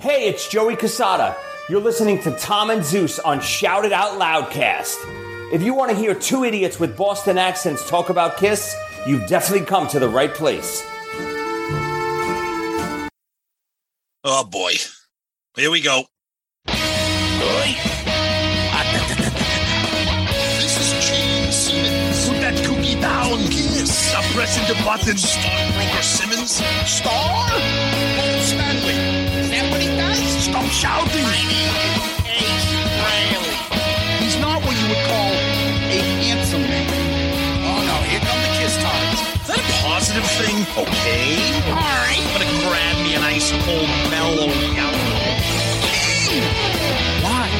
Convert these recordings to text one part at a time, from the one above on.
Hey, it's Joey Cassata. You're listening to Tom and Zeus on Shout It Out Loudcast. If you want to hear two idiots with Boston accents talk about Kiss, you've definitely come to the right place. Oh boy. Here we go. Oi. This is Gene Simmons. Put that cookie down. Kiss. Stop pressing the button. Stockbroker Simmons. Star? Paul Stanley. Shouting. My name Ace Frehley. He's not what you would call a handsome man. Oh no, here come the kiss times. Is that a positive thing? Okay. All right. I'm gonna grab me an ice cold mellow yellow. Why?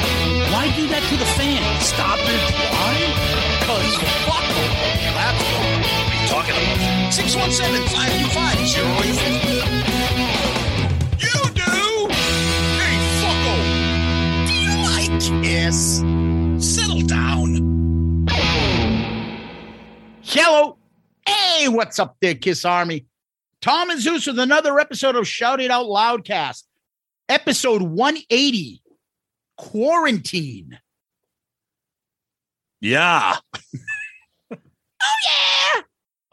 Why do that to the fan? Stop it. Why? Because fuck them. That's what. What are you talking about? 617-525-0850. Like Settle down. Hello. Hey, what's up there, Kiss Army? Tom and Zeus with another episode of Shout It Out Loudcast. Episode 180. Quarantine. Yeah. Oh yeah.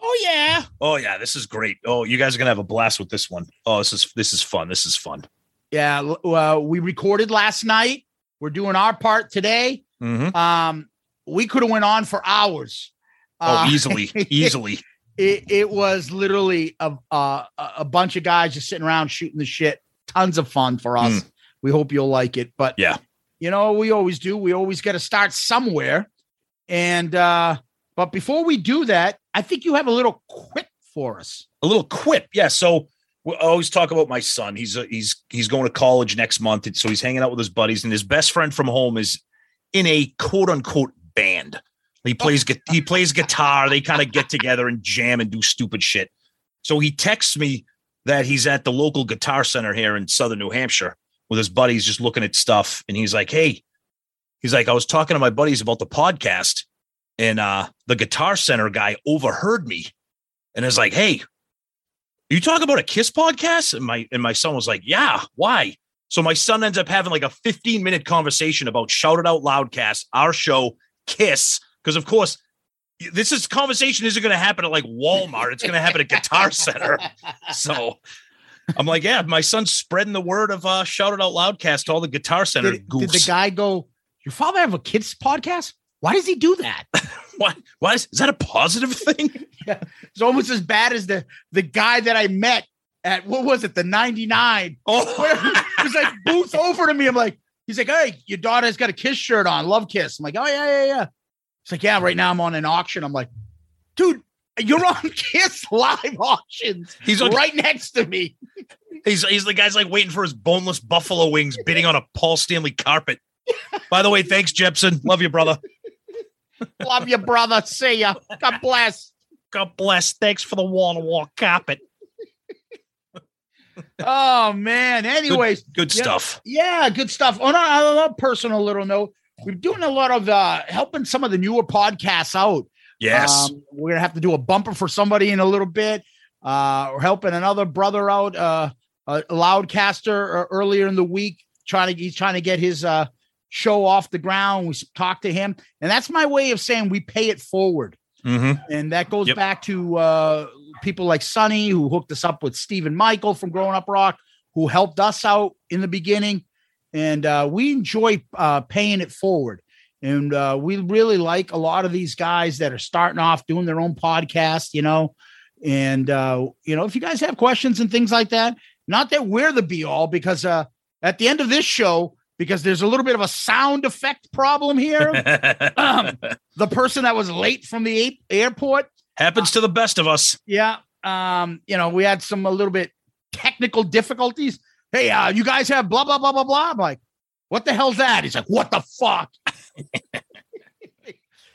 Oh yeah, Oh yeah, this is great. Oh, you guys are gonna have a blast with this one. Oh, this is this is fun. This is fun. Yeah. l- Uh, we recorded last night. We're doing our part today. Mm-hmm. Um, we could have went on for hours. Oh, Uh, easily, easily. It, it was literally a, a a bunch of guys just sitting around shooting the shit. Tons of fun for us. We hope you'll like it. But. Yeah. you know we always do. We always got to start somewhere. And uh, but before we do that, I think you have a little quip for us. a little quip. Yeah. So we always talk about my son. He's a, he's he's going to college next month, so he's hanging out with his buddies. And his best friend from home is in a quote unquote band. He plays he plays guitar. They kind of get together and jam and do stupid shit. So he texts me that he's at the local guitar center here in southern New Hampshire with his buddies, just looking at stuff. And he's like, "Hey," he's like, "I was talking to my buddies about the podcast, and uh, the guitar center guy overheard me, and is like, hey." You talk about a kiss podcast and my and my son was like yeah why so my son ends up having like a 15 minute conversation about shout it out loudcast our show kiss because of course this is conversation isn't going to happen at like walmart it's going to happen at guitar center so i'm like yeah my son's spreading the word of uh shout it out loudcast to all the guitar center Did, did the guy go? Your father have a kids podcast? Why does he do that? what why is, is that a positive thing It's almost as bad as the the guy that I met at what was it, the 99. oh He's like booth over to me. I'm like, he's like, hey, your daughter's got a kiss shirt on, love kiss. I'm like, oh yeah, yeah, yeah. He's like, yeah, right now I'm on an auction. I'm like, dude, you're on Kiss live auctions. He's on- right next to me. He's he's the guy's like waiting for his boneless buffalo wings, bidding on a Paul Stanley carpet. By the way, thanks, Jepson. Love you, brother. Love you, brother. See ya. God bless. God bless. Thanks for the wall to wall carpet. Oh man. Anyways, Good Yeah. stuff. Yeah, good stuff. On a, on a personal little note, we're doing a lot of uh helping some of the newer podcasts out. Yes. Um, we're gonna have to do a bumper for somebody in a little bit. Uh, we're helping another brother out, uh, a loudcaster uh, earlier in the week, trying to he's trying to get his uh show off the ground. We talked to him, and that's my way of saying we pay it forward. Mhm. And that goes Yep. back to uh, people like Sonny, who hooked us up with Stephen Michael from Growing Up Rock, who helped us out in the beginning. and uh, we enjoy uh, paying it forward. And uh, we really like a lot of these guys that are starting off doing their own podcast, you know. And uh, you know, if you guys have questions and things like that, not that we're the be all, because uh, at the end of this show, because there's a little bit of a sound effect problem here. um, the person that was late from the airport Happens to the best of us. yeah. Um, you know, we had some a little bit technical difficulties. Hey, uh, you guys have blah blah blah blah blah. I'm like, what the hell's that? He's like, what the fuck?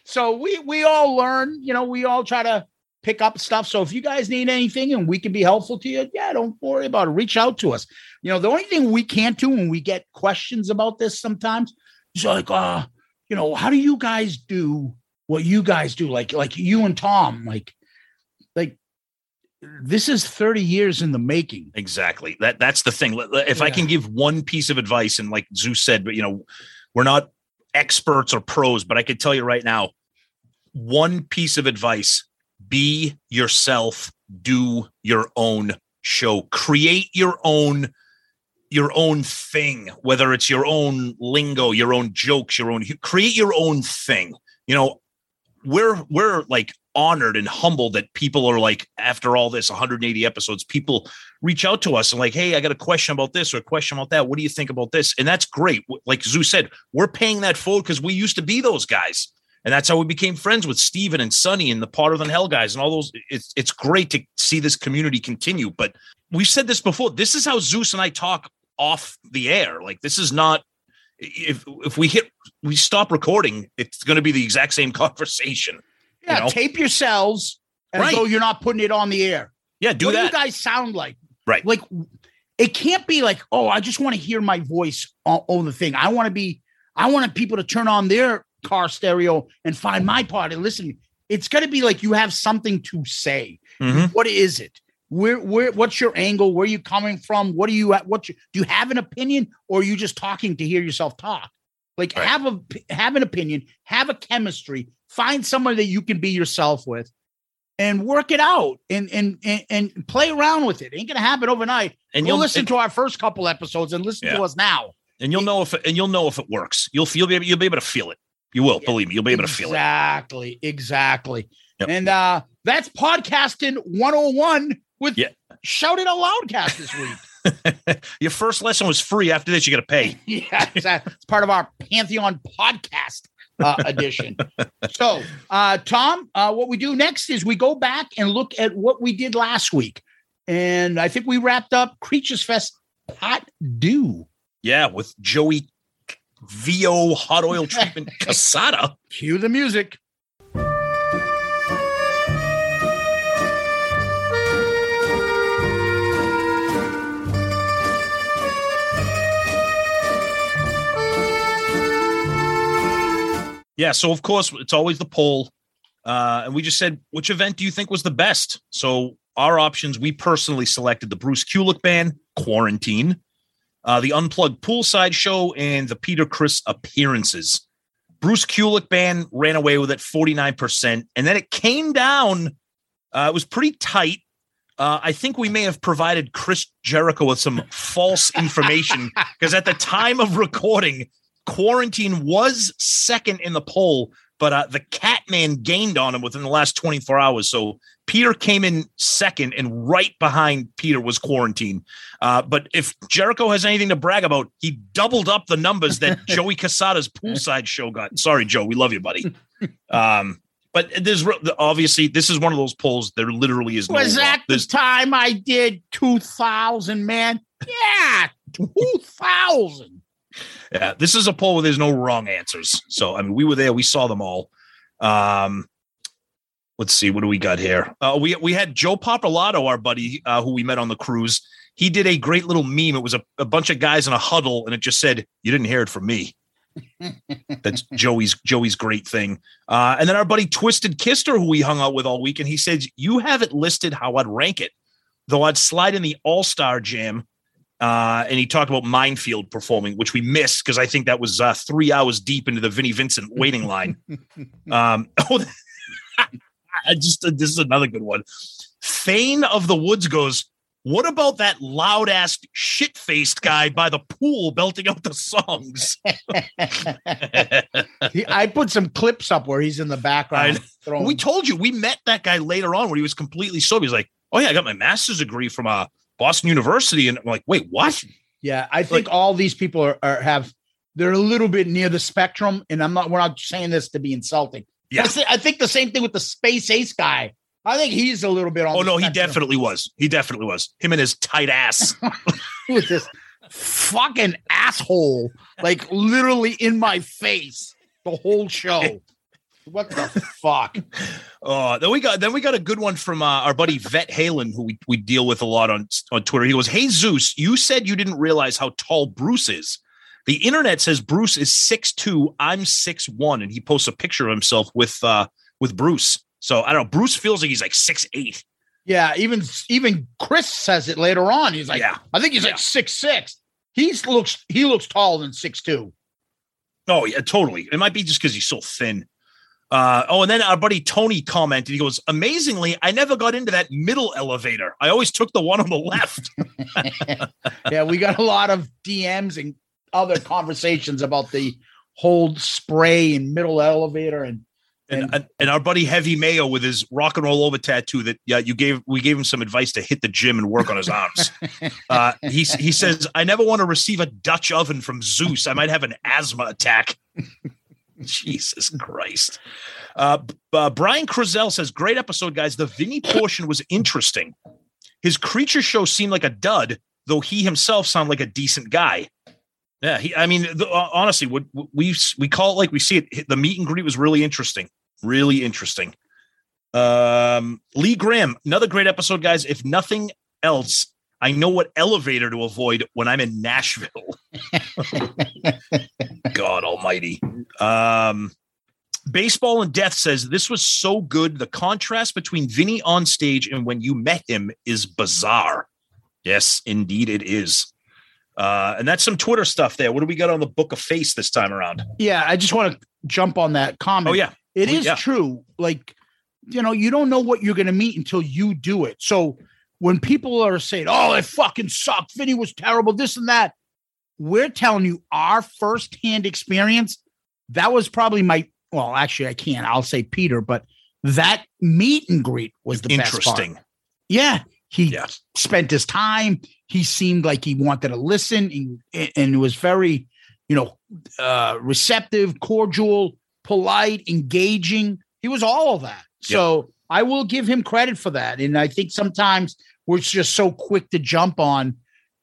so we we all learn, you know, we all try to pick up stuff. So if you guys need anything and we can be helpful to you, yeah, don't worry about it. Reach out to us. You know, the only thing we can't do when we get questions about this sometimes is like, uh, you know, how do you guys do what you guys do? Like, like you and Tom, like, like this is 30 years in the making. Exactly. That that's the thing. If I can give one piece of advice, and like Zeus said, but you know, we're not experts or pros, but I can tell you right now, one piece of advice: be yourself, do your own show, create your own your own thing, whether it's your own lingo, your own jokes, your own create your own thing. You know, we're we're like honored and humbled that people are like after all this 180 episodes people reach out to us and like hey i got a question about this or a question about that. What do you think about this? And that's great. Like zeus said we're paying that forward because we used to be those guys and that's how we became friends with Steven and Sonny and the Potter than Hell guys and all those. It's it's great to see this community continue. But we've said this before. This is how Zeus and I talk off the air. Like this is not if if we hit we stop recording, it's going to be the exact same conversation. Yeah, know? tape yourselves as Right. though you're not putting it on the air. Yeah, do what that. do you guys sound like? Right. Like it can't be like, oh, I just want to hear my voice on, on the thing. I want to be, I want people to turn on their car stereo and find my part and listen. It's going to be like you have something to say. Mhm. What is it? Where, where, what's your angle? Where are you coming from? What do you, at? what you, do you have an opinion or are you just talking to hear yourself talk? Like Right. have a, have an opinion, have a chemistry, find someone that you can be yourself with and work it out and, and, and, and play around with it. it Ain't going to happen overnight. And Go you'll listen to our first couple episodes and listen Yeah. to us now. and you'll know if it, and you'll know if it works. You'll feel you'll be able to feel it. You will Yeah. believe me. You'll be able to feel it. Exactly. Exactly. Yep. And uh that's podcasting 101 with Yeah. Shout It Out Loudcast this week. Your first lesson was free. After this, you got to pay. yeah, it's, uh, it's part of our Pantheon podcast uh, edition. so, uh, Tom, uh, what we do next is we go back and look at what we did last week. And I think we wrapped up Creatures Fest Pot Do. Yeah, with Joey VO hot oil treatment Cassata. Cue the music. Yeah, so of course it's always the poll, uh, and we just said which event do you think was the best? So our options, we personally selected the Bruce Kulick band, Quarantine, uh, the Unplugged Poolside Show, and the Peter Criss appearances. Bruce Kulick band ran away with it 49%, and then it came down. Uh, it was pretty tight. Uh, I think we may have provided Chris Jericho with some false information because at the time of recording, Quarantine was second in the poll, but uh, the Catman gained on him within the last 24 hours. So Peter came in second, and right behind Peter was Quarantine. Uh, but if Jericho has anything to brag about, he doubled up the numbers that Joey Cassata's poolside show got. Sorry, Joe, we love you, buddy. Um, but there's obviously this is one of those polls. There literally is no. Was that the There's- time I did 2000, man? Yeah, 2000. Yeah, this is a poll where there's no wrong answers. So I mean, we were there, we saw them all. Um, let's see, what do we got here? Uh, we we had Joe Papalato, our buddy, uh, who we met on the cruise. He did a great little meme. It was a, a bunch of guys in a huddle, and it just said, "You didn't hear it from me." That's Joey's Joey's great thing. Uh, and then our buddy Twisted Kister, who we hung out with all week, and he says, "You have it listed how I'd rank it, though I'd slide in the All Star Jam." Uh, and he talked about Minefield performing, which we missed because I think that was uh, three hours deep into the Vinnie Vincent waiting line. um, oh, I just this is another good one. Thane of the Woods goes, What about that loud ass shit faced guy by the pool belting out the songs? He, I put some clips up where he's in the background. throwing- we told you we met that guy later on when he was completely sober. He's like, "Oh yeah, I got my master's degree from uh, Boston University," and I'm like, "Wait, what?" yeah, I think all these people are, are have they're a little bit near the spectrum, and I'm not. We're not saying this to be insulting. Yeah. I, thi- I think the same thing with the space ace guy. I think he's a little bit on. Oh no, he definitely was. He definitely was. Him and his tight ass. with this fucking asshole, like literally in my face the whole show. What the fuck? Oh, then we got then we got a good one from uh, our buddy Vet Halen, who we, we deal with a lot on on Twitter. He goes, "Hey Zeus, you said you didn't realize how tall Bruce is. The internet says Bruce is six two. I'm six one, and he posts a picture of himself with uh with Bruce. So I don't know. Bruce feels like he's like six eight. Yeah, even even Chris says it later on. He's like, Yeah. I think he's Yeah. like six six. He's looks he looks taller than six two. Oh yeah, totally. It might be just because he's so thin. Uh, oh, and then our buddy Tony commented. He goes, "Amazingly, I never got into that middle elevator. I always took the one on the left." Yeah, we got a lot of DMs and other conversations about the whole spray and middle elevator and and, And- and our buddy Heavy Mayo with his rock and roll over tattoo that yeah you gave we gave him some advice to hit the gym and work on his arms. uh, he he says I never want to receive a Dutch oven from Zeus. I might have an asthma attack. Jesus Christ. Uh, uh, Brian Crizel says great episode guys. The Vinny portion was interesting. His creature show seemed like a dud, though he himself sounded like a decent guy. Yeah, he. I mean, the, uh, honestly, what what we we call it like we see it. The meet and greet was really interesting, really interesting. Um, Lee Graham, another great episode, guys. If nothing else, I know what elevator to avoid when I'm in Nashville. God Almighty. Um, Baseball and Death says this was so good. The contrast between Vinny on stage and when you met him is bizarre. Yes, indeed, it is. Uh, and that's some Twitter stuff there. What do we got on the Book of Face this time around? yeah, I just want to jump on that comment. Oh yeah, It Oh, yeah. true. Like, you know, you don't know what you're going to meet until you do it. So when people are saying, oh, it fucking sucked, Vinny was terrible, this and that, we're telling you our firsthand experience. That was probably my, well, actually, I can't, I'll say Peter, but that meet and greet was the best part. interesting. Yeah. He Yeah. spent his time. He seemed like he wanted to listen and, and was very, you know, uh, receptive, cordial, polite, engaging. He was all of that. So I will give him credit for that. And I think sometimes we're just so quick to jump on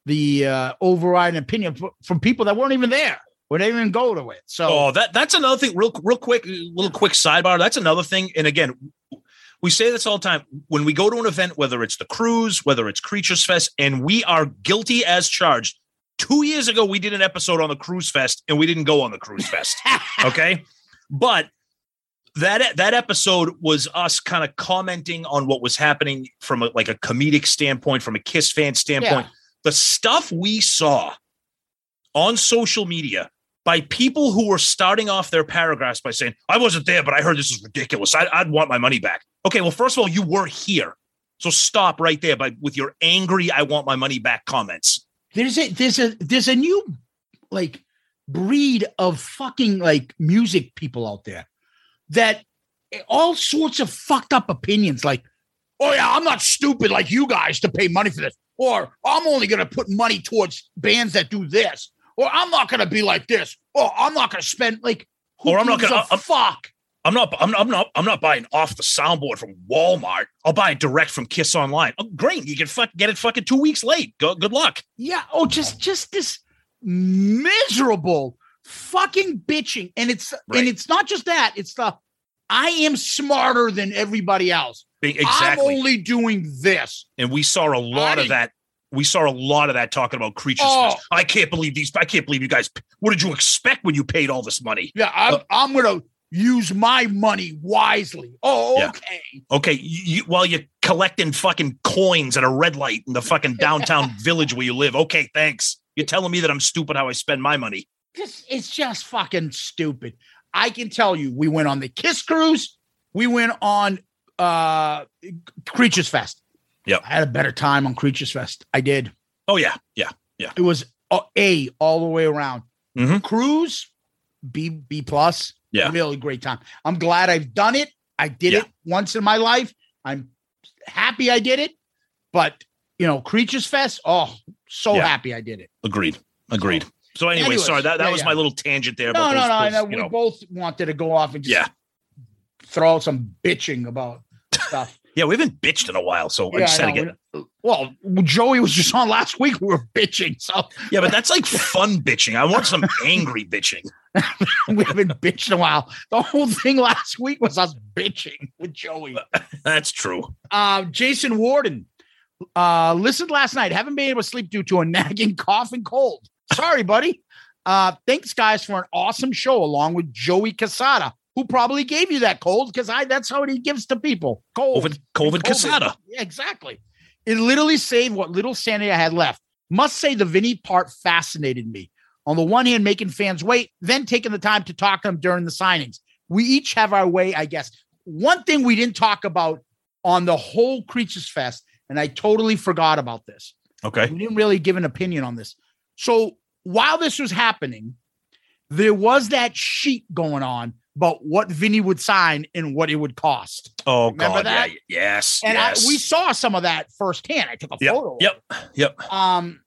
the uh, overriding opinion from people that weren't even there or they didn't even go to it. So Oh, that that's another thing. Real, real quick, little quick sidebar. That's another thing. And again, we say this all the time. When we go to an event, whether it's the cruise, whether it's Creatures Fest, and we are guilty as charged. Two years ago, we did an episode on the Cruise Fest, and we didn't go on the Cruise Fest. okay, but that that episode was us kind of commenting on what was happening from a, like a comedic standpoint, from a Kiss fan standpoint. The stuff we saw on social media by people who were starting off their paragraphs by saying, I wasn't there, but I heard this is ridiculous. I, I'd want my money back. Okay, well, first of all, you weren't here. So stop right there by with your angry, I want my money back comments. there's a there's a there's a new like breed of fucking like music people out there that all sorts of fucked up opinions like oh yeah i'm not stupid like you guys to pay money for this or i'm only going to put money towards bands that do this or i'm not going to be like this or i'm not going to spend like who Or I'm not gonna- fuck I'm not, I'm, I'm not, I'm not buying off the soundboard from Walmart. I'll buy it direct from Kiss Online. Oh, great, you can fuck, get it fucking two weeks late. Go, good luck. Yeah. Oh, just just this miserable fucking bitching. And it's Right. and it's not just that, it's the I am smarter than everybody else. Exactly. I'm only doing this. and we saw a lot I- of that. We saw a lot of that talking about creatures. Oh. I can't believe these. I can't believe you guys. What did you expect when you paid all this money? Yeah, I'm, Uh, I'm gonna use my money wisely. Oh, Yeah. okay. Okay, you, you, while you're collecting fucking coins at a red light in the fucking downtown village where you live. Okay, thanks. You're telling me that I'm stupid how I spend my money. This it's just fucking stupid. I can tell you, we went on the Kiss cruise, we went on uh Creatures Fest. Yep. I had a better time on Creatures Fest. I did. Oh yeah, yeah. Yeah. It was a, all the way around. Mhm. Cruise, B B plus. Yeah. really great time. I'm glad I've done it. I did Yeah. it once in my life. I'm happy I did it. But you know, Creatures Fest. Oh, so Yeah. happy I did it. Agreed. Agreed. So anyway, Anyways, sorry that, that yeah, was yeah. my little tangent there. No, about no, those- no. Those, you we know, both wanted to go off and just Yeah. throw out some bitching about stuff. yeah, we haven't bitched in a while, so I Yeah, just I had to get. Well, Joey was just on last week. We were bitching, so Yeah, but that's like fun bitching. I want some angry bitching. we haven't bitched in a while. The whole thing last week was us bitching with Joey. That's true. Uh, Jason Warden uh, listened last night. Haven't been able to sleep due to a nagging cough and cold. Sorry, buddy. Uh, thanks, guys, for an awesome show along with Joey Cassata, who probably gave you that cold because I that's how he gives to people. Cold. COVID, COVID, Cassata. Yeah, exactly. It literally saved what little sanity I had left. Must say the Vinny part fascinated me. On the one hand, making fans wait, then taking the time to talk to them during the signings. We each have our way, I guess. One thing we didn't talk about on the whole Creatures Fest, and I totally forgot about this. Okay. We didn't really give an opinion on this. So while this was happening, there was that sheet going on about what Vinny would sign and what it would cost. Oh Remember God. that? Yeah. Yes. And yes. I, we saw some of that firsthand. I took a Yep. photo. Yep. Yep. Um,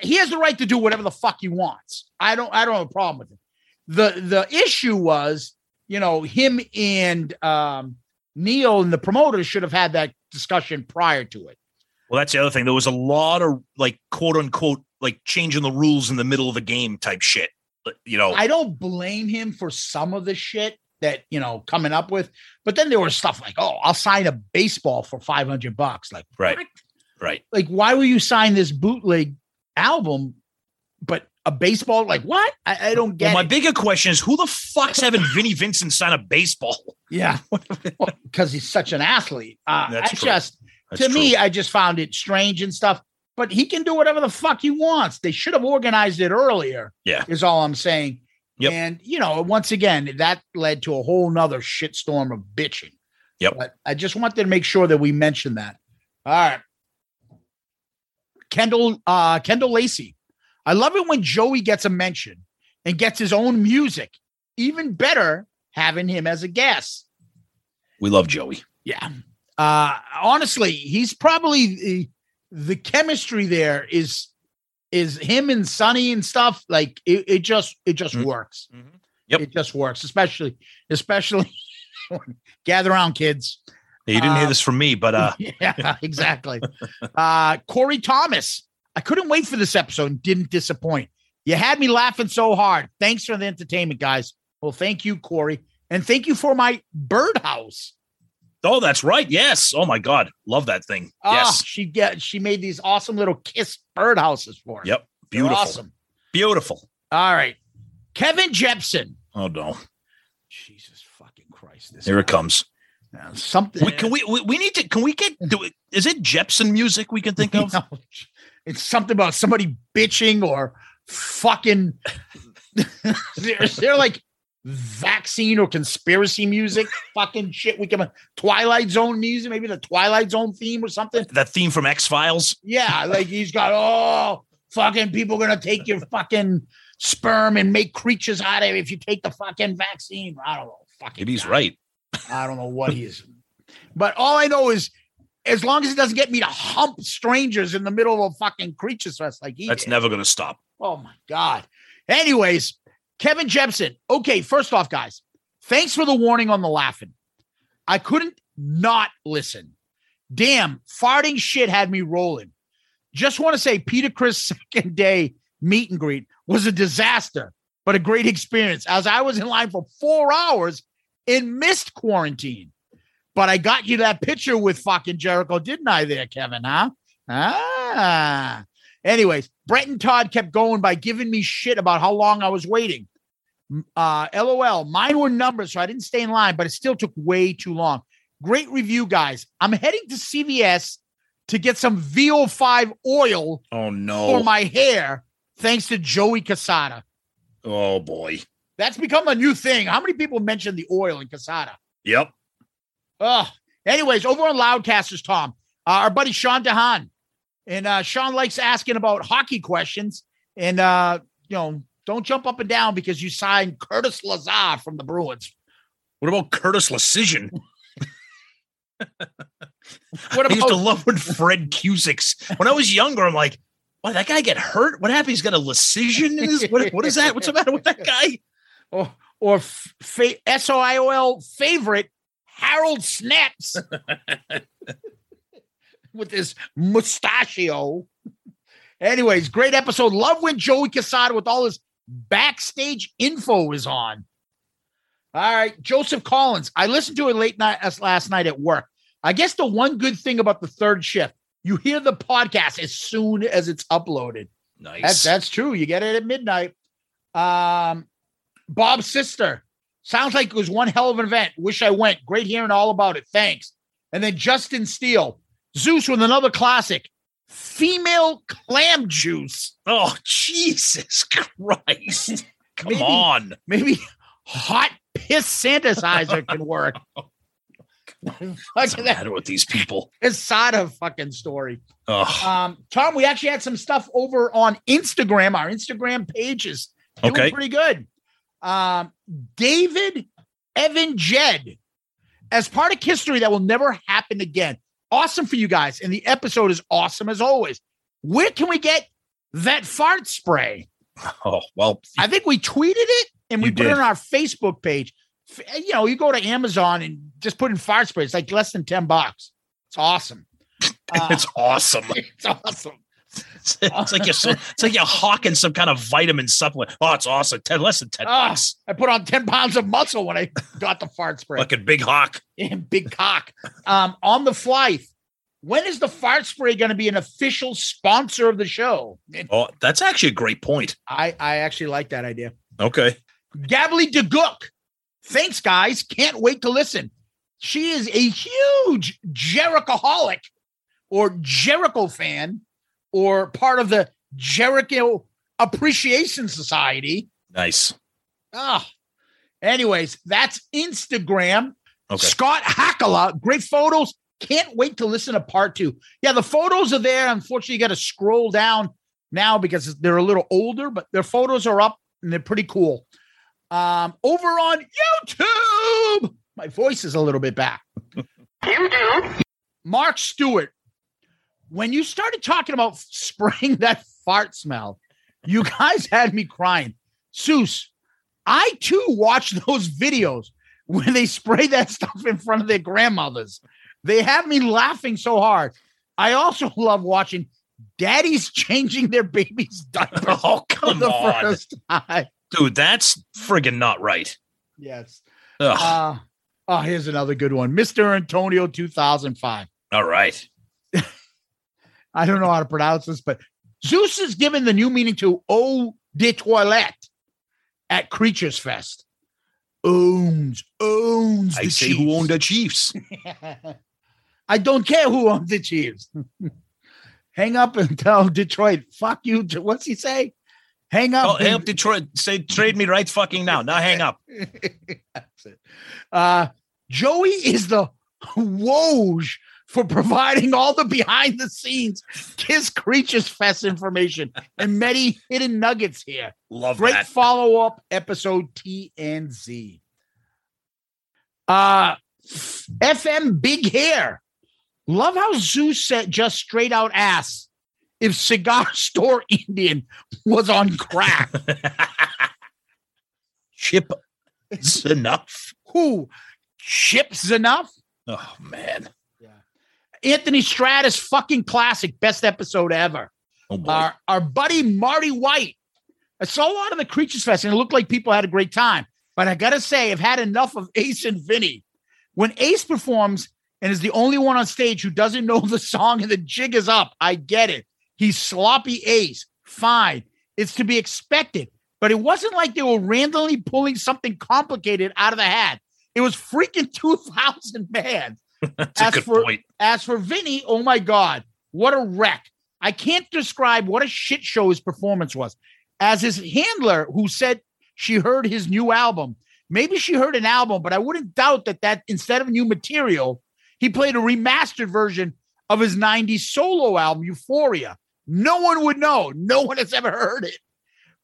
he has the right to do whatever the fuck he wants. I don't. I don't have a problem with it. the The issue was, you know, him and um, Neil and the promoters should have had that discussion prior to it. Well, that's the other thing. There was a lot of like quote unquote like changing the rules in the middle of a game type shit. You know. I don't blame him for some of the shit that you know coming up with, but then there was stuff like, "Oh, I'll sign a baseball for five hundred bucks." Like, Right. what? right. like why will you sign this bootleg album but a baseball like what i, I don't get Well, my it. bigger question is who the fuck's having Vinnie Vincent sign a baseball? yeah because he's such an athlete uh That's i true. just That's to me i just found it strange and stuff but he can do whatever the fuck he wants they should have organized it earlier Yeah. is all i'm saying Yep. and you know once again that led to a whole nother shitstorm of bitching Yep. but i just wanted to make sure that we mentioned that all right kendall uh kendall lacey I love it when Joey gets a mention and gets his own music. Even better having him as a guest. we love Joey. Yeah. Uh honestly, he's probably the, chemistry there is is him and Sonny and stuff like it, it just it just Mhm. works. Mhm. Yep. It just works, especially especially gather around kids. You didn't hear Um, this from me, but uh yeah, exactly. uh, Corey Thomas. I couldn't wait for this episode and didn't disappoint. You had me laughing so hard. Thanks for the entertainment, guys. Well, thank you, Corey. And thank you for my birdhouse. Oh, that's right. Yes. Oh my God. Love that thing. Ah, yes. she get she made these awesome little kiss birdhouses for us. Yep. They're Beautiful. awesome. Beautiful. All right. Kevin Jepson. Oh no. Jesus fucking Christ. This Here it comes. Now, something We, can we, we we need to can we get do it is it Jepson music we can think of? No, it's something about somebody bitching or fucking. They're like vaccine or conspiracy music? fucking shit. We can Twilight Zone music, maybe the Twilight Zone theme or something. That theme from X Files? Yeah, like he's got oh fucking people gonna take your fucking sperm and make creatures out of it if you take the fucking vaccine. I don't know. Fucking Maybe he's right. I don't know what he is. But all I know is as long as it doesn't get me to hump strangers in the middle of a fucking creatures fest like he That's did. never gonna stop. Oh my God. Anyways, Kevin Jepson. Okay, first off, guys, thanks for the warning on the laughing. I couldn't not listen. Damn, farting shit had me rolling. Just want to say Peter Criss second day meet and greet was a disaster, but a great experience as I was in line for four hours and missed quarantine. But I got you that picture with fucking Jericho, didn't I, there, Kevin? Huh? Ah. Anyways, Brett and Todd kept going by giving me shit about how long I was waiting. Uh, LOL, mine were numbers, so I didn't stay in line, but it still took way too long. Great review, guys. I'm heading to CVS to get some VO5 oil Oh no, for my hair, thanks to Joey Cassata. oh boy. That's become a new thing. How many people mention the oil in Cassata? Yep. Ugh. Anyways, over on Loudcasters, Tom, uh, our buddy Sean Dehan. And uh, Sean likes asking about hockey questions. And, uh, you know, don't jump up and down because you signed Curtis Lazar from the Bruins. What about Curtis Lecision? What I used to love when Fred Cusick's. When I was younger, I'm like, why did that guy get hurt? What happened? He's got a lecision in his. What, what is that? What's the matter with that guy? or, or fa- SOIOL favorite Harold Snepsts with his mustachio. Anyways, great episode. Love when Joey Cassata with all his backstage info is on. All right, Joseph Collins. I listened to it late night as last night at work. I guess the one good thing about the third shift, you hear the podcast as soon as it's uploaded. Nice. That's that's true. You get it at midnight. Um, Bob's sister sounds like it was one hell of an event. Wish I went. Great hearing all about it. Thanks. And then Justin Steele, Zeus with another classic, female clam juice. oh Jesus Christ! Come Maybe- on. Maybe hot piss synthesizer can work. What's the matter with these people? Cassata fucking story. Oh, Um, Tom, we actually had some stuff over on Instagram. Our Instagram pages doing Okay. pretty good. Um, David Evan Jed, as part of history that will never happen again. Awesome for you guys. And the episode is awesome as always. Where can we get that fart spray? oh well. I think we tweeted it and we put it on our Facebook page. You know, you go to Amazon and just put in fart spray. It's like less than 10 bucks. It's awesome. Uh, It's awesome. it's awesome. It's, it's like you're so, it's like you're hawking some kind of vitamin supplement. Oh, it's awesome. Ten less than ten Ah, bucks. I put on 10 pounds of muscle when I got the fart spray. Fucking big hawk. and big cock. Um, on the fly. When is the fart spray going to be an official sponsor of the show? Oh, that's actually a great point. I, I actually like that idea. Okay. Gabby DeGook. Thanks, guys. Can't wait to listen. She is a huge Jerichoholic or Jericho fan or part of the Jericho Appreciation Society. Nice. Ah, anyways, that's Instagram. Okay. Scott Hackala, great photos. Can't wait to listen to part two. Yeah, the photos are there. Unfortunately, you got to scroll down now because they're a little older, but their photos are up and they're pretty cool. Um, over on YouTube, my voice is a little bit back. YouTube. Mark Stewart, when you started talking about spraying that fart smell, you guys had me crying. Zeus, I too watch those videos when they spray that stuff in front of their grandmothers. They have me laughing so hard. I also love watching daddies changing their babies' diapers Oh, come the on. first time. Dude, that's friggin' not right. Yes. Ugh. Uh, oh, here's another good one. Mr. Antonio 2005. All right. I don't know how to pronounce this, but Zeus is given the new meaning to eau de toilette at Creatures Fest. Owns, owns. I the say who Chiefs. owned the Chiefs. I don't care who owns the Chiefs. Hang up and tell Detroit, fuck you. What's he say? Hang up. Oh, and- help Detroit. Say trade me right fucking now. Now hang up. That's it. Uh, Joey is the Woj for providing all the behind the scenes Kiss Creatures Fest information and many hidden nuggets here. Love Great that. follow up episode T and Z. Uh, FM Big Hair. Love how Zeus said just straight out ass if Cigar Store Indian was on crack. Chip enough. Who? Chips enough? Oh man. Anthony Stratus fucking classic, best episode ever. Oh. Our our buddy Marty White. I saw a lot of the Creatures Fest and it looked like people had a great time. But I gotta say, I've had enough of Ace and Vinny. When Ace performs and is the only one on stage who doesn't know the song and the jig is up, I get it. He's sloppy Ace. Fine. It's to be expected. But it wasn't like they were randomly pulling something complicated out of the hat. It was freaking 2000 bands. That's a as good for- point. As for Vinny, oh my God, what a wreck. I can't describe what a shit show his performance was. As his handler, who said she heard his new album, maybe she heard an album, but I wouldn't doubt that that instead of new material, he played a remastered version of his 90s solo album, Euphoria. No one would know. No one has ever heard it.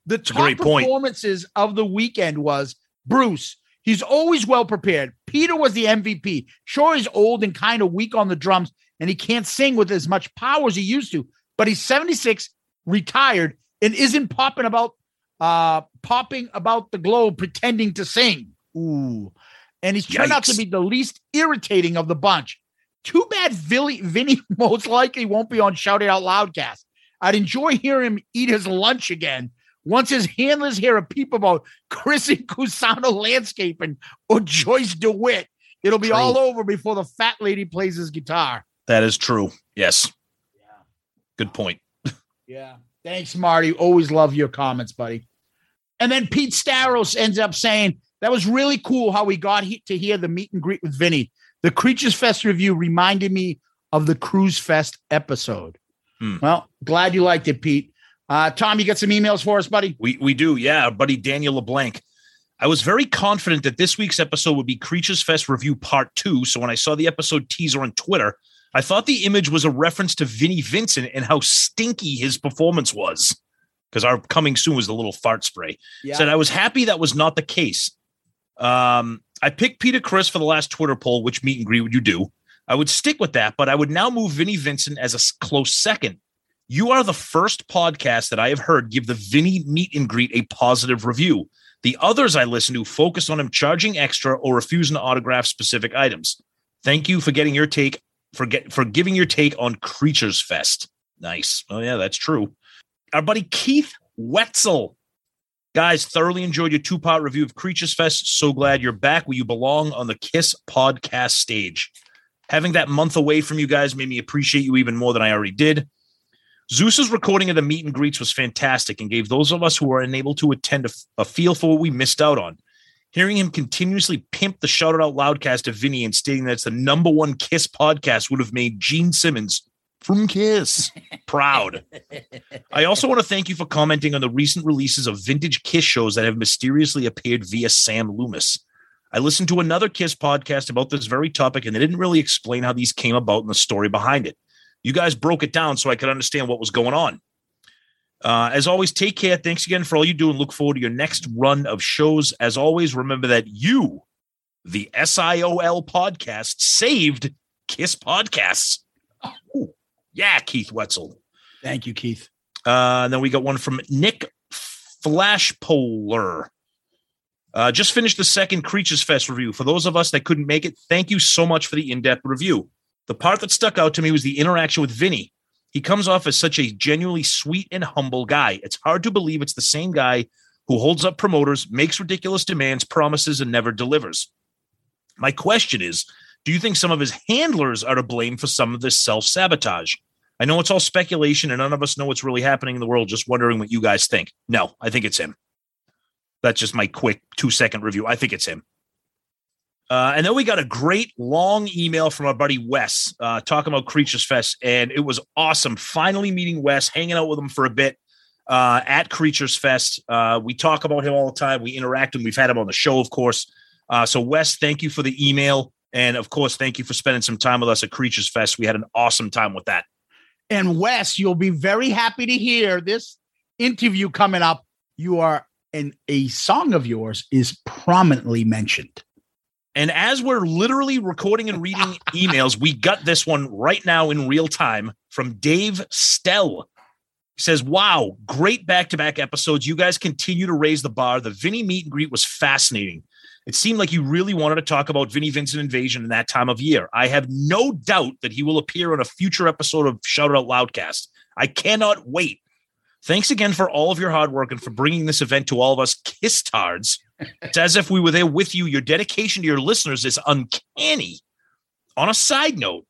The top great point. performances of the weekend was Bruce. He's always well prepared. Peter was the MVP. Sure, he's old and kind of weak on the drums, and he can't sing with as much power as he used to. But he's 76, retired, and isn't popping about uh popping about the globe pretending to sing. Ooh. And he's turned out to be the least irritating of the bunch. Too bad Vinny, Vinny most likely won't be on Shout It Out Loudcast. I'd enjoy hearing him eat his lunch again once his handlers hear a peep about Chris and Cusano landscaping or Joyce DeWitt. It'll be True. all over before the fat lady plays his guitar. That is true. Yes. Good point. Yeah. Thanks, Marty. Always love your comments, buddy. And then Pete Staros ends up saying that was really cool how we got he- to hear the meet and greet with Vinny. The Creatures Fest review reminded me of the Cruise Fest episode. Hmm. Well, glad you liked it, Pete. Uh, Tom, you got some emails for us, buddy? We we do, yeah, our buddy Daniel LeBlanc. I was very confident that this week's episode would be Creatures Fest review part two. So when I saw the episode teaser on Twitter, I thought the image was a reference to Vinnie Vincent and how stinky his performance was. Because our coming soon was the little fart spray. Yeah. Said I was happy that was not the case. Um, I picked Peter Criss for the last Twitter poll, which meet and greet would you do? I would stick with that, but I would now move Vinnie Vincent as a close second. You are the first podcast that I have heard give the Vinny meet and greet a positive review. The others I listen to focus on him charging extra or refusing to autograph specific items. Thank you for getting your take for get for giving your take on Creatures Fest. Nice. Oh yeah, that's true. Our buddy Keith Wetzel. Guys, thoroughly enjoyed your two-part review of Creatures Fest. So glad you're back where you belong on the Kiss podcast stage. Having that month away from you guys made me appreciate you even more than I already did. Zeus's recording of the meet and greets was fantastic and gave those of us who were unable to attend a, a feel for what we missed out on. Hearing him continuously pimp the Shout It Out Loudcast to Vinny and stating that it's the number one Kiss podcast would have made Gene Simmons from Kiss proud. I also want to thank you for commenting on the recent releases of vintage Kiss shows that have mysteriously appeared via Sam Loomis. I listened to another Kiss podcast about this very topic, and they didn't really explain how these came about and the story behind it. You guys broke it down so I could understand what was going on. Uh, as always, take care. Thanks again for all you do and look forward to your next run of shows. As always, remember that you, the SIOL podcast, saved Kiss podcasts. Ooh, yeah, Keith Wetzel. Thank you, Keith. Uh, and then we got one from Nick Flashpolar. Uh, just finished the second Creatures Fest review. For those of us that couldn't make it, thank you so much for the in depth review. The part that stuck out to me was the interaction with Vinny. He comes off as such a genuinely sweet and humble guy. It's hard to believe it's the same guy who holds up promoters, makes ridiculous demands, promises, and never delivers. My question is do you think some of his handlers are to blame for some of this self sabotage? I know it's all speculation and none of us know what's really happening in the world. Just wondering what you guys think. No, I think it's him. That's just my quick two second review. I think it's him. Uh, and then we got a great long email from our buddy Wes uh, talking about Creatures Fest. And it was awesome. Finally meeting Wes, hanging out with him for a bit uh, at Creatures Fest. Uh, we talk about him all the time. We interact and we've had him on the show, of course. Uh, so, Wes, thank you for the email. And of course, thank you for spending some time with us at Creatures Fest. We had an awesome time with that. And Wes, you'll be very happy to hear this interview coming up. You are, and a song of yours is prominently mentioned. And as we're literally recording and reading emails, we got this one right now in real time from Dave Stell. He says, Wow, great back to back episodes. You guys continue to raise the bar. The Vinny meet and greet was fascinating. It seemed like you really wanted to talk about Vinnie Vincent Invasion in that time of year. I have no doubt that he will appear on a future episode of Shout Out Loudcast. I cannot wait. Thanks again for all of your hard work and for bringing this event to all of us kiss tards. It's as if we were there with you. Your dedication to your listeners is uncanny. On a side note,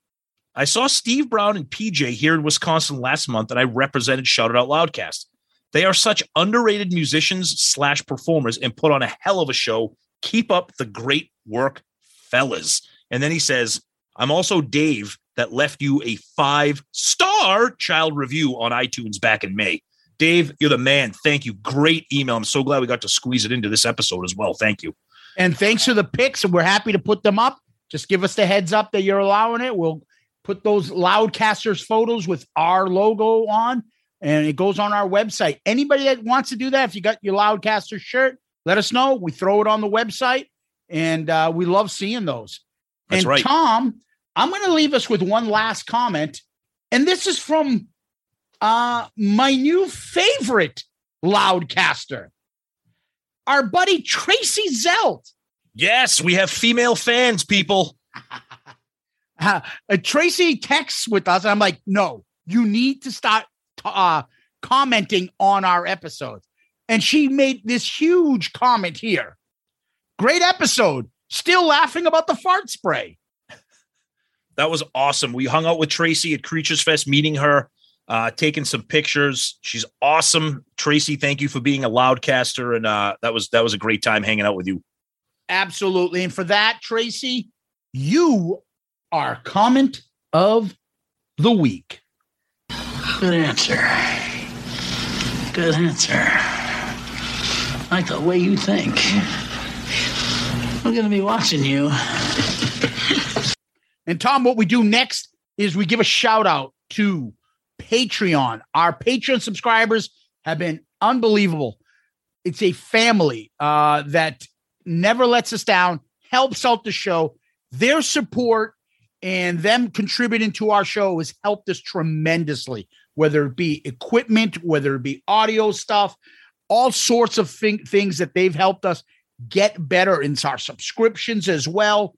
I saw Steve Brown and PJ here in Wisconsin last month, and I represented Shout It Out Loudcast. They are such underrated musicians slash performers and put on a hell of a show. Keep up the great work, fellas. And then he says, I'm also Dave that left you a five star child review on iTunes back in May. Dave, you're the man. Thank you. Great email. I'm so glad we got to squeeze it into this episode as well. Thank you. And thanks for the picks, and we're happy to put them up. Just give us the heads up that you're allowing it. We'll put those Loudcasters photos with our logo on, and it goes on our website. Anybody that wants to do that, if you got your Loudcaster shirt, let us know. We throw it on the website, and uh, we love seeing those. That's and right. Tom, I'm going to leave us with one last comment, and this is from uh, my new favorite Loudcaster, our buddy Tracy Zelt. Yes, we have female fans, people. Uh, Tracy texts with us, and I'm like, no, you need to start uh, commenting on our episodes. And she made this huge comment here. Great episode. Still laughing about the fart spray. That was awesome. We hung out with Tracy at Creatures Fest, meeting her, uh, taking some pictures. She's awesome. Tracy, thank you for being a loudcaster, and uh, that was that was a great time hanging out with you. Absolutely. And for that, Tracy, you are comment of the week. Good answer. Good answer. Like the way you think. I'm going to be watching you. And Tom, what we do next is we give a shout out to Patreon. Our Patreon subscribers have been unbelievable. It's a family uh, that never lets us down, helps out the show. Their support and them contributing to our show has helped us tremendously, whether it be equipment, whether it be audio stuff, all sorts of thing, things that they've helped us get better in our subscriptions as well.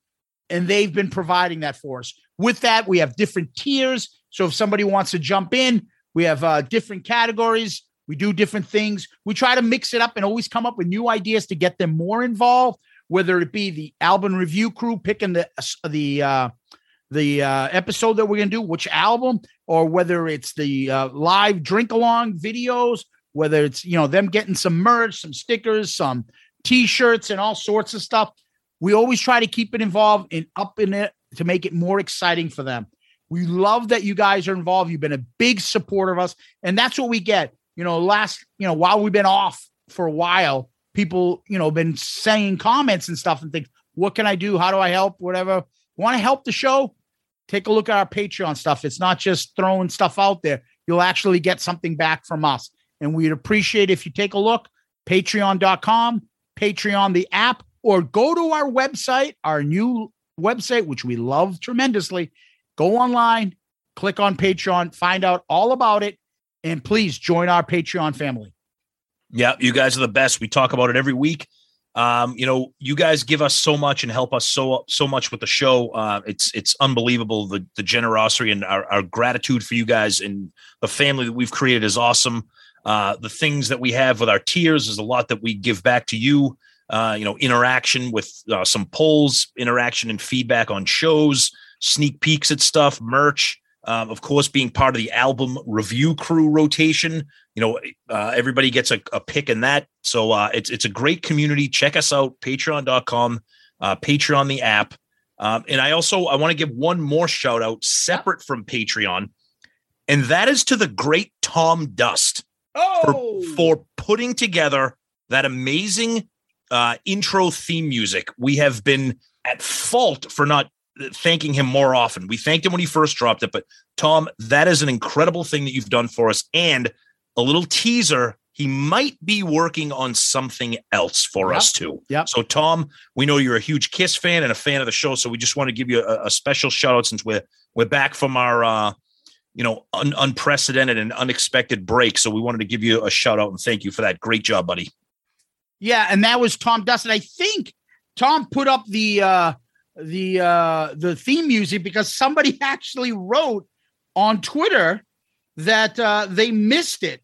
And they've been providing that for us. With that, we have different tiers. So if somebody wants to jump in, we have uh, different categories. We do different things. We try to mix it up and always come up with new ideas to get them more involved. Whether it be the album review crew picking the the uh, the uh, episode that we're going to do, which album, or whether it's the uh, live drink along videos, whether it's you know them getting some merch, some stickers, some t-shirts, and all sorts of stuff. We always try to keep it involved and up in it to make it more exciting for them. We love that you guys are involved. You've been a big supporter of us, and that's what we get. You know, last you know while we've been off for a while, people you know been saying comments and stuff and things. What can I do? How do I help? Whatever. Want to help the show? Take a look at our Patreon stuff. It's not just throwing stuff out there. You'll actually get something back from us. And we'd appreciate if you take a look, patreon.com, Patreon, the app, or go to our website, our new website, which we love tremendously. Go online, click on Patreon, find out all about it, and please join our Patreon family. Yeah, you guys are the best. We talk about it every week. Um, you know, you guys give us so much and help us so so much with the show. Uh, it's it's unbelievable the the generosity and our, our gratitude for you guys and the family that we've created is awesome. Uh, the things that we have with our tiers is a lot that we give back to you. Uh, you know, interaction with uh, some polls, interaction and feedback on shows, sneak peeks at stuff, merch. Um, of course, being part of the album review crew rotation, you know, uh, everybody gets a, a pick in that. So uh, it's it's a great community. Check us out, patreon.com, uh, Patreon, the app. Um, and I also I want to give one more shout out separate from Patreon, and that is to the great Tom Dust Oh, for, for putting together that amazing uh, intro theme music. We have been at fault for not thanking him more often. We thanked him when he first dropped it, but Tom, that is an incredible thing that you've done for us. And a little teaser, he might be working on something else for Yep. us too. Yeah. So, Tom, we know you're a huge Kiss fan and a fan of the show, so we just want to give you a, a special shout out since we're we're back from our uh, you know un- unprecedented and unexpected break. So we wanted to give you a shout out and thank you for that. Great job, buddy. Yeah, and that was Tom Dustin. I think Tom put up the uh the uh the theme music because somebody actually wrote on Twitter that uh they missed it,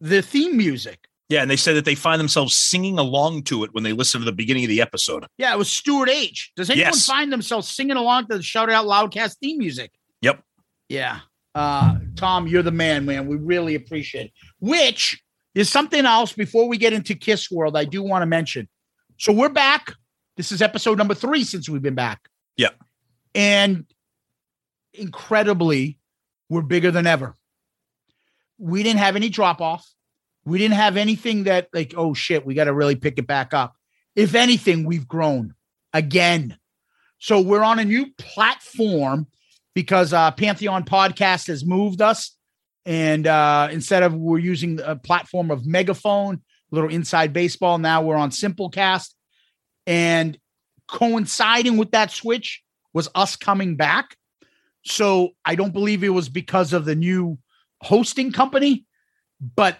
the theme music. Yeah, and they said that they find themselves singing along to it when they listen to the beginning of the episode. Yeah, it was Stuart H. Does anyone Yes. find themselves singing along to the Shout It Out Loudcast theme music? Yep. Yeah. Uh Tom, you're the man, man. We really appreciate it. Which is something else before we get into Kiss World, I do want to mention. So we're back. This is episode number three since we've been back. Yep. And incredibly, we're bigger than ever. We didn't have any drop off. We didn't have anything that, like, oh shit, we got to really pick it back up. If anything, we've grown again. So we're on a new platform because uh, Pantheon Podcast has moved us, and uh, instead of we're using a platform of Megaphone, a little inside baseball, now we're on Simplecast, and coinciding with that switch was us coming back. So I don't believe it was because of the new hosting company, but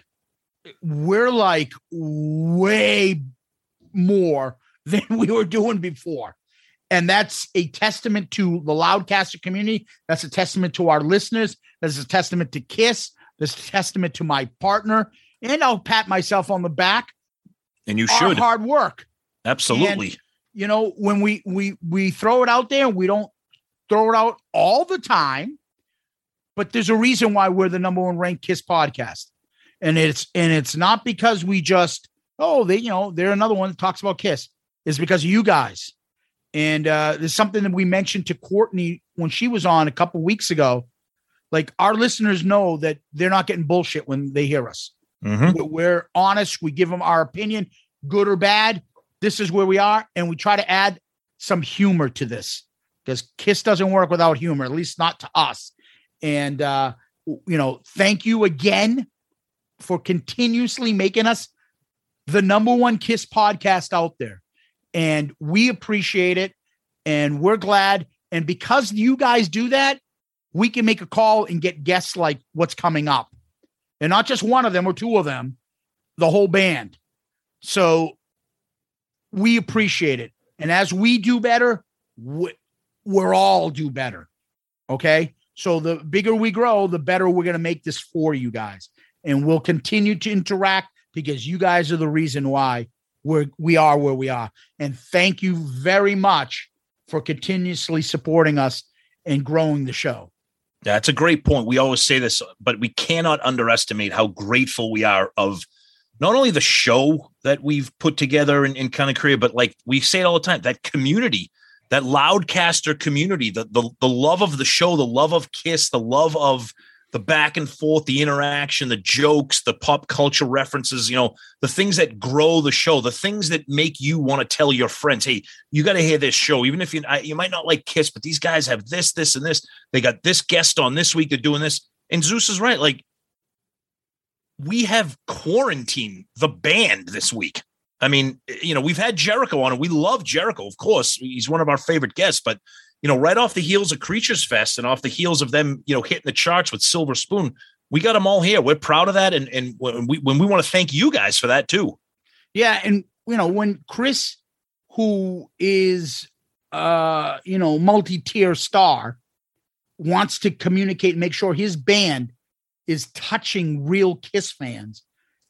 we're like way more than we were doing before. And that's a testament to the Loudcaster community. That's a testament to our listeners. That's a testament to Kiss. That's a testament to my partner. And I'll pat myself on the back. And you Our should. hard work. Absolutely. And, you know, when we we we throw it out there, we don't throw it out all the time. But there's a reason why we're the number one ranked Kiss podcast. And it's and it's not because we just, oh, they, you know, they're another one that talks about Kiss. It's because of you guys. And uh, there's something that we mentioned to Courtney when she was on a couple weeks ago. Like our listeners know that they're not getting bullshit when they hear us. Mhm. We're honest. We give them our opinion, good or bad. This is where we are, and we try to add some humor to this because Kiss doesn't work without humor, at least not to us. And uh, you know, thank you again for continuously making us the number one Kiss podcast out there, and we appreciate it, and we're glad. And because you guys do that, we can make a call and get guests like what's coming up and not just one of them or two of them, the whole band. So we appreciate it. And as we do better, we, we're all do better. Okay. So the bigger we grow, the better we're going to make this for you guys. And we'll continue to interact because you guys are the reason why we're, we are where we are. And thank you very much for continuously supporting us and growing the show. That's a great point. We always say this, but we cannot underestimate how grateful we are of not only the show that we've put together in, in kind of career, but like we say it all the time, that community, that loudcaster community, the, the the love of the show, the love of Kiss, the love of the back and forth, the interaction, the jokes, the pop culture references, you know, the things that grow the show, the things that make you want to tell your friends, hey, you got to hear this show, even if you I, you might not like Kiss, but these guys have this, this, and this. They got this guest on this week. They're doing this, and Zeus is right. Like we have quarantined the band this week. I mean, you know, we've had Jericho on, and we love Jericho, of course. He's one of our favorite guests, but you know, right off the heels of Creatures Fest and off the heels of them, you know, hitting the charts with Silver Spoon, we got them all here. We're proud of that, and and when we when we want to thank you guys for that too. Yeah, and you know when Chris, who is uh you know multi-tier star, wants to communicate and make sure his band is touching real Kiss fans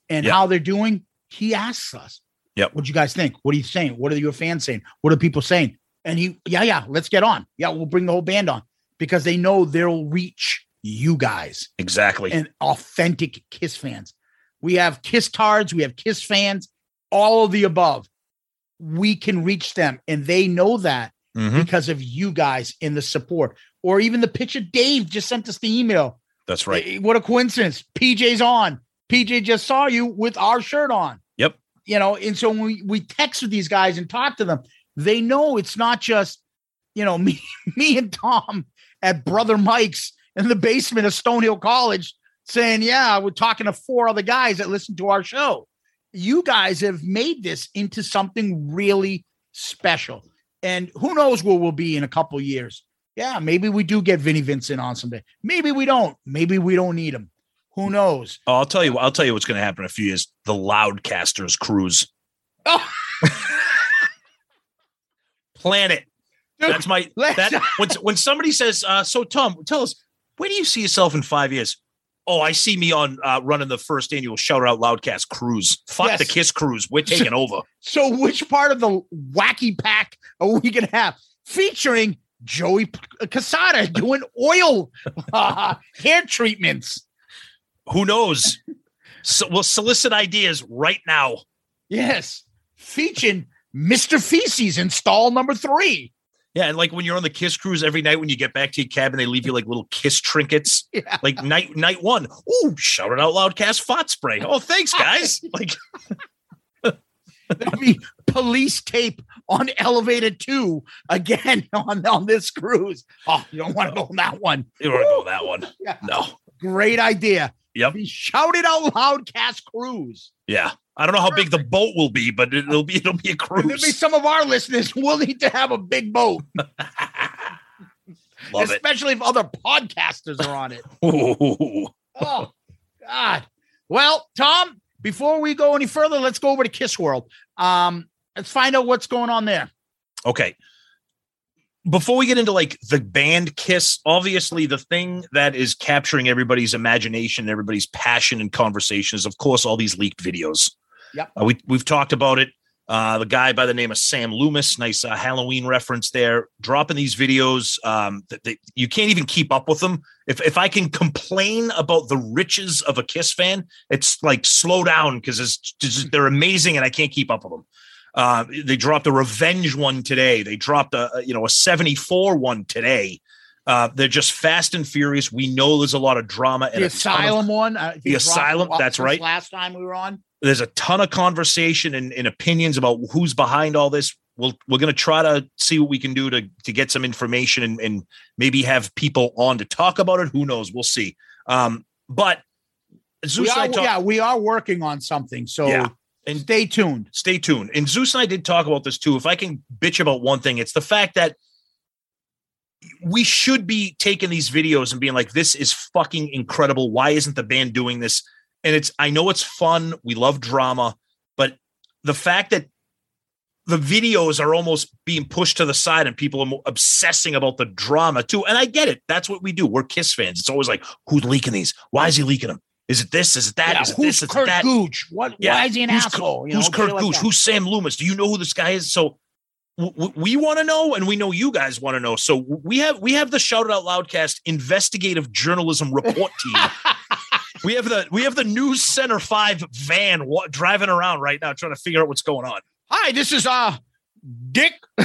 and Yeah. how they're doing, he asks us, Yep. what do you guys think? What are you saying? What are your fans saying? What are people saying?" And he, yeah, yeah, let's get on. Yeah, we'll bring the whole band on because they know they'll reach you guys Exactly. and authentic Kiss fans. We have Kiss tards, we have Kiss fans, all of the above. We can reach them, and they know that Mhm. because of you guys in the support. Or even the picture Dave just sent us the email. That's right. Eh, What a coincidence. PJ's on. PJ just saw you with our shirt on. Yep. You know, and so when we, we text with these guys and talk to them, they know it's not just, you know, me, me and Tom at Brother Mike's in the basement of Stonehill College saying, Yeah, we're talking to four other guys that listen to our show. You guys have made this into something really special. And who knows where we'll be in a couple years. Yeah, maybe we do get Vinnie Vincent on someday. Maybe we don't. Maybe we don't need him. Who knows? Oh, I'll tell you. I'll tell you what's going to happen in a few years. The Loudcasters cruise. Oh. Plan it. Dude, That's my that when when somebody says, uh, "So Tom, tell us where do you see yourself in five years?" Oh, I see me on uh, running the first annual Shout Out Loudcast cruise. Fuck Yes. the Kiss cruise. We're taking over. So, which part of the wacky pack are we going to have featuring Joey Cassata doing oil uh, hair treatments? Who knows? So we'll solicit ideas right now. Yes, featuring Mr. Feces in stall number three. Yeah, and like when you're on the Kiss cruise every night, when you get back to your cabin, they leave you like little Kiss trinkets. Yeah. Like night night one, ooh, shout it out loud, cast fart spray. Oh, thanks, guys. Like There'll be police tape on elevated two again on, on this cruise. Oh, you don't want to go on that one. You don't want to go on that one? Yeah. No. Great idea. Yep. The Shout It Out Loud cast cruise. Yeah. I don't know how big the boat will be, but it'll be it'll be a cruise. There'll be some of our listeners will need to have a big boat, Love it. especially if other podcasters are on it. Ooh. Oh, God. Well, Tom, before we go any further, let's go over to Kiss World. Um, let's find out what's going on there. Okay. Before we get into like the band Kiss, obviously the thing that is capturing everybody's imagination, everybody's passion and conversation is, of course, all these leaked videos. Yep. Uh, we we've talked about it. Uh, the guy by the name of Sam Loomis, nice uh, Halloween reference there, dropping these videos. Um, that that you can't even keep up with them. If if I can complain about the riches of a Kiss fan, it's like slow down because they're amazing and I can't keep up with them. Uh, they dropped a revenge one today. They dropped a you know a 74 one today. Uh, they're just fast and furious. We know there's a lot of drama and The a ton of- Asylum one. Uh, The Asylum, that's right. Last time we were on. there's a ton of conversation and, and opinions about who's behind all this. We'll, we're going to try to see what we can do to to get some information and, and maybe have people on to talk about it. Who knows? We'll see. Um, but Zeus We are, talk- yeah, we are working on something. So Yeah. And- stay tuned. stay tuned. And Zeus and I did talk about this too. If I can bitch about one thing, it's the fact that we should be taking these videos and being like, this is fucking incredible. Why isn't the band doing this? And it's, I know it's fun. We love drama, but the fact that the videos are almost being pushed to the side and people are obsessing about the drama too. And I get it. That's what we do. We're Kiss fans. It's always like, who's leaking these? Why is he leaking them? Is it this? Is it that? Yeah, Is it who's this? Is it Kurt that? Gooch? What? Yeah, Why is he an who's, asshole? You who's know, Kurt like Gooch? that. who's Sam Loomis? Do you know who this guy is? So w- we want to know, and we know you guys want to know. So we have we have the Shout It Out Loudcast investigative journalism report team. we have the we have the News Center Five van wa- driving around right now, trying to figure out what's going on. Hi, this is uh Dick.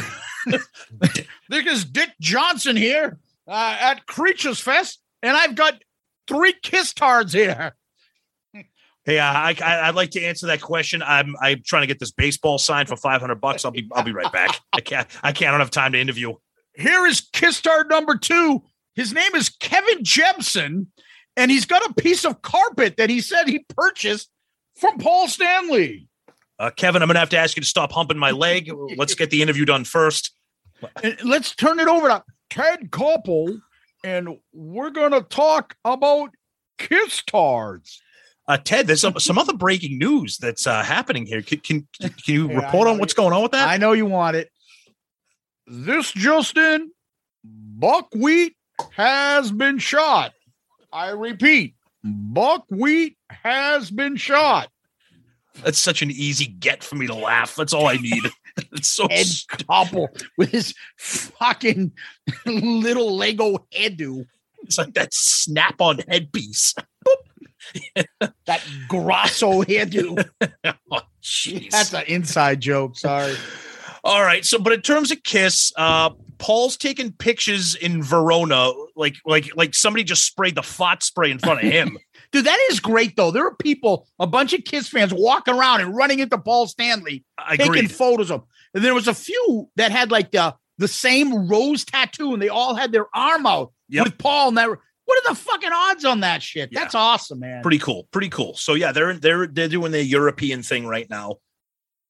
this is Dick Johnson here uh, at Creatures Fest, and I've got three kiss tards here. Hey, uh, I, I I'd like to answer that question. I'm I'm trying to get this baseball signed for five hundred bucks. I'll be I'll be right back. I can't I can't. I don't have time to interview. Here is kiss tard number two. His name is Kevin Jebson, and he's got a piece of carpet that he said he purchased from Paul Stanley. Uh, Kevin, I'm gonna have to ask you to stop humping my leg. Let's get the interview done first. Let's turn it over to Ted Koppel, and we're gonna talk about kiss tards. Uh, Ted, there's some, some other breaking news that's uh, happening here. Can, can, can you report on what's going on with that? I know you want it. This Justin buckwheat has been shot. I repeat, buckwheat has been shot. That's such an easy get for me to laugh. That's all I need. it's so Ed Koppel with his fucking little Lego headoo. it's like that snap on headpiece. That Grosso hairdo. oh, jeez. That's an inside joke. Sorry. All right. So, but in terms of Kiss, uh, Paul's taking pictures in Verona, like like like somebody just sprayed the fart spray in front of him. Dude, that is great though. There are people, a bunch of Kiss fans walking around and running into Paul Stanley, taking photos of. And there was a few that had like the the same rose tattoo, and they all had their arm out Yep. with Paul. And that, what are the fucking odds on that shit? Yeah. That's awesome, man. Pretty cool. Pretty cool. So yeah, they're they're they're doing the European thing right now.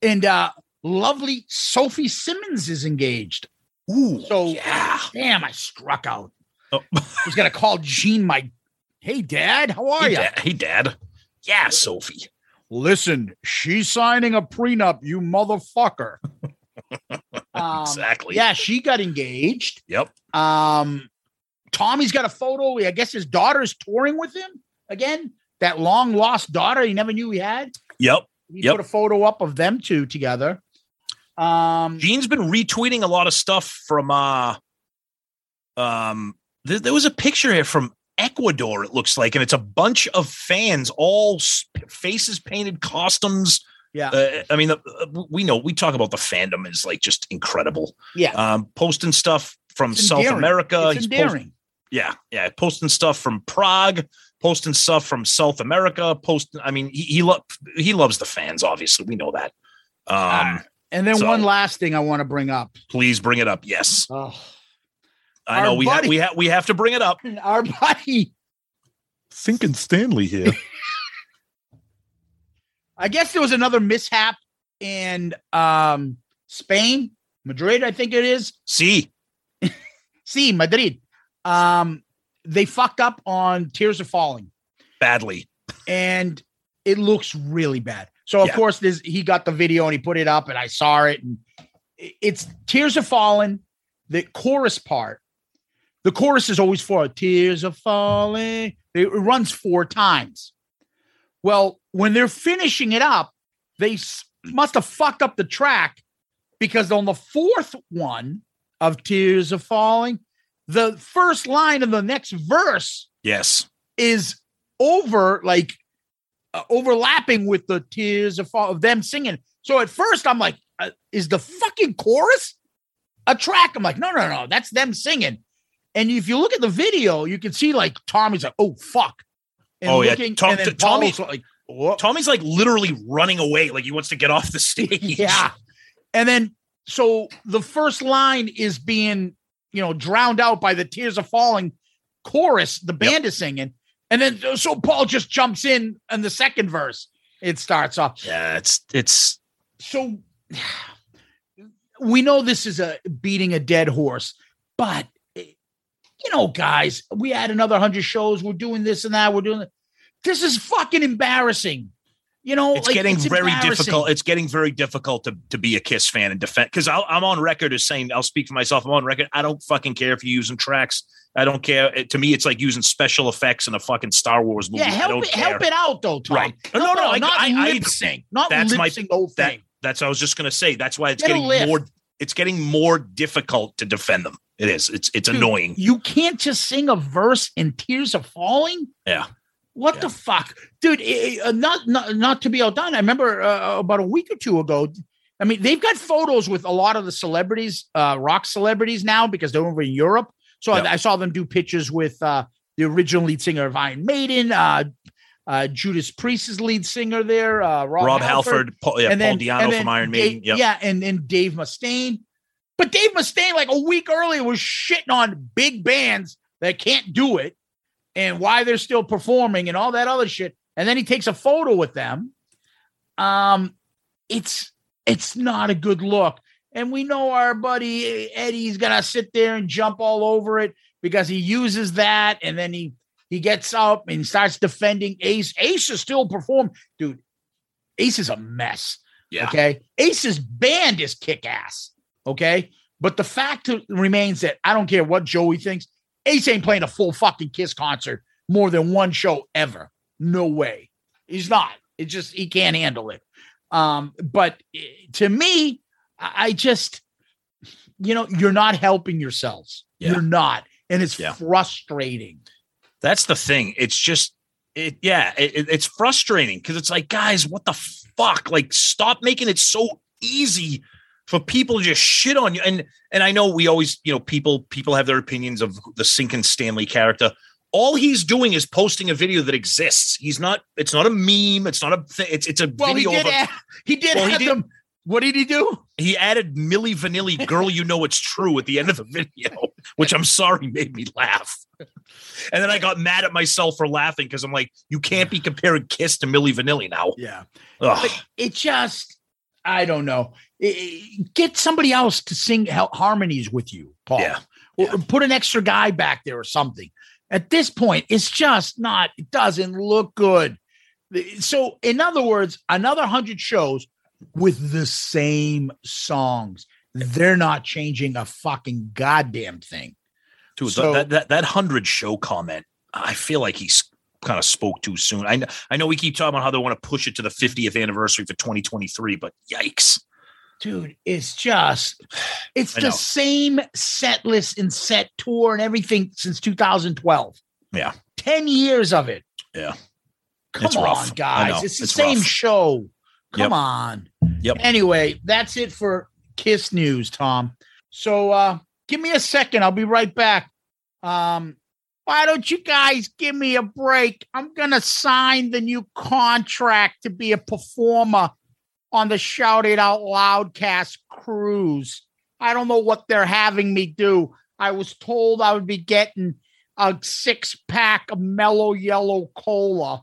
and uh lovely Sophie Simmons is engaged. Ooh. So yeah. damn, I struck out. Oh. I was gonna call Gene my hey dad, how are you? Dad. hey, Dad. Yeah, Sophie. Listen, she's signing a prenup, you motherfucker. Um, Exactly. Yeah, she got engaged. Yep. Um, Tommy's got a photo. I guess his daughter's touring with him again. That long lost daughter he never knew he had. Yep. He Yep. put a photo up of them two together. Um, Gene's been retweeting a lot of stuff from uh um there, there was a picture here from Ecuador, it looks like, and it's a bunch of fans, all faces painted, costumes. Yeah. Uh, I mean, uh, we know we talk about the fandom is like just incredible. yeah, Um, posting stuff from It's South endearing. America. it's He's post- yeah, yeah, posting stuff from Prague, posting stuff from South America. Posting, I mean, he he, lo- he loves the fans. Obviously, we know that. Um, Ah, And then So- one last thing I want to bring up. Please bring it up. Yes, Oh, I know we have we have we have to bring it up. our buddy. Thinking Stanley here. I guess there was another mishap in um, Spain, Madrid, I think it is. See, See, Madrid. Um, they fucked up on Tears Are Falling, badly. and it looks really bad. So of Yeah. course, there's he got the video and he put it up, and I saw it, and it's Tears Are Falling, the chorus part. The chorus is always four Tears Are Falling. It runs four times. Well, when they're finishing it up, they must have fucked up the track because on the fourth one of Tears Are Falling, the first line of the next verse Yes. is over, like uh, overlapping with the Tears of Fall of them singing. So at first, I'm like, uh, is the fucking chorus a track? I'm like, no, no, no, that's them singing. And if you look at the video, you can see like Tommy's like, oh fuck. And Oh, yeah. Tom- and then Tommy- Paul's like, "Whoa." Tommy's like literally running away, like he wants to get off the stage. Yeah. And then so the first line is being, you know, drowned out by the tears of falling chorus the band is singing. And then so Paul just jumps in and the second verse. It starts off. Yeah, it's it's So we know this is a beating a dead horse, but you know, guys, we had another 100 shows. We're doing this and that. We're doing it. This is fucking embarrassing. You know, it's like, getting very difficult. It's getting very difficult to, to be a Kiss fan and defend because I'm on record as saying I'll speak for myself. I'm on record. I don't fucking care if you're using tracks. I don't care. It- to me, it's like using special effects in a fucking Star Wars movie. Yeah, help don't it, care. help it out though, Tom. Right. No, no, I- not I- lip sync, not that's lip my- sync that- thing. That's what I was just gonna say. That's why it's Get getting more. It's getting more difficult to defend them. It is. It's it's Dude, annoying. You can't just sing a verse and Tears are Falling. Yeah. What Yeah. the fuck, dude? eh, uh, not, not not to be outdone. I remember uh, about a week or two ago. I mean, they've got photos with a lot of the celebrities, uh, rock celebrities now because they're over in Europe. So I- Yeah. I, saw them do pictures with uh, the original lead singer of Iron Maiden, uh, Judas Priest's lead singer there, uh, Rob, Rob Halford. Halford, Paul, yeah, and Paul then, Di'Anno then from Iron Dave- Maiden. Yep. Yeah, and then Dave Mustaine. But Dave Mustaine, like a week earlier, was shitting on big bands that can't do it and why they're still performing and all that other shit. And then he takes a photo with them. Um, it's it's not a good look. And we know our buddy Eddie's gonna sit there and jump all over it because he uses that, and then he he gets up and starts defending Ace. Ace is still perform, dude. Ace is a mess. Yeah. Okay. Ace's band is kick ass. Okay. But the fact remains that I don't care what Joey thinks. Ace ain't playing a full fucking Kiss concert more than one show ever. No way. He's not. It just he can't handle it. Um, but eh, to me, I I just, you know, you're not helping yourselves. Yeah. You're not, and it's Yeah. frustrating. That's the thing. It's just it. Yeah, it, it- it's frustrating because it's like, guys, what the fuck? Like, stop making it so easy for people to just shit on you. And and I know we always, you know, people people have their opinions of the Sinkin Stanley character. All he's doing is posting a video that exists. He's not. It's not a meme. It's not a. Thing. It's it's a Well, he video. did. of a, Add, he did Well, he did- them. What did he do? he added Milli Vanilli, "Girl, you know it's true" at the end of the video, which I'm sorry made me laugh. And then I got mad at myself for laughing because I'm like, you can't be comparing Kiss to Milli Vanilli now. Yeah. It just i don't know. I- I- get somebody else to sing hel- harmonies with you paul. Yeah, Or, or put an extra guy back there or something. At this point it's just not it doesn't look good. So in other words another 100 shows with the same songs. They're not changing a fucking goddamn thing Dude, So- that, that that hundred show comment, I feel like he's kind of spoke too soon. I know, I know we keep talking about how they want to push it to the 50th anniversary for 2023, but yikes. dude it's just it's the same set list and set tour and everything since 2012 Yeah. 10 years of it Yeah. come It's on rough. Guys it's the It's same rough. show come Yep. on Yep. anyway that's it for kiss news tom so uh give me a second i'll be right back um why don't you guys give me a break i'm gonna sign the new contract to be a performer on the Shout It Out Loudcast cruise. I don't know what they're having me do. I was told I would be getting a six pack of mellow yellow cola.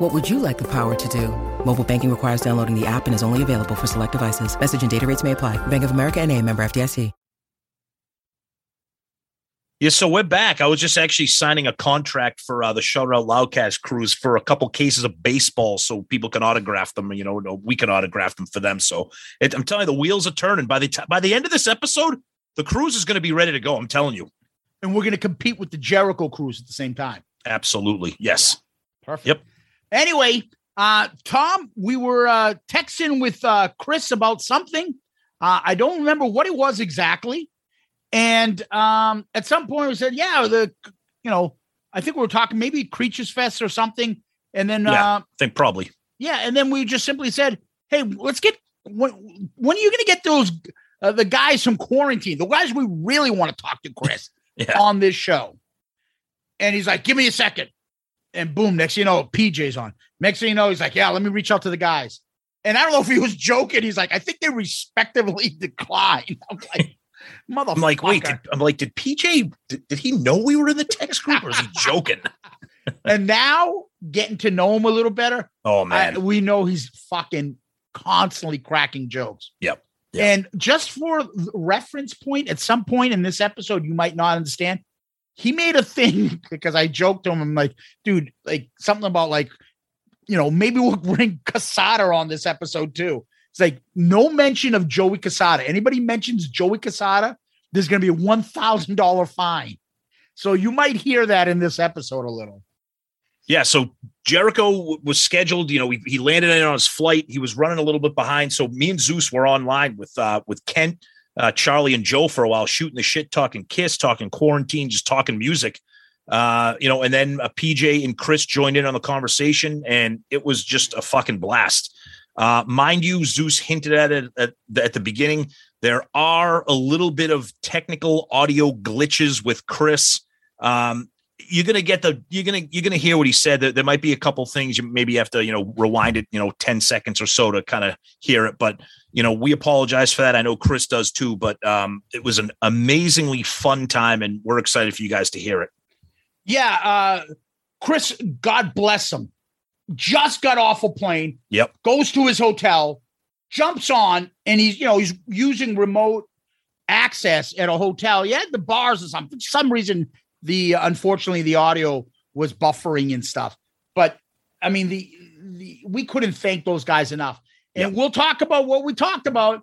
What would you like the power to do? Mobile banking requires downloading the app and is only available for select devices. Message and data rates may apply. Bank of America and a member FDIC. Yeah, so we're back. I was just actually signing a contract for uh, the Shout Out Loudcast cruise for a couple cases of baseball, so people can autograph them. You know, we can autograph them for them. So it, I'm telling you, the wheels are turning. By the time by the end of this episode, the cruise is going to be ready to go. I'm telling you. And we're going to compete with the Jericho cruise at the same time. Absolutely, yes. Yeah. Perfect. Yep. Anyway, uh, Tom, we were uh, texting with uh, Chris about something. Uh, I don't remember what it was exactly. And um, at some point, we said, "Yeah, the you know, I think we were talking maybe Creatures Fest or something." And then, yeah, uh, I think probably, yeah. And then we just simply said, "Hey, let's get when, when are you going to get those uh, the guys from quarantine, the guys we really want to talk to, Chris, yeah. on this show?" And he's like, "Give me a second. And boom, next thing you know, PJ's on. Next thing you know, he's like, "Yeah, let me reach out to the guys." And I don't know if he was joking. He's like, "I think they respectively decline." I'm like. Motherfucker. I'm like, wait, did, I'm like, did PJ, did, did he know we were in the text group or is he joking? and now getting to know him a little better. Oh, man. I, we know he's fucking constantly cracking jokes. Yep. yep. And just for reference point, at some point in this episode, you might not understand. He made a thing because I joked to him. I'm like, dude, like something about like, you know, maybe we'll bring Cassata on this episode too. It's like no mention of Joey Cassata. Anybody mentions Joey Cassata, there's going to be a one thousand dollar fine. So you might hear that in this episode a little. Yeah. So Jericho was scheduled. You know, he, he landed in on his flight. He was running a little bit behind. So me and Zeus were online with uh, with Kent, uh, Charlie, and Joe for a while, shooting the shit, talking Kiss, talking quarantine, just talking music. Uh, you know, and then uh, PJ and Chris joined in on the conversation, and it was just a fucking blast. Uh, mind you, Zeus hinted at it at, at the beginning. There are a little bit of technical audio glitches with Chris. Um, you're gonna get the you're gonna you're gonna hear what he said. There, there might be a couple things you maybe have to you know rewind it you know ten seconds or so to kind of hear it. But you know we apologize for that. I know Chris does too. But um, it was an amazingly fun time, and we're excited for you guys to hear it. Yeah, uh, Chris, God bless him just got off a plane. Yep. Goes to his hotel, jumps on, and he's you know he's using remote access at a hotel. Yeah, the bars or something. For some reason, the unfortunately the audio was buffering and stuff. But I mean, the, the we couldn't thank those guys enough. And we'll talk about what we talked about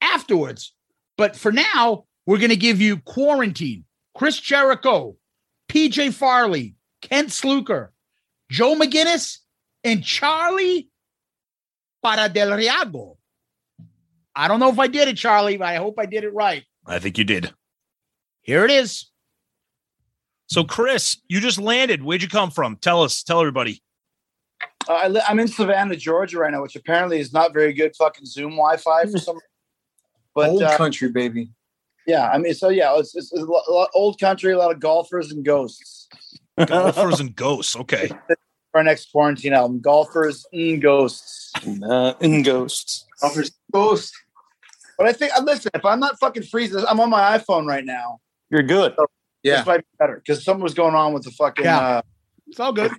afterwards. But for now, we're going to give you quarantine. Chris Jericho, PJ Farley, Kent Slucher, Joe McGinnis, and Charlie Parra del Riego. I don't know if I did it, Charlie, but I hope I did it right. I think you did. Here it is. So, Chris, you just landed. Where'd you come from? Tell us. Tell everybody. Uh, I li- I'm in Savannah, Georgia right now, which apparently is not very good fucking Zoom Wi-Fi for some. But Old uh, country, baby. yeah, I mean, so yeah, it's, it's, it's a lot, old country, a lot of golfers and ghosts. Golfers and ghosts. Okay. Our next quarantine album, golfers and ghosts. Uh, and ghosts. Golfers, ghosts. But I think, uh, listen, if I'm not fucking freezing, I'm on my iPhone right now. You're good. Yeah, this might be better because something was going on with the fucking. Yeah. Uh, It's all good.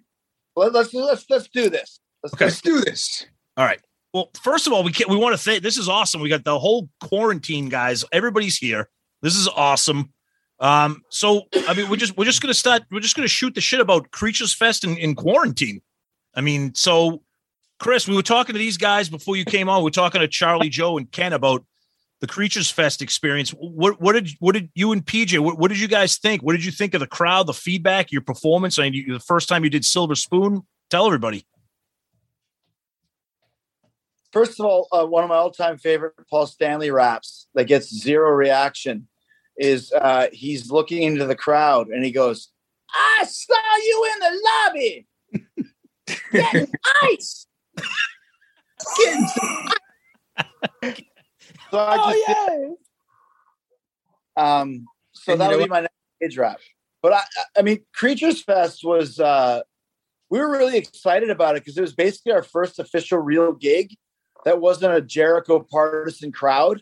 let, let's let's let's do this. Let's, Okay. let's do this. All right. Well, first of all, we can't, we want to say this is awesome. We got the whole quarantine guys. Everybody's here. This is awesome. Um, so I mean, we're just we're just gonna start. We're just gonna shoot the shit about Creatures Fest in, in quarantine. I mean, so Chris, we were talking to these guys before you came on. We are talking to Charlie, Joe, and Ken about the Creatures Fest experience. What what did what did you and PJ? What, what did you guys think? What did you think of the crowd, the feedback, your performance? I mean, you, the first time you did Silver Spoon. Tell everybody. First of all, uh, one of my all-time favorite Paul Stanley raps that gets zero reaction is uh, he's looking into the crowd and he goes, "I saw you in the lobby getting ice." Getting ice." So I just did- um, so And that you know would be my next stage rap. But I, I mean, Creatures Fest was uh, we were really excited about it because it was basically our first official real gig that wasn't a Jericho partisan crowd.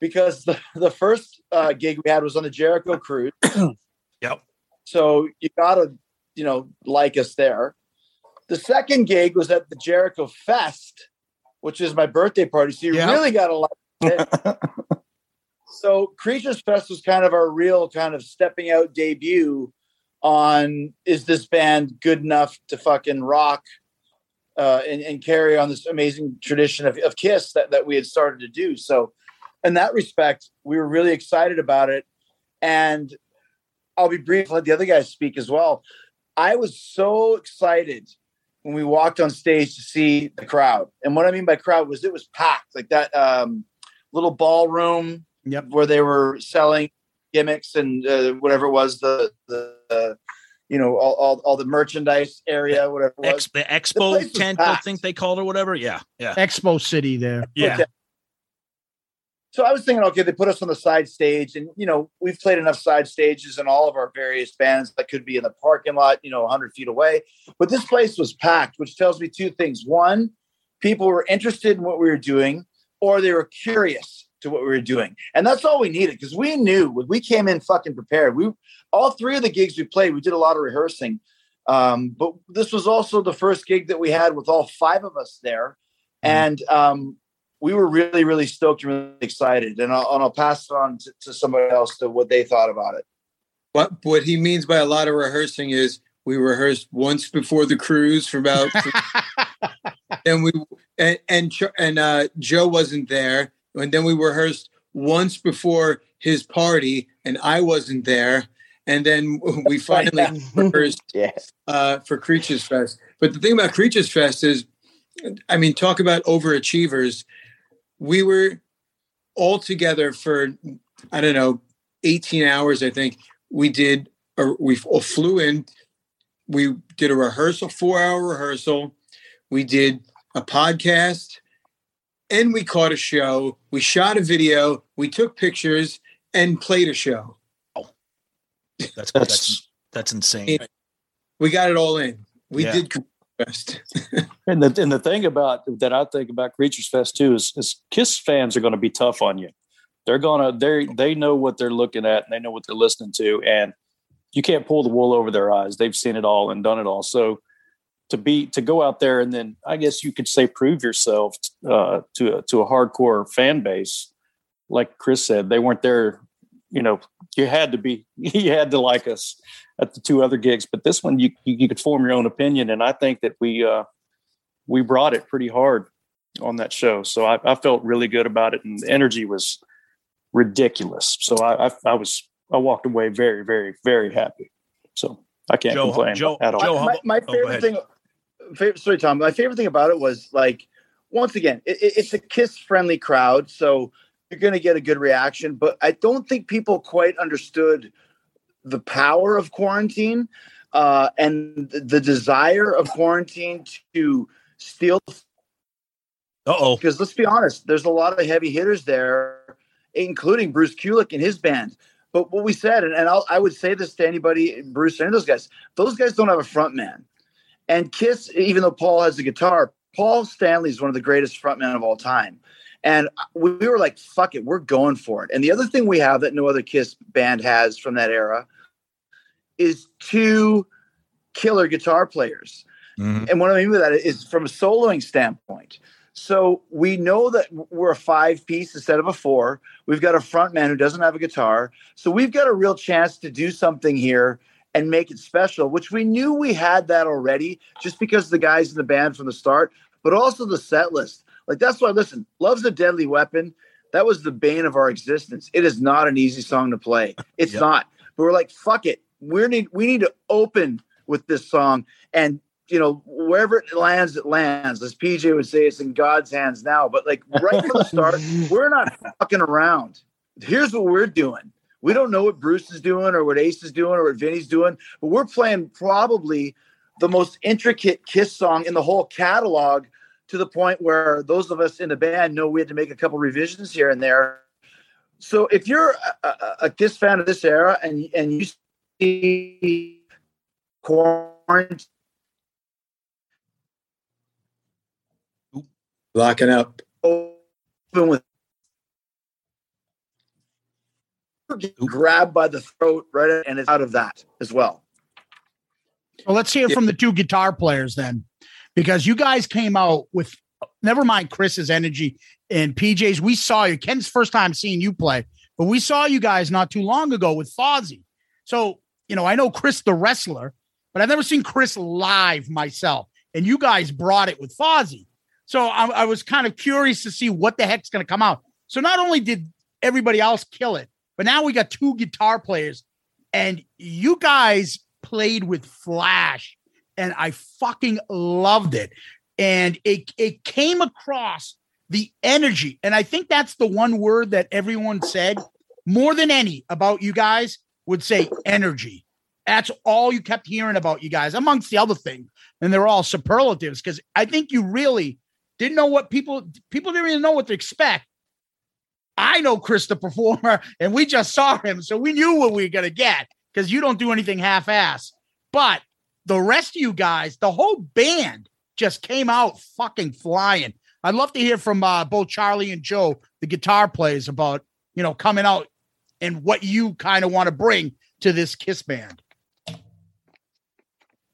Because the, the first uh, gig we had was on the Jericho cruise. Yep. So you gotta, you know, like us there. The second gig was at the Jericho Fest, which is my birthday party. So you Yeah. really gotta like it. So Creatures Fest was kind of our real kind of stepping out debut on is this band good enough to fucking rock uh, and, and carry on this amazing tradition of, of Kiss that, that we had started to do. So in that respect, we were really excited about it. And I'll be brief, let the other guys speak as well. I was so excited when we walked on stage to see the crowd. And what I mean by crowd was it was packed, like that um, little ballroom Yep. where they were selling gimmicks and uh, whatever it was, the, the uh, you know, all, all, all the merchandise area, whatever it was. Ex, the expo was tent, I think they called it, or whatever. Yeah, yeah, Expo City there. yeah. Okay. So I was thinking, okay, they put us on the side stage, and you know, we've played enough side stages in all of our various bands that could be in the parking lot, you know, 100 feet away. But this place was packed, which tells me two things: one, people were interested in what we were doing, or they were curious to what we were doing, and that's all we needed because we knew when we came in fucking prepared. We all three of the gigs we played, we did a lot of rehearsing, um, but this was also the first gig that we had with all five of us there, and um, we were really, really stoked and really excited. And I'll, and I'll pass it on to, to somebody else to what they thought about it. What what he means by a lot of rehearsing is we rehearsed once before the cruise for about, and we and and, and uh, Joe wasn't there, and then we rehearsed once before his party, and I wasn't there, and then we finally rehearsed Yes. uh, for Creatures Fest. But the thing about Creatures Fest is, I mean, talk about overachievers. We were all together for, I don't know, 18 hours, I think. We did, or we flew in, we did a rehearsal, four hour rehearsal. We did a podcast and we caught a show. We shot a video, we took pictures and played a show. Oh. That's that's that's insane. We got it all in. We Yeah. did Creatures Fest. And the and the thing about that I think about Creatures Fest too is, is Kiss fans are going to be tough on you. They're gonna they they know what they're looking at and they know what they're listening to, and you can't pull the wool over their eyes. They've seen it all and done it all. So to be to go out there and then I guess you could say prove yourself uh, to a, to a hardcore fan base, like Chris said, they weren't there you know, you had to be, you had to like us at the two other gigs, but this one you you, you could form your own opinion, and I think that we uh, we brought it pretty hard on that show. So I, I felt really good about it, and the energy was ridiculous. So I, I, I was I walked away very very very happy. So I can't Joe, complain Joe, at all. Joe, my, my, my oh, favorite thing favorite, sorry tom my favorite thing about it was like once again it, it- it's a kiss friendly crowd so you're going to get a good reaction but i don't think people quite understood the power of quarantine uh, and the, the desire of quarantine to steal Uh-oh. because let's be honest there's a lot of heavy hitters there including bruce kulick and his band but what we said and, and I'll, i would say this to anybody bruce and those guys those guys don't have a front man and Kiss, even though Paul has a guitar, Paul Stanley is one of the greatest frontmen of all time. And we we were like, fuck it, we're going for it. And the other thing we have that no other Kiss band has from that era is two killer guitar players. Mhm. And what I mean by that is from a soloing standpoint. So we know that we're a five piece instead of a four. We've got a front man who doesn't have a guitar. So we've got a real chance to do something here and make it special, which we knew we had that already just because of the guys in the band from the start, but also the set list. Like that's why, listen, Love's a Deadly Weapon. That was the bane of our existence. It is not an easy song to play. It's Yep. not. But we're like, fuck it. We need we need to open with this song. And you know, wherever it lands, it lands. As PJ would say, it's in God's hands now. But like right from the start, we're not fucking around. Here's what we're doing. We don't know what Bruce is doing or what Ace is doing or what Vinnie's doing, but we're playing probably the most intricate Kiss song in the whole catalog to the point where those of us in the band know we had to make a couple revisions here and there. So if you're a, a, a Kiss fan of this era and and you see quarantine Locking up. open with grabbed by the throat right and it's out of that as well. Well, let's hear from the two guitar players then, because you guys came out with never mind Chris's energy and PJ's. We saw you. Ken's first time seeing you play, but we saw you guys not too long ago with Fozzy. So, you know, I know Chris the wrestler, but I've never seen Chris live myself. And you guys brought it with Fozzy. So I, I was kind of curious to see what the heck's going to come out. So not only did everybody else kill it, but now we got two guitar players, and you guys played with flash, and I fucking loved it. And it it came across the energy, and I think that's the one word that everyone said more than any about you guys would say energy. That's all you kept hearing about you guys, amongst the other thing. and they're all superlatives. Because I think you really didn't know what people people didn't even know what to expect. I know Chris the performer, and we just saw him, so we knew what we were gonna get because you don't do anything half-ass. But the rest of you guys, the whole band just came out fucking flying. I'd love to hear from uh, both Charlie and Joe, the guitar players, about you know coming out and what you kind of want to bring to this Kiss band.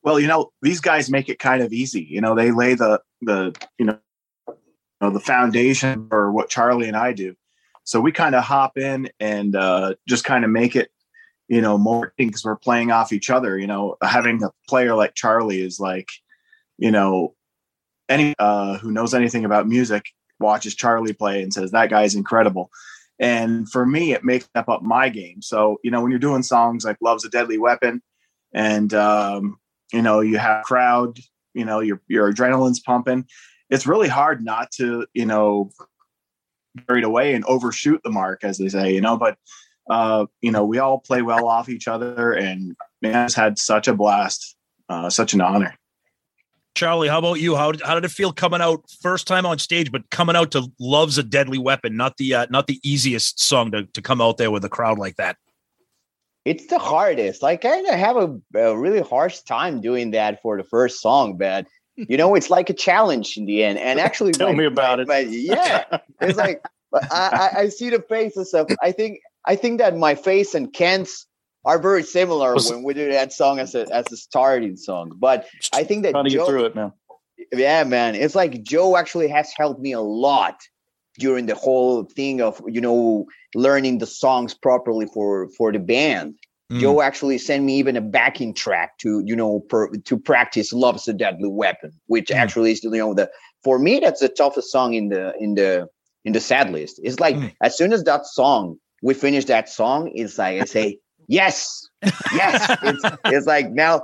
Well, you know, these guys make it kind of easy. You know, they lay the the you know, know the foundation for what Charlie and I do. So we kind of hop in and uh, just kind of make it, you know, more because we're playing off each other. You know, having a player like Charlie is like, you know, any uh, who knows anything about music watches Charlie play and says that guy's incredible. And for me, it makes step up my game. So you know, when you're doing songs like "Love's a Deadly Weapon," and um, you know you have crowd you know your your adrenaline's pumping it's really hard not to you know carried away and overshoot the mark as they say you know but uh you know we all play well off each other and man has had such a blast uh such an honor Charlie, how about you? How did, how did it feel coming out first time on stage, but coming out to "Love's a Deadly Weapon"? Not the uh, not the easiest song to to come out there with a crowd like that. It's the hardest. Like I kind of have a, a really harsh time doing that for the first song, but you know, it's like a challenge in the end. And actually, Tell my- me about my- it. my- yeah, it's like I, I, I see the faces of. I think I think that my face and Kent's are very similar when we do that song as a as a starting song. But I think that Trying to get through it now. yeah, man. It's like Joe actually has helped me a lot during the whole thing of, you know, learning the songs properly for for the band. Mm. Joe actually sent me even a backing track to you know per, to practice "Love's a Deadly Weapon," which Mm. actually is you know the for me that's the toughest song in the in the in the set list. It's like Mm. as soon as that song we finish that song, it's like I say yes, yes. it's, it's like now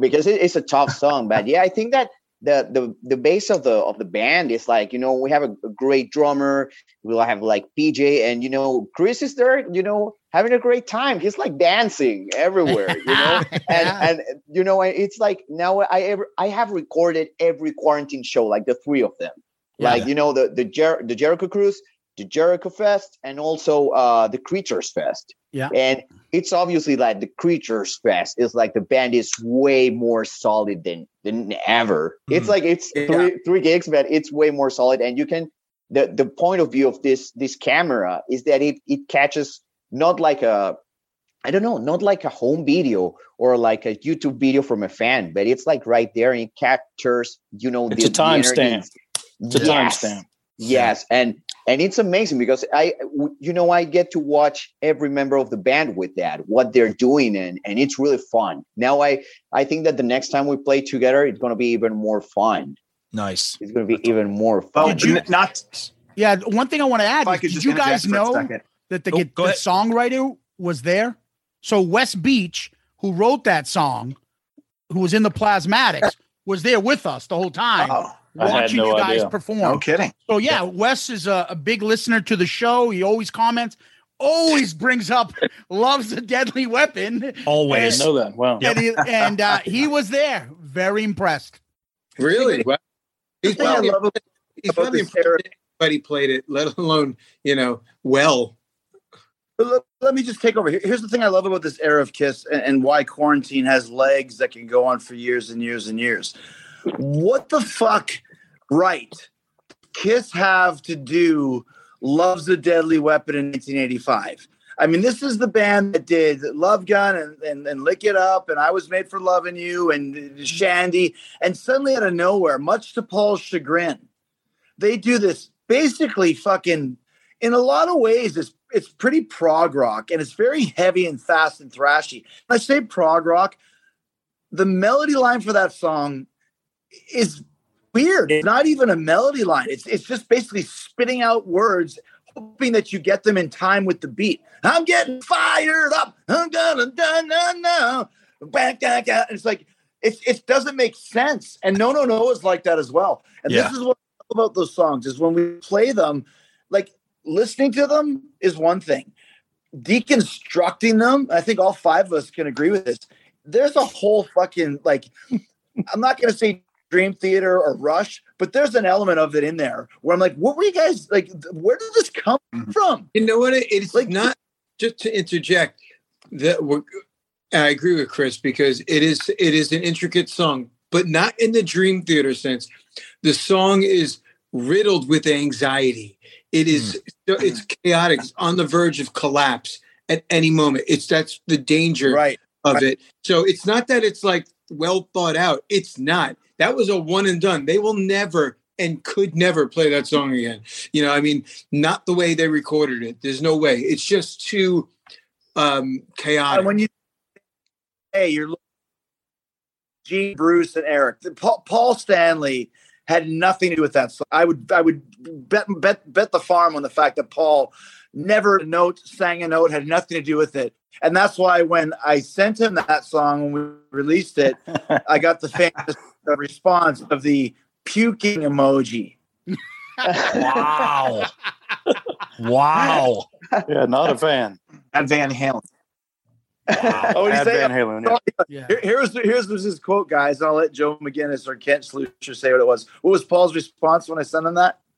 because it- it's a tough song, but yeah, I think that the the the base of the of the band is like you know we have a, a great drummer we'll have like pj and you know chris is there you know having a great time. He's like dancing everywhere you know? And and you know it's like now i ever i have recorded every quarantine show like the three of them. Like Yeah. you know the the, Jer- the jericho cruise the jericho fest and also uh the creatures fest. Yeah. and it's obviously like the creatures fest is like the band is way more solid than than ever. It's Mhm. like it's three three gigs but it's way more solid. And you can the the point of view of this this camera is that it it catches not like a I don't know, not like a home video or like a YouTube video from a fan, but it's like right there and it captures, you know, It's a timestamp. energy. It's a Yes. timestamp. Yes, and and it's amazing because I, you know, I get to watch every member of the band with that, what they're doing, and and it's really fun. Now I I think that the next time we play together, it's going to be even more fun. Nice. It's going to be even more fun. Did you- not Yeah, one thing I want to add If I could did just you interject guys for a know second. That the, Oh, the ahead. songwriter was there? So Wes Beech, who wrote that song, who was in the Plasmatics, was there with us the whole time, Oh, watching no you guys idea. perform. no kidding. So yeah, Wes is a, a big listener to the show. He always comments, always brings up, loves the deadly weapon. Always. didn't know that. Wow. And, he, and uh, he was there, very impressed. Really? Well, he's The thing I probably, love he's about probably this era- impressed anybody played it, let alone, you know, well. But let, let me just take over. Here- Here's the thing I love about this era of Kiss and, and why quarantine has legs that can go on for years and years and years. What the fuck, right? Kiss have to do Love's a Deadly Weapon in 1985. I mean, this is the band that did Love Gun and, and, and Lick It Up, and I Was Made for Loving You, and Shandi. And suddenly, out of nowhere, much to Paul's chagrin, they do this basically fucking, in a lot of ways, it's, it's pretty prog rock and it's very heavy and fast and thrashy. When I say prog rock, the melody line for that song is weird. It's not even a melody line. It's it's just basically spitting out words, hoping that you get them in time with the beat. I'm getting fired up. I'm gonna dun dun now. It's like it, it doesn't make sense. And no no no is like that as well. And Yeah. this is what about those songs is when we play them, like listening to them is one thing. Deconstructing them, I think all five of us can agree with this. There's a whole fucking like I'm not gonna say Dream Theater or Rush, but there's an element of it in there where I'm like, what were you guys like? Where did this come mm-hmm. from? You know what? It's Like- not just to interject. That we're, I agree with Chris because it is it is an intricate song, but not in the Dream Theater sense. The song is riddled with anxiety. It is it's chaotic. It's on the verge of collapse at any moment. It's that's the danger Right. of it. So it's not that it's like well thought out. It's not. That was a one and done. They will never and could never play that song again. You know, I mean, not the way they recorded it. There's no way. It's just too um chaotic. And when you hey, you're looking- Gene, Bruce, and Eric. Paul, Paul Stanley had nothing to do with that. So I would I would bet bet bet the farm on the fact that Paul never a note sang a note had nothing to do with it. And that's why when I sent him that song when we released it, I got the famous response of the puking emoji. Wow. wow. Yeah, not a fan. And Van Halen. Oh, what did say? Van Halen. yeah. Yeah. Here- here's here's was his quote, guys. I'll let Joe McGinnis or Kent Slucher say what it was. What was Paul's response when I sent him that?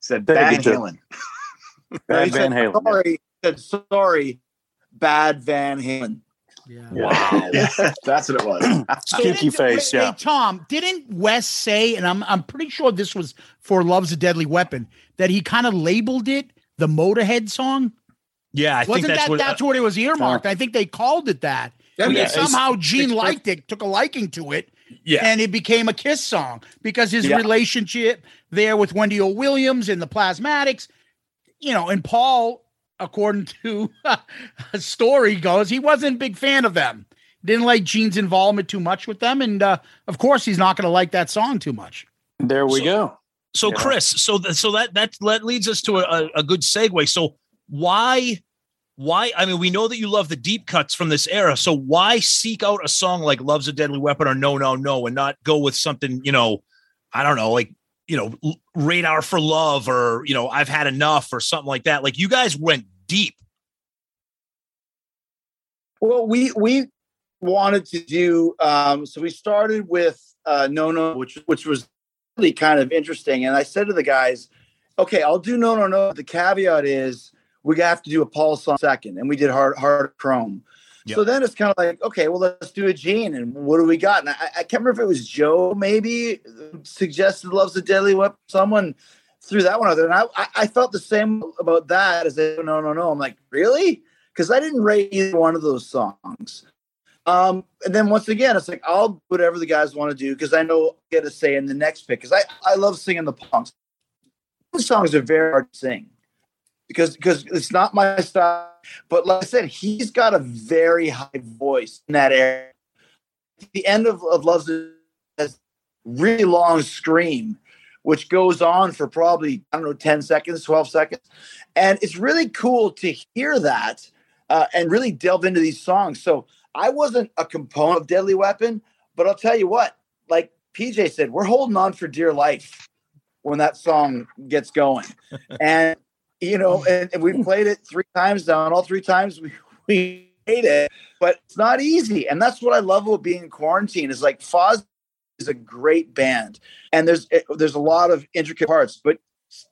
Said Van. Halen. Bad he Van said, Halen. Sorry, he said sorry, bad Van Halen. Yeah. Wow. That's what it was. Squeaky Didn't- face, wait, yeah. Hey, Tom, didn't Wes say, and I'm I'm pretty sure this was for "Love's a Deadly Weapon," that he kind of labeled it the Motorhead song? Yeah, I Wasn't that's that what. that's what it was earmarked? I think they called it that. That And makes then sense. somehow Gene liked it, took a liking to it, yeah. and it became a Kiss song because his Yeah. relationship there with Wendy O. Williams and the Plasmatics. you know, and Paul, according to a story goes, he wasn't a big fan of them. Didn't like Gene's involvement too much with them, and uh, of course, he's not going to like that song too much. There we So- go. So Yeah. Chris, so th- so that that that leads us to a, a good segue. So why why I mean we know that you love the deep cuts from this era. So why seek out a song like Love's a Deadly Weapon or No No No and not go with something, you know, I don't know, like you know, Radar for Love or you know, I've had enough or something like that. Like you guys went deep. Well, we we wanted to do um, so. We started with uh, no no, which which was really kind of interesting. And I said to the guys, "Okay, I'll do no no no." The caveat is we have to do a Paul song second, and we did hard hard chrome. So then it's kind of like, okay, well, let's do a Gene, and what do we got? And I, I can't remember if it was Joe maybe suggested "Loves a Deadly Weapon." Someone threw that one out there, and I, I, felt the same about that as they, no, no, no. I'm like, really? Because I didn't rate either one of those songs. Um, and then once again, it's like I'll do whatever the guys want to do because I know I'll get a say in the next pick. Because I, I love singing the. The songs are very hard to sing because because it's not my style. But like I said, he's got a very high voice in that area. The end of, of Love's has really long scream, which goes on for probably I don't know ten seconds, twelve seconds, and it's really cool to hear that uh, and really delve into these songs. So I wasn't a component of Deadly Weapon, but I'll tell you what, like PJ said, we're holding on for dear life when that song gets going. and you know, and, and we played it three times now, and all three times we, we hate it, but it's not easy. And that's what I love about being in quarantine is like Foz is a great band, and there's eh, there's a lot of intricate parts, but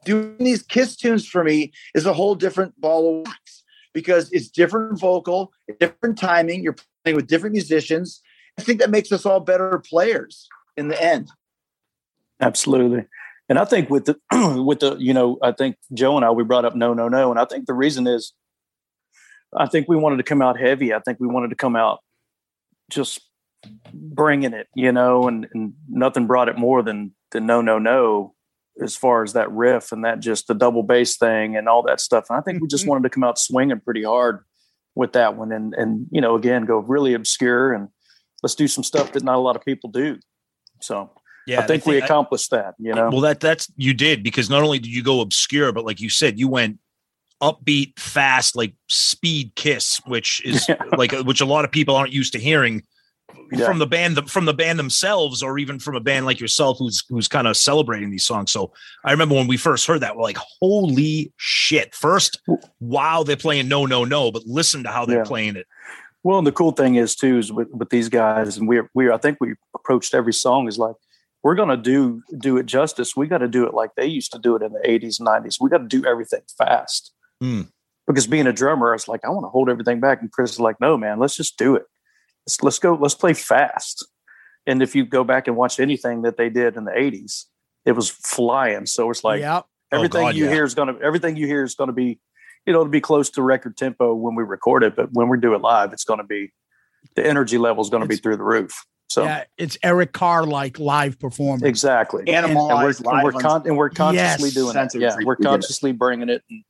doing these Kiss tunes for me is a whole different ball of wax because it's different vocal, different timing. You're playing with different musicians. I think that makes us all better players in the end. Absolutely. And I think with the with the you know I think Joe and I we brought up no no no and I think the reason is I think we wanted to come out heavy. I think we wanted to come out just bringing it, you know, and, and nothing brought it more than than no no no as far as that riff and that just the double bass thing and all that stuff. And I think we just mm-hmm. wanted to come out swinging pretty hard with that one and and you know again go really obscure and let's do some stuff that not a lot of people do. So Yeah, I think we think I- accomplished that. You know, Well, that that's you did because not only did you go obscure, but like you said, you went upbeat, fast, like speed kiss, which is like uh, which a lot of people aren't used to hearing Yeah. from the band from the band themselves, or even from a band like yourself who's who's kind of celebrating these songs. So I remember when we first heard that, we're like, "Holy shit!" First, wow, they're playing "No, No, No," but listen to how they're Yeah. playing it. Well, and the cool thing is too is with, with these guys, and we we I think we approached every song is like we're gonna do do it justice. We got to do it like they used to do it in the eighties, and nineties. We got to do everything fast Hmm. because being a drummer, it's like I want to hold everything back, and Chris is like, no, man, let's just do it. Let's let's go. Let's play fast. And if you go back and watch anything that they did in the eighties, it was flying. So it's like Yep. everything Oh, God, you yeah. hear is gonna everything you hear is gonna be you know, to be close to record tempo when we record it, but when we do it live, it's going to be the energy level is going to be through the roof. So yeah, it's Eric Carr like live performance. exactly, and, Animalized we're, and we're, live con- and we're consciously Yes. doing it. Yeah, we're you, yeah. consciously bringing it. And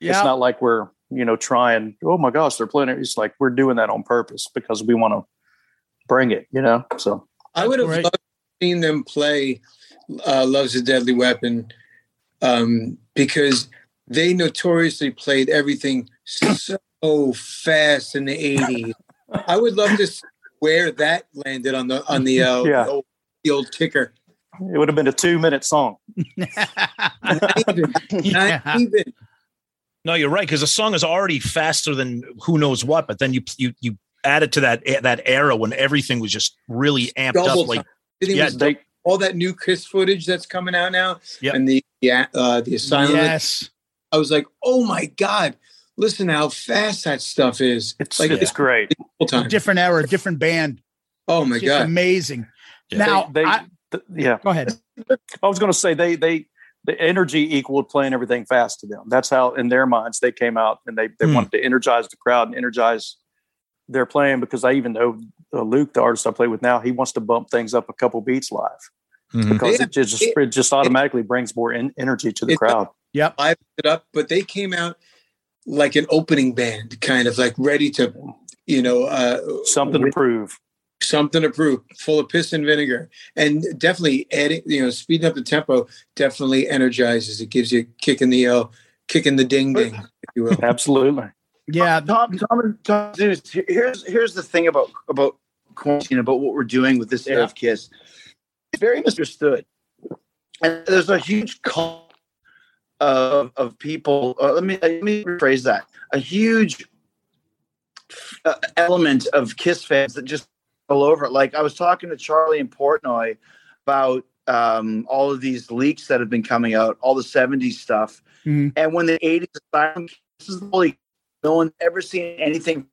Yeah. It's not like we're you know trying. Oh my gosh, they're playing it. It's like we're doing that on purpose because we want to bring it. You know, so I would have Great. loved seen them play uh, "Love's a Deadly Weapon" um, because they notoriously played everything so fast in the '80s. I would love to see where that landed on the on the, uh, Yeah. the, old, the old ticker. it would have been a two minute song. Not even, Yeah. not even. No, you're right because the song is already faster than who knows what, but then you you you add it to that that era when everything was just really amped Double up. Like time. Everything yeah, was They all that new Kiss footage that's coming out now, Yep. and the yeah, uh, the asylum. yes. I was like, oh my god, listen how fast that stuff is. it's like it's great. Whole time. Different era, different band. Oh my Just god. amazing. Yeah. Now, they, I, th- yeah. go ahead. I was going to say they they the energy equaled playing everything fast to them. That's how in their minds they came out and they they Hmm. wanted to energize the crowd and energize their playing because I even know uh, Luke, the artist I play with now, he wants to bump things up a couple beats live Mhm. because Yeah, it just it- it just automatically brings more en- energy to the it- crowd. Yep. I it up, but they came out like an opening band, kind of like ready to, you know, uh, something to prove. Something to prove, full of piss and vinegar, and definitely adding, you know, speeding up the tempo definitely energizes. It gives you a kick in the L, kick in the ding ding, if you will. Absolutely. Yeah, Tom, Tom, and Tom, here's here's the thing about about quarantine, about what we're doing with this era of Kiss. It's very misunderstood, and there's a huge cult of of people. Uh, let me let me rephrase that. A huge uh, element of Kiss fans that just all over it. Like I was talking to Charlie and Portnoy about um, all of these leaks that have been coming out, all the '70s stuff, Mhm. and when the '80s asylum this is the leak. No one ever seen anything.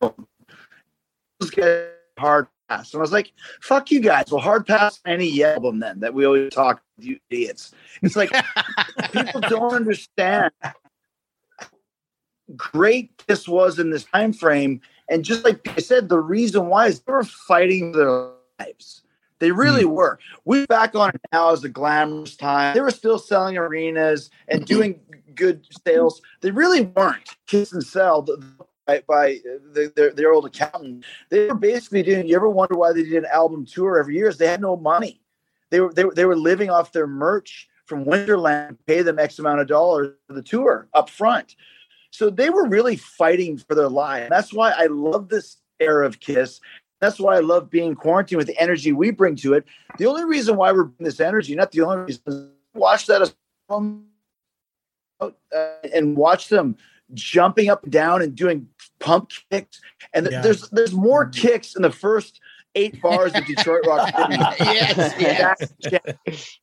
Let's get hard pass. And I was like, fuck you guys. Well, hard pass any album then that we always talk you idiots. It's like people don't understand great this was in this time frame. And just like I said, the reason why is they were fighting their lives. They really hmm. were. We back on it now as a glamorous time. They were still selling arenas and hmm. doing good sales. They really weren't. Kiss and Sell by, by the, their, their old accountant. They were basically doing. You ever wonder why they did an album tour every year? Is they had no money. They were they, were- they were living off their merch from Winterland. Pay them X amount of dollars for the tour up front. So they were really fighting for their life. That's why I love this era of Kiss. That's why I love being quarantined with the energy we bring to it. The only reason why we're bringing this energy, not the only reason, watch that uh, and watch them jumping up and down and doing pump kicks. And Yeah. there's there's more kicks in the first eight bars of Detroit Rock City. Yes, yes.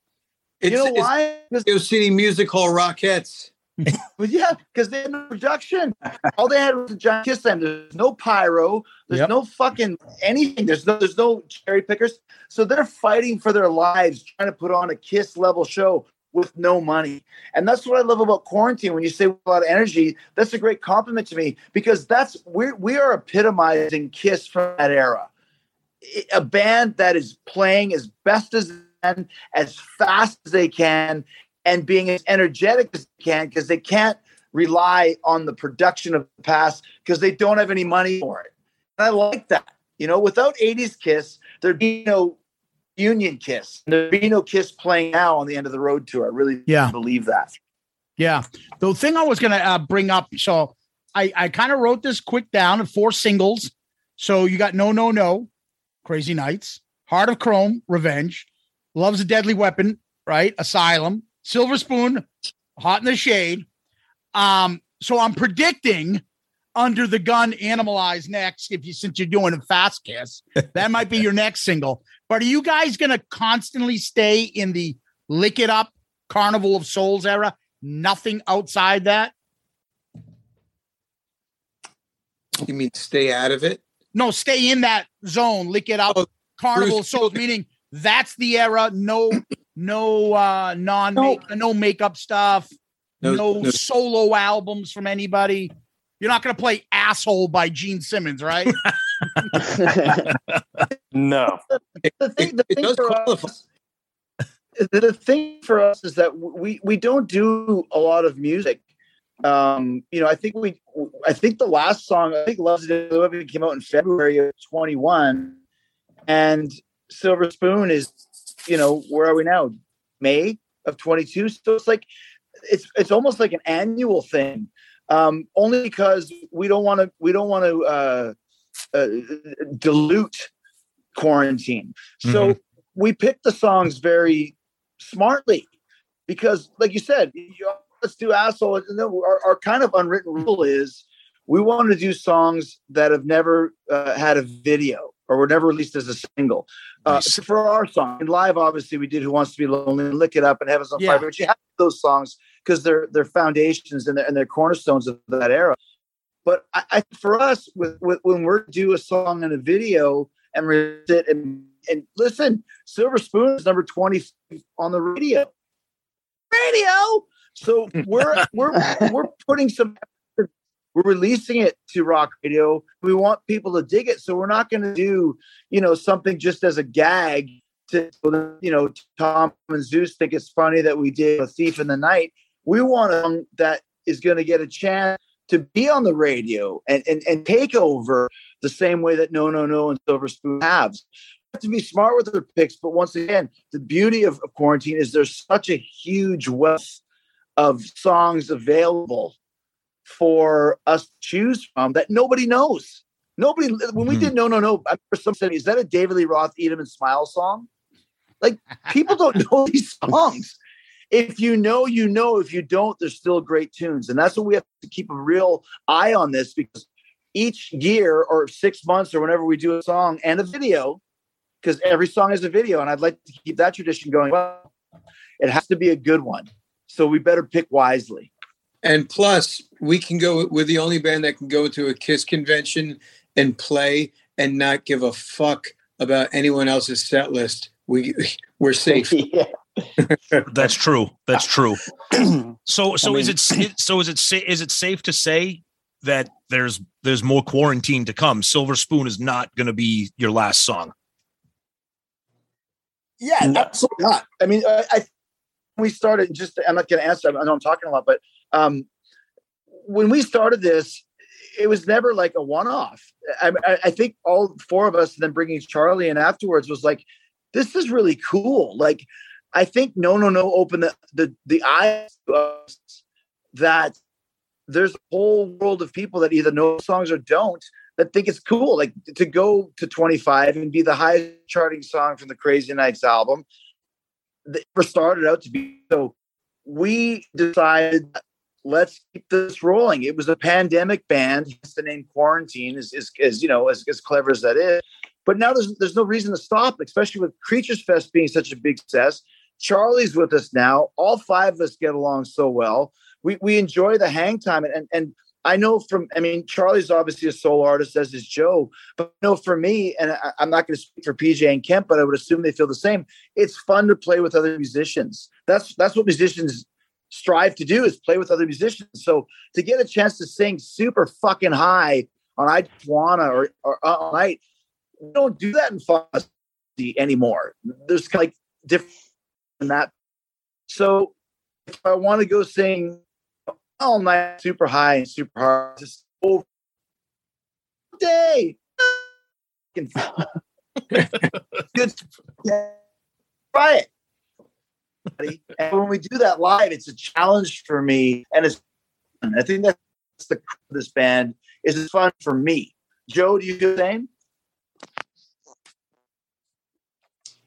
You know It's- why? Studio City Music Hall Rockettes. But yeah, because they had no production. All they had was a giant kiss them. There's no pyro. There's Yep. no fucking anything. There's no there's no cherry pickers. So they're fighting for their lives, trying to put on a kiss level show with no money. And that's what I love about quarantine. When you say a lot of energy, that's a great compliment to me because that's we we are epitomizing Kiss from that era. A band that is playing as best as they as fast as they can, and being as energetic as they can because they can't rely on the production of the past because they don't have any money for it. And I like that. You know, without 80s Kiss, there'd be no Union Kiss. There'd be no Kiss playing now on the end of the road tour. I really Yeah. believe that. Yeah. The thing I was going to uh, bring up, so I, I kind of wrote this quick down of four singles. So you got No, No, No, Crazy Nights, Heart of Chrome, Revenge, Love's a Deadly Weapon, right? Asylum, Silver Spoon, Hot in the Shade. Um, so I'm predicting Under the Gun, Animalize next. If you since you're doing a fast kiss, that might be your next single. But are you guys going to constantly stay in the lick it up Carnival of Souls era? Nothing outside that? You mean stay out of it? No, stay in that zone, lick it up. Carnival of Souls, meaning that's the era. No, no uh non make no makeup stuff, No- no, no- solo albums from anybody. You're not gonna play asshole by Gene Simmons, right? No. the thing, the thing for us, the, the thing for us is that we we don't do a lot of music. Um, you know, I think we, I think the last song, I think "Love's the Weapon" came out in February of 21, and Silver Spoon is, you know, where are we now? May of 22. So it's like, it's it's almost like an annual thing. Um, only because we don't want to, we don't want to uh, uh, dilute quarantine. So we picked the songs very smartly because, like you said, you, let's do asshole. Our, our kind of unwritten rule is we want to do songs that have never uh, had a video or were never released as a single. Uh, For our song, and live, obviously, we did "Who Wants to Be Lonely" and "Lick It Up" and "Heaven's on Yeah. Fire." But you have those songs because they're they're foundations and they're, and they're cornerstones of that era. But I, I for us, with, with when we're do a song and a video and release it and and listen, Silver Spoon is number twenty on the radio. Radio. So we're we're we're putting some. We're releasing it to rock radio. We want people to dig it, so we're not going to do you know something just as a gag to you know Tom and Zeus think it's funny that we did a thief in the night. We want song that is going to get a chance to be on the radio and, and, and take over the same way that No No No and Silver Spoon have. Have to be smart with their picks, but once again, the beauty of quarantine is there's such a huge wealth of songs available for us to choose from that nobody knows. Nobody when we Mhm. did No No No, I remember some saying, is that a David Lee Roth Eat 'em and Smile song? Like people don't know these songs. If you know, you know. If you don't, there's still great tunes. And that's what we have to keep a real eye on this because each year or six months or whenever we do a song and a video, because every song is a video, and I'd like to keep that tradition going. Well, it has to be a good one. So we better pick wisely. And plus, we can go. We're the only band that can go to a Kiss convention and play and not give a fuck about anyone else's set list. We we're safe. That's true. That's true. So so I is it so is it sa- is it safe to say that there's there's more quarantine to come? Silver Spoon is not going to be your last song. Yeah, absolutely not. I mean, I, I we started. Just I'm not going to answer. I know I'm talking a lot, but um, when we started this, it was never like a one-off. I, I, think all four of us, then bringing Charlie in afterwards, was like, this is really cool. Like, I think No No No opened the the, the eyes that there's a whole world of people that either know songs or don't that think it's cool. Like to go to 25 and be the highest charting song from the Crazy Nights album. They never started out to be so. We decided let's keep this rolling. It was a pandemic band. Hence the name Quarantine is is, is you know as, as clever as that is. But now there's there's no reason to stop, especially with Creatures Fest being such a big success. Charlie's with us now. All five of us get along so well. We we enjoy the hang time and and, and I know from, I mean, Charlie's obviously a solo artist, as is Joe. But I know for me, and I, I'm not going to speak for PJ and Kemp, but I would assume they feel the same. It's fun to play with other musicians. That's that's what musicians strive to do is play with other musicians. So to get a chance to sing super fucking high on I Wanna or, or uh, all night, we don't do that in Fozzy anymore. There's like different that. So if I want to go sing Oh, all night, super high and super hard. Just over day. Good. Yeah. Try it. And when we do that live, it's a challenge for me, and it's. I think that's the this band is it's fun for me. Joe, do you do the same?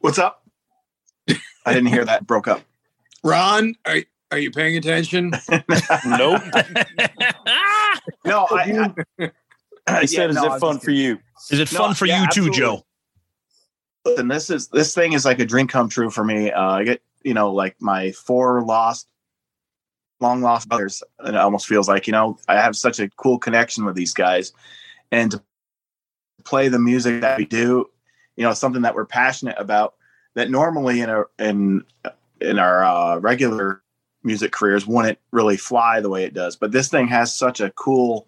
What's up? I didn't hear that. Broke up. Ron, are are you paying attention? nope. No, I. I He said, "Is it fun for you?" Is it No, fun for yeah, you too, absolutely. Joe? Listen, this is this thing is like a dream come true for me. Uh, I get you know like my four lost, long lost brothers, and it almost feels like you know I have such a cool connection with these guys, and to play the music that we do, you know, something that we're passionate about. That normally in a in in our uh, regular music careers wouldn't really fly the way it does, but this thing has such a cool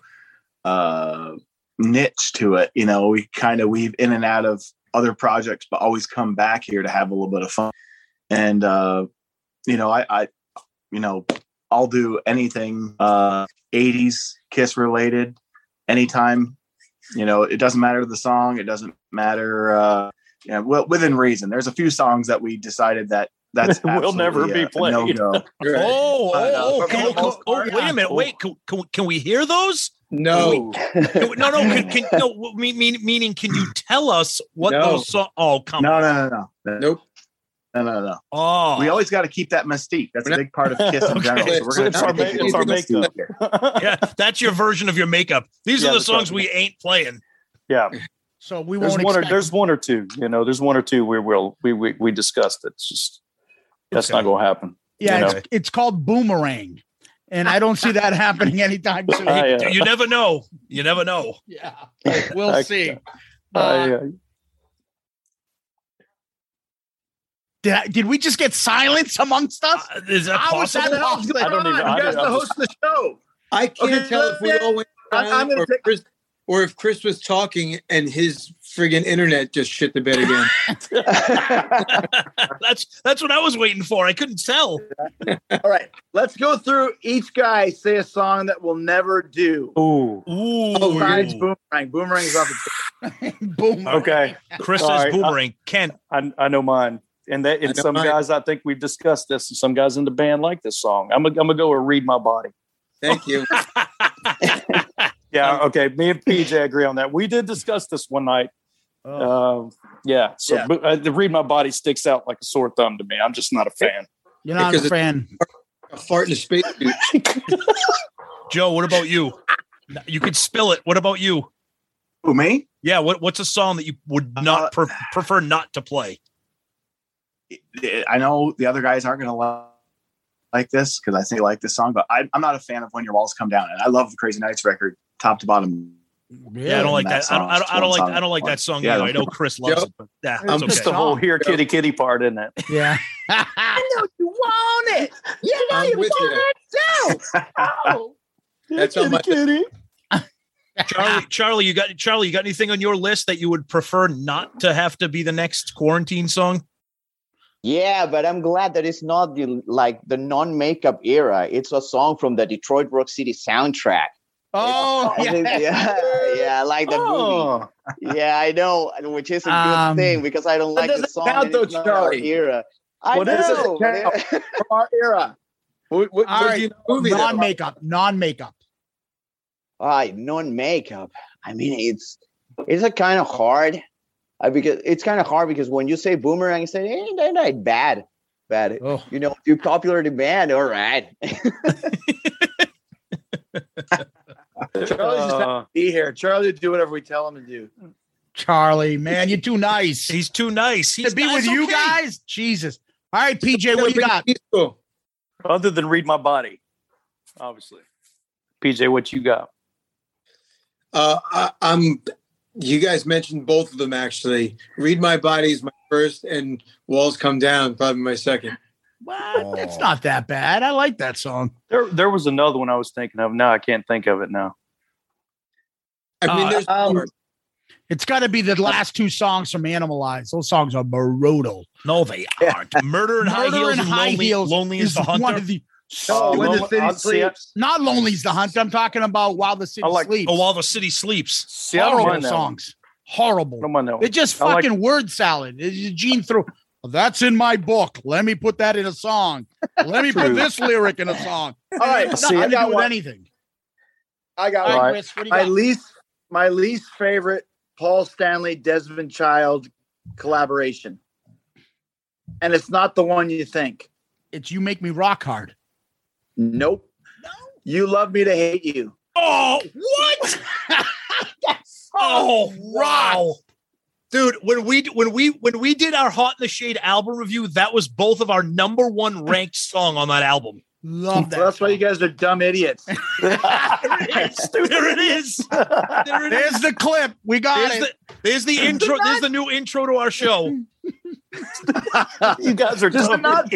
uh, niche to it. You know, we kind of weave in and out of other projects, but always come back here to have a little bit of fun. And uh, you know, I, I, you know, I'll do anything uh, '80s Kiss related, anytime. You know, it doesn't matter the song. It doesn't matter. Uh, you know, well, within reason. There's a few songs that we decided that that's Will never absolutely be a- a played. no-go. Oh, But, uh, oh, oh, can, can- oh, wait a minute. Wait, can, can, can we hear those? No. Can we- no, no, can, can, no. w- mean- mean- Meaning, can you tell us what No. those songs? Oh, come No, on. no, no, no. Nope. No, no, no. Oh, We always got to keep that mystique. That's a big part of Kiss in general. So we're going to our try to keep it's our mystique makeup. here. yeah, that's your version of your makeup. These Yeah, are the songs right. we ain't playing. Yeah. So we There's won't one or there's one or two. You know, there's one or two we'll we we, we discussed it. It's just that's not going to happen. Yeah, you know? it's, it's called boomerang, and I don't see that happening anytime soon. I, uh, You never know. You never know. yeah, we'll I- see. I, Uh, uh, did, I- did we just get silence amongst us? Uh, is that How is that possible? possible? I don't even. I, You guys don't- the host of the show. I can't Okay, tell if we all went I'm- I'm silent gonna take- Chris, or if Chris was talking and his friggin' internet just shit the bed again. that's that's what I was waiting for. I couldn't tell. All right, let's go through each guy. Say a song that we'll never do. Ooh. Ooh. Oh, Besides Boomerang. Boomerang's off the Boom. Okay. Chris All says right, boomerang. Ken. I, I know mine. And that and some mine. guys I think we've discussed this and some guys in the band like this song. I'm gonna I'm gonna go with read my body. Thank you. Yeah, okay. Me and PJ agree on that. We did discuss this one night. Um, yeah. So Yeah. but, uh, the read my body sticks out like a sore thumb to me. I'm just not a fan. You're not Because a fan. A fart in a space suit. Joe, what about you? You could spill it. What about you? Who me? Yeah, what what's a song that you would not Uh, pre- prefer not to play? I know the other guys aren't going to like, like this because I think they like this song, but I, I'm not a fan of When Your Walls Come Down, and I love the Crazy Nights record, top to bottom. Yeah, I don't like that that. I don't, I don't, I don't like I don't like that song. Yeah, either. I know Chris loves Joe? it, but yeah, it's Just okay. the whole here kitty kitty part, isn't it? Yeah. I know you want it. You know I'm you with you. want it too. Oh. That's on my kitty. Charlie, Charlie, you got Charlie, you got anything on your list that you would prefer not to have to be the next quarantine song? Yeah, but I'm glad that it's not the like the non-makeup era. It's a song from the Detroit Rock City soundtrack. Oh, yeah. yeah, yeah, I like the movie. Oh, Yeah, I know, which is a good Um, thing because I don't like the song. count and though, it's not our Charlie. era. I What is it? know. Count from our era. What, what, All what right. do you know movie Non-makeup. Non-makeup. All right, non-makeup. I mean, it's it's a kind of hard uh, because it's kind of hard because when you say boomerang, you say, "Hey, they're not bad, bad." Oh. You know, if you're popular demand, all right. Charlie's just happy Uh, be here. Charlie do whatever we tell him to do. Charlie, man, you're too nice. He's too nice. He's to be that's with you okay. guys. Jesus. All right, PJ, what do you got? Other than read my body, obviously. PJ, what you got? Uh, I, I'm. You guys mentioned both of them actually. Read my body is my first, and walls come down probably my second. What? It's not that bad. I like that song. There, there was another one I was thinking of. Now I can't think of it now. I mean, Uh, there's um. It's got to be the last two songs from Animalize. Those songs are brutal. No, they aren't. Murder and high heels and and High lonely, Heels lonely is is the one of the Oh, when the city I'll see it. sleeps. not Lonely's the Hunt. I'm talking about While the City like- Sleeps. oh, while the city sleeps. See, Horrible mind that one. songs. Horrible. I don't mind. They're just I like- fucking word salad. It's just Gene threw. "Well, that's in my book. Let me put that in a song. Let me put this lyric in a song. All right, Nothing I to got do with anything. I got right, right. Chris, what do you my got? least my least favorite Paul Stanley Desmond Child collaboration. And it's not the one you think. It's You Make Me Rock Hard. Nope. No. You love me to hate you. Oh, what? oh, wow. Dude, when we when we when we did our Hot in the Shade album review, that was both of our number one ranked song on that album. Love that. So that's why you guys are dumb idiots. there it is. There it is. There it There's is. the clip. We got There's it. the, there's the intro. There's the new intro to our show. you guys are Does it dumb. not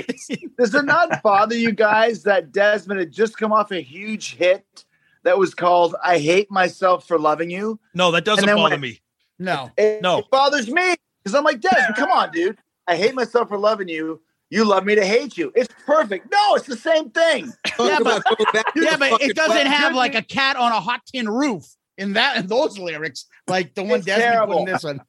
does it not bother you guys that Desmond had just come off a huge hit that was called I Hate Myself for Loving You? No, that doesn't bother when- me. No. It, No. it bothers me because I'm like, Desmond, come on, dude. I hate myself for loving you. You love me to hate you. It's perfect. No, it's the same thing. Yeah, about going back to Yeah, but it doesn't well, have like a cat on a hot tin roof in that in those lyrics, like the one It's Desmond put in this one.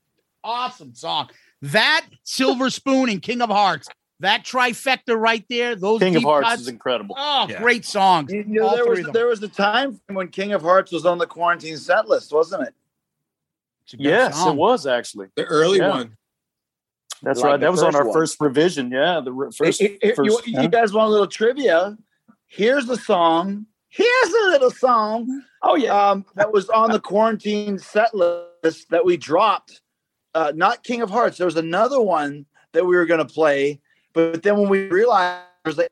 Awesome song. That Silver Spoon and King of Hearts. That trifecta right there. Those King of Hearts cuts. is incredible. Oh, Yeah. great songs. You know, there was there was a time when King of Hearts was on the quarantine set list, wasn't it? It's a good Yes, song. it was actually. the early Yeah. one. That's Like right. That was on our one. first revision. Yeah, the re- first. Here- here- you, first you yeah. guys want a little trivia? Here's the song. Here's a little song Oh yeah. um, that was on the quarantine set list that we dropped. Uh, not King of Hearts. There was another one that we were going to play, but then when we realized there was like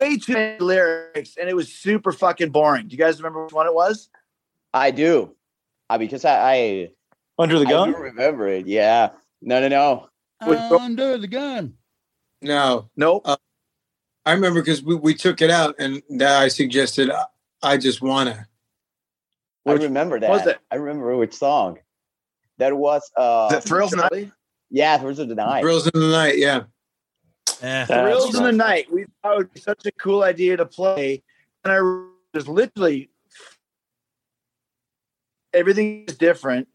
way too many lyrics and it was super fucking boring. Do you guys remember which one it was? I do, uh, because I I, Under the I gun. do remember it. Yeah. No, no, no. Under the gun. No, Nope. I remember because we, we took it out, and that I suggested I, I just wanna. I remember that. was it? I remember which song. That was uh, The Thrills in the Night? Yeah, Thrills of the Night. Thrills in the night. Yeah. Thrills in the Night. We thought it would be such a cool idea to play. And I was literally everything is different.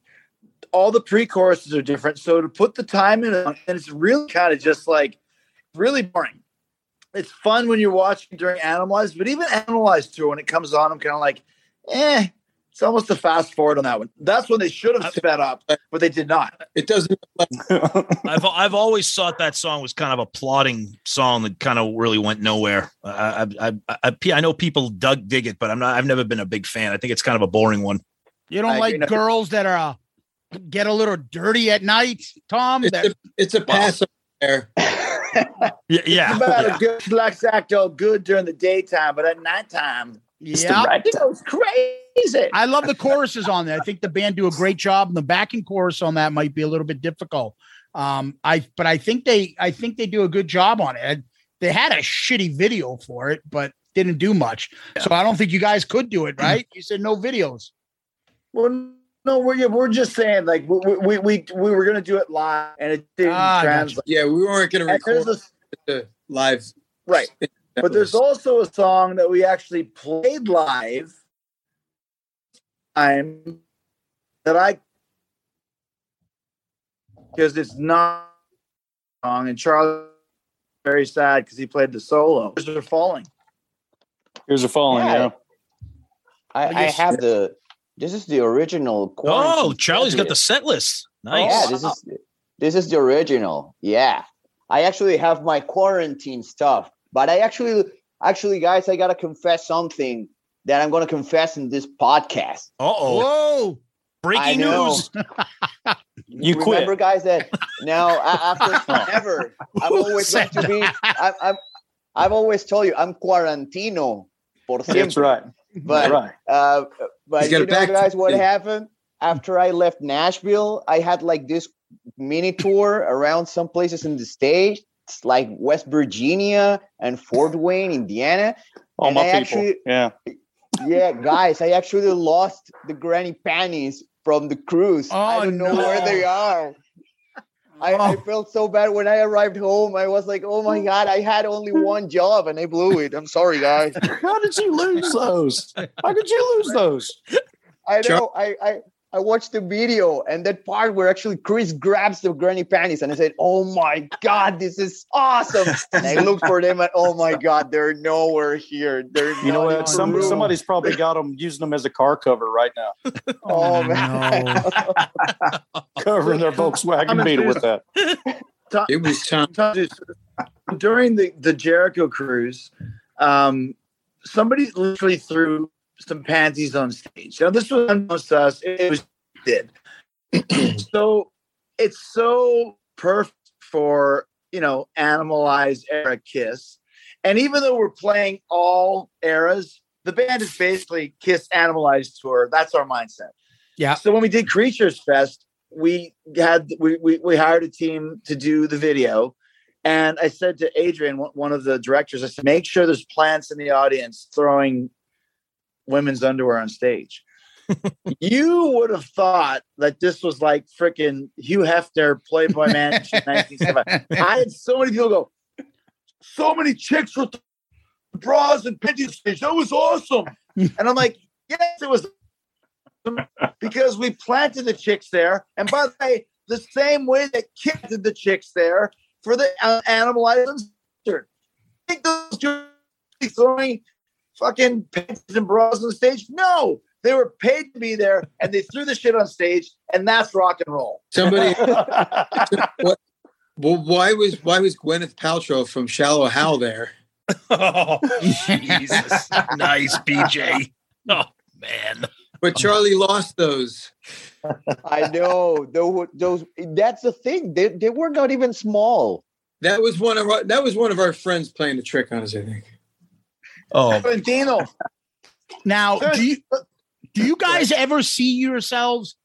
All the pre-choruses are different. So to put the time in and it's really kind of just like really boring. It's fun when you're watching during Animalized, but even Animalized tour when it comes on, I'm kind of like, eh. It's almost a fast forward on that one. That's when they should have sped up, but they did not. It doesn't. I've I've always thought that song was kind of a plodding song that kind of really went nowhere. I I, I I I know people dug dig it, but I'm not. I've never been a big fan. I think it's kind of a boring one. You don't I like girls that are uh, get a little dirty at night, Tom? It's That- a, it's a pass up. Yeah, yeah. It's about yeah. a good she likes to act all good during the daytime, but at nighttime, Yeah. it goes crazy. I love the choruses on there. I think the band do a great job, and the backing chorus on that might be a little bit difficult. Um, I but I think they I think they do a good job on it. They had a shitty video for it, but didn't do much. So I don't think you guys could do it, right? You said no videos. Well, no, we're we're just saying like we we we, we were gonna do it live, and it didn't Ah, translate. Yeah, we weren't going to record a- the live. Right. But there's also a song that we actually played live. I'm that I because it's not song and Charlie very sad because he played the solo. They're falling. Tears Are Falling. Yeah. Yeah. I, I have the. This is the original. Oh, quarantine Charlie's got the set list. Nice. Yeah, this is this is the original. Yeah, I actually have my quarantine stuff, but I actually, actually, guys, I gotta confess something that I'm gonna confess in this podcast. Uh oh. Whoa. Breaking news. You quit. Remember, guys, that now after ever, I'm Who always going said to be. I'm, I'm, I've always told you I'm quarantino por siempre. That's right. But right. uh, but you know, guys, what happened after I left Nashville? I had like this mini tour around some places in the states, like West Virginia and Fort Wayne, Indiana. All And my I people. actually- yeah. Yeah, guys, I actually lost the granny panties from the cruise. I Oh, don't know where they are. I, I Oh. felt so bad when I arrived home. I was like, "Oh my god, I had only one job and I blew it." I'm sorry, guys. How did you lose those? How could you lose those? I know. I, I I watched the video and that part where actually Chris grabs the granny panties and I said, "Oh my god, this is awesome!" And I looked for them and oh my god, they're nowhere here. They're You know what? Some, somebody's probably got them using them as a car cover right now, Oh man. covering their Volkswagen I'm Beetle with that. It was Tom. during the the Jericho cruise, um, somebody literally threw some panties on stage. Now this was to us. It was did. so it's so perfect for you know animalized era Kiss, and even though we're playing all eras, the band is basically Kiss animalized tour. That's our mindset. Yeah. So when we did Creatures Fest, we had we we, we hired a team to do the video. And I said to Adrian, one- one of the directors, I said, make sure there's plants in the audience throwing women's underwear on stage. you would have thought that this was like freaking Hugh Hefner, Playboy Mansion, I had so many people go, so many chicks with bras and panties stage. That was awesome. and I'm like, yes, it was because we planted the chicks there. And by the way, the same way that Kid did the chicks there for the uh, animalized insert. Think those chicks throwing fucking panties and bras on stage? No, they were paid to be there, and they threw the shit on stage, and that's rock and roll. Somebody. what? Well, why was why was Gwyneth Paltrow from Shallow Hal there? Oh, Jesus. nice, BJ. Oh, man. But Charlie lost those. I know those, those. That's the thing. They they were not even small. That was one of our that was one of our friends playing a trick on us. I think. Oh, Valentino. Now, do you do you guys ever see yourselves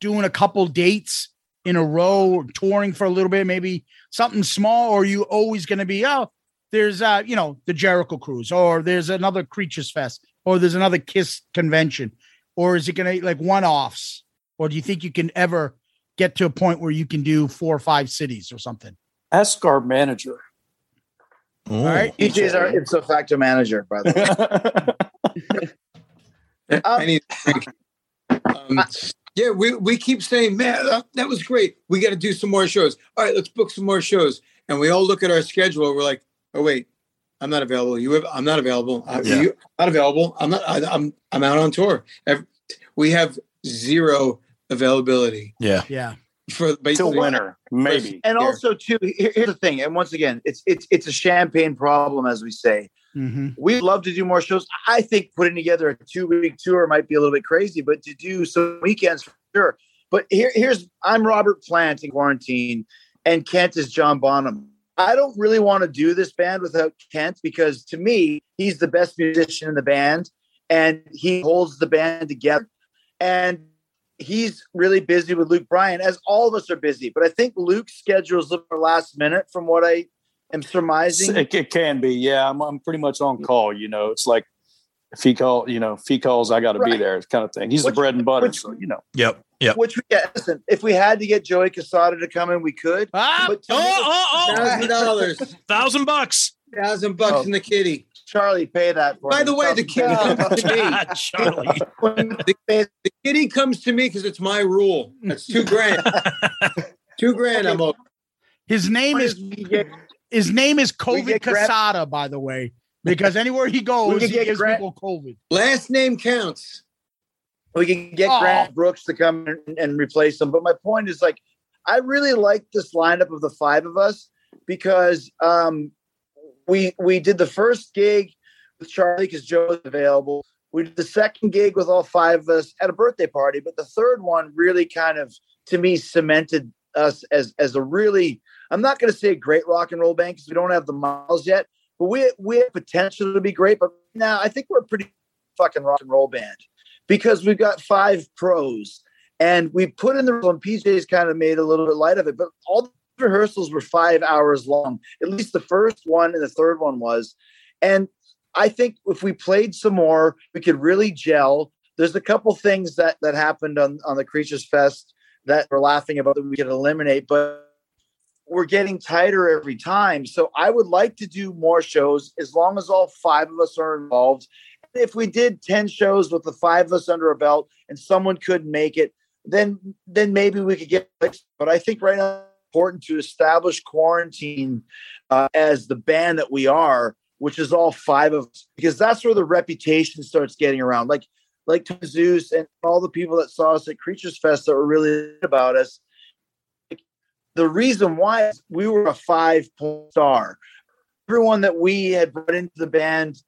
doing a couple dates in a row, or touring for a little bit, maybe something small, or are you always going to be oh, there's uh, you know, the Jericho Cruise, or there's another Creatures Fest, or there's another Kiss convention, or is it going to like one offs, or do you think you can ever get to a point where you can do four or five cities or something. Ask our manager. All right. DJ's our ipso facto manager, by the way. I need a drink. Um, yeah, we, we keep saying, man, that, that was great. We got to do some more shows. All right, let's book some more shows. And we all look at our schedule. We're like, oh wait, I'm not available. You have, I'm not available. Uh, Yeah. you, not available. I'm not. I, I'm I'm out on tour. Ev- We have zero availability Yeah. Yeah. For Till winter, maybe. And Here. also, too, here's the thing. And once again, it's it's it's a champagne problem, as we say. Mm-hmm. We'd love to do more shows. I think putting together a two week tour might be a little bit crazy, but to do some weekends for sure. But here, here's I'm Robert Plant in quarantine, and Kent is John Bonham. I don't really want to do this band without Kent because to me, he's the best musician in the band and he holds the band together. And he's really busy with Luke Bryan, as all of us are busy. But I think Luke's schedule is a little last minute from what I am surmising. It, it can be, yeah. I'm, I'm pretty much on call. You know, it's like if he call, you know, if he calls, I got to be there, kind of thing. He's Which- the bread and butter, which- so you know. Yep. Yep. Which we yeah, listen, if we had to get Joey Cassata to come in, we could. Ah, But to Oh, me- oh, oh. thousand dollars, Thousand bucks. thousand bucks Oh. in the kitty. Charlie, pay that for By me. the way, the kitty comes to me. Charlie. The, the kitty comes to me because it's my rule. That's two grand. two grand. I'm okay. His name What is is- get- his name is We COVID get Grant- Cassata, by the way, because anywhere he goes, he get gives Grant- people COVID. Last name counts. we can get Oh. Grant Brooks to come and, and replace him. But my point is like, I really like this lineup of the five of us because um, we we did the first gig with Charlie because Joe was available. We did the second gig with all five of us at a birthday party, but the third one really kind of, to me, cemented us as as a really. I'm not going to say a great rock and roll band because we don't have the miles yet, but we we have potential to be great. But now I think we're a pretty fucking rock and roll band because we've got five pros and we put in the and PJ's kind of made a little bit light of it, but all rehearsals were five hours long. At least the first one and the third one was. And I think if we played some more, we could really gel. There's a couple things that that happened on, on the Creatures Fest that we're laughing about that we could eliminate, but we're getting tighter every time. So I would like to do more shows as long as all five of us are involved if we did 10 shows with the five of us under a belt and someone couldn't make it, then then maybe we could get but I think right now important to establish quarantine uh, as the band that we are, which is all five of us, because that's where the reputation starts getting around. Like like Zeus and all the people that saw us at Creatures Fest that were really about us. The reason why is we were a five point star. Everyone that we had brought into the band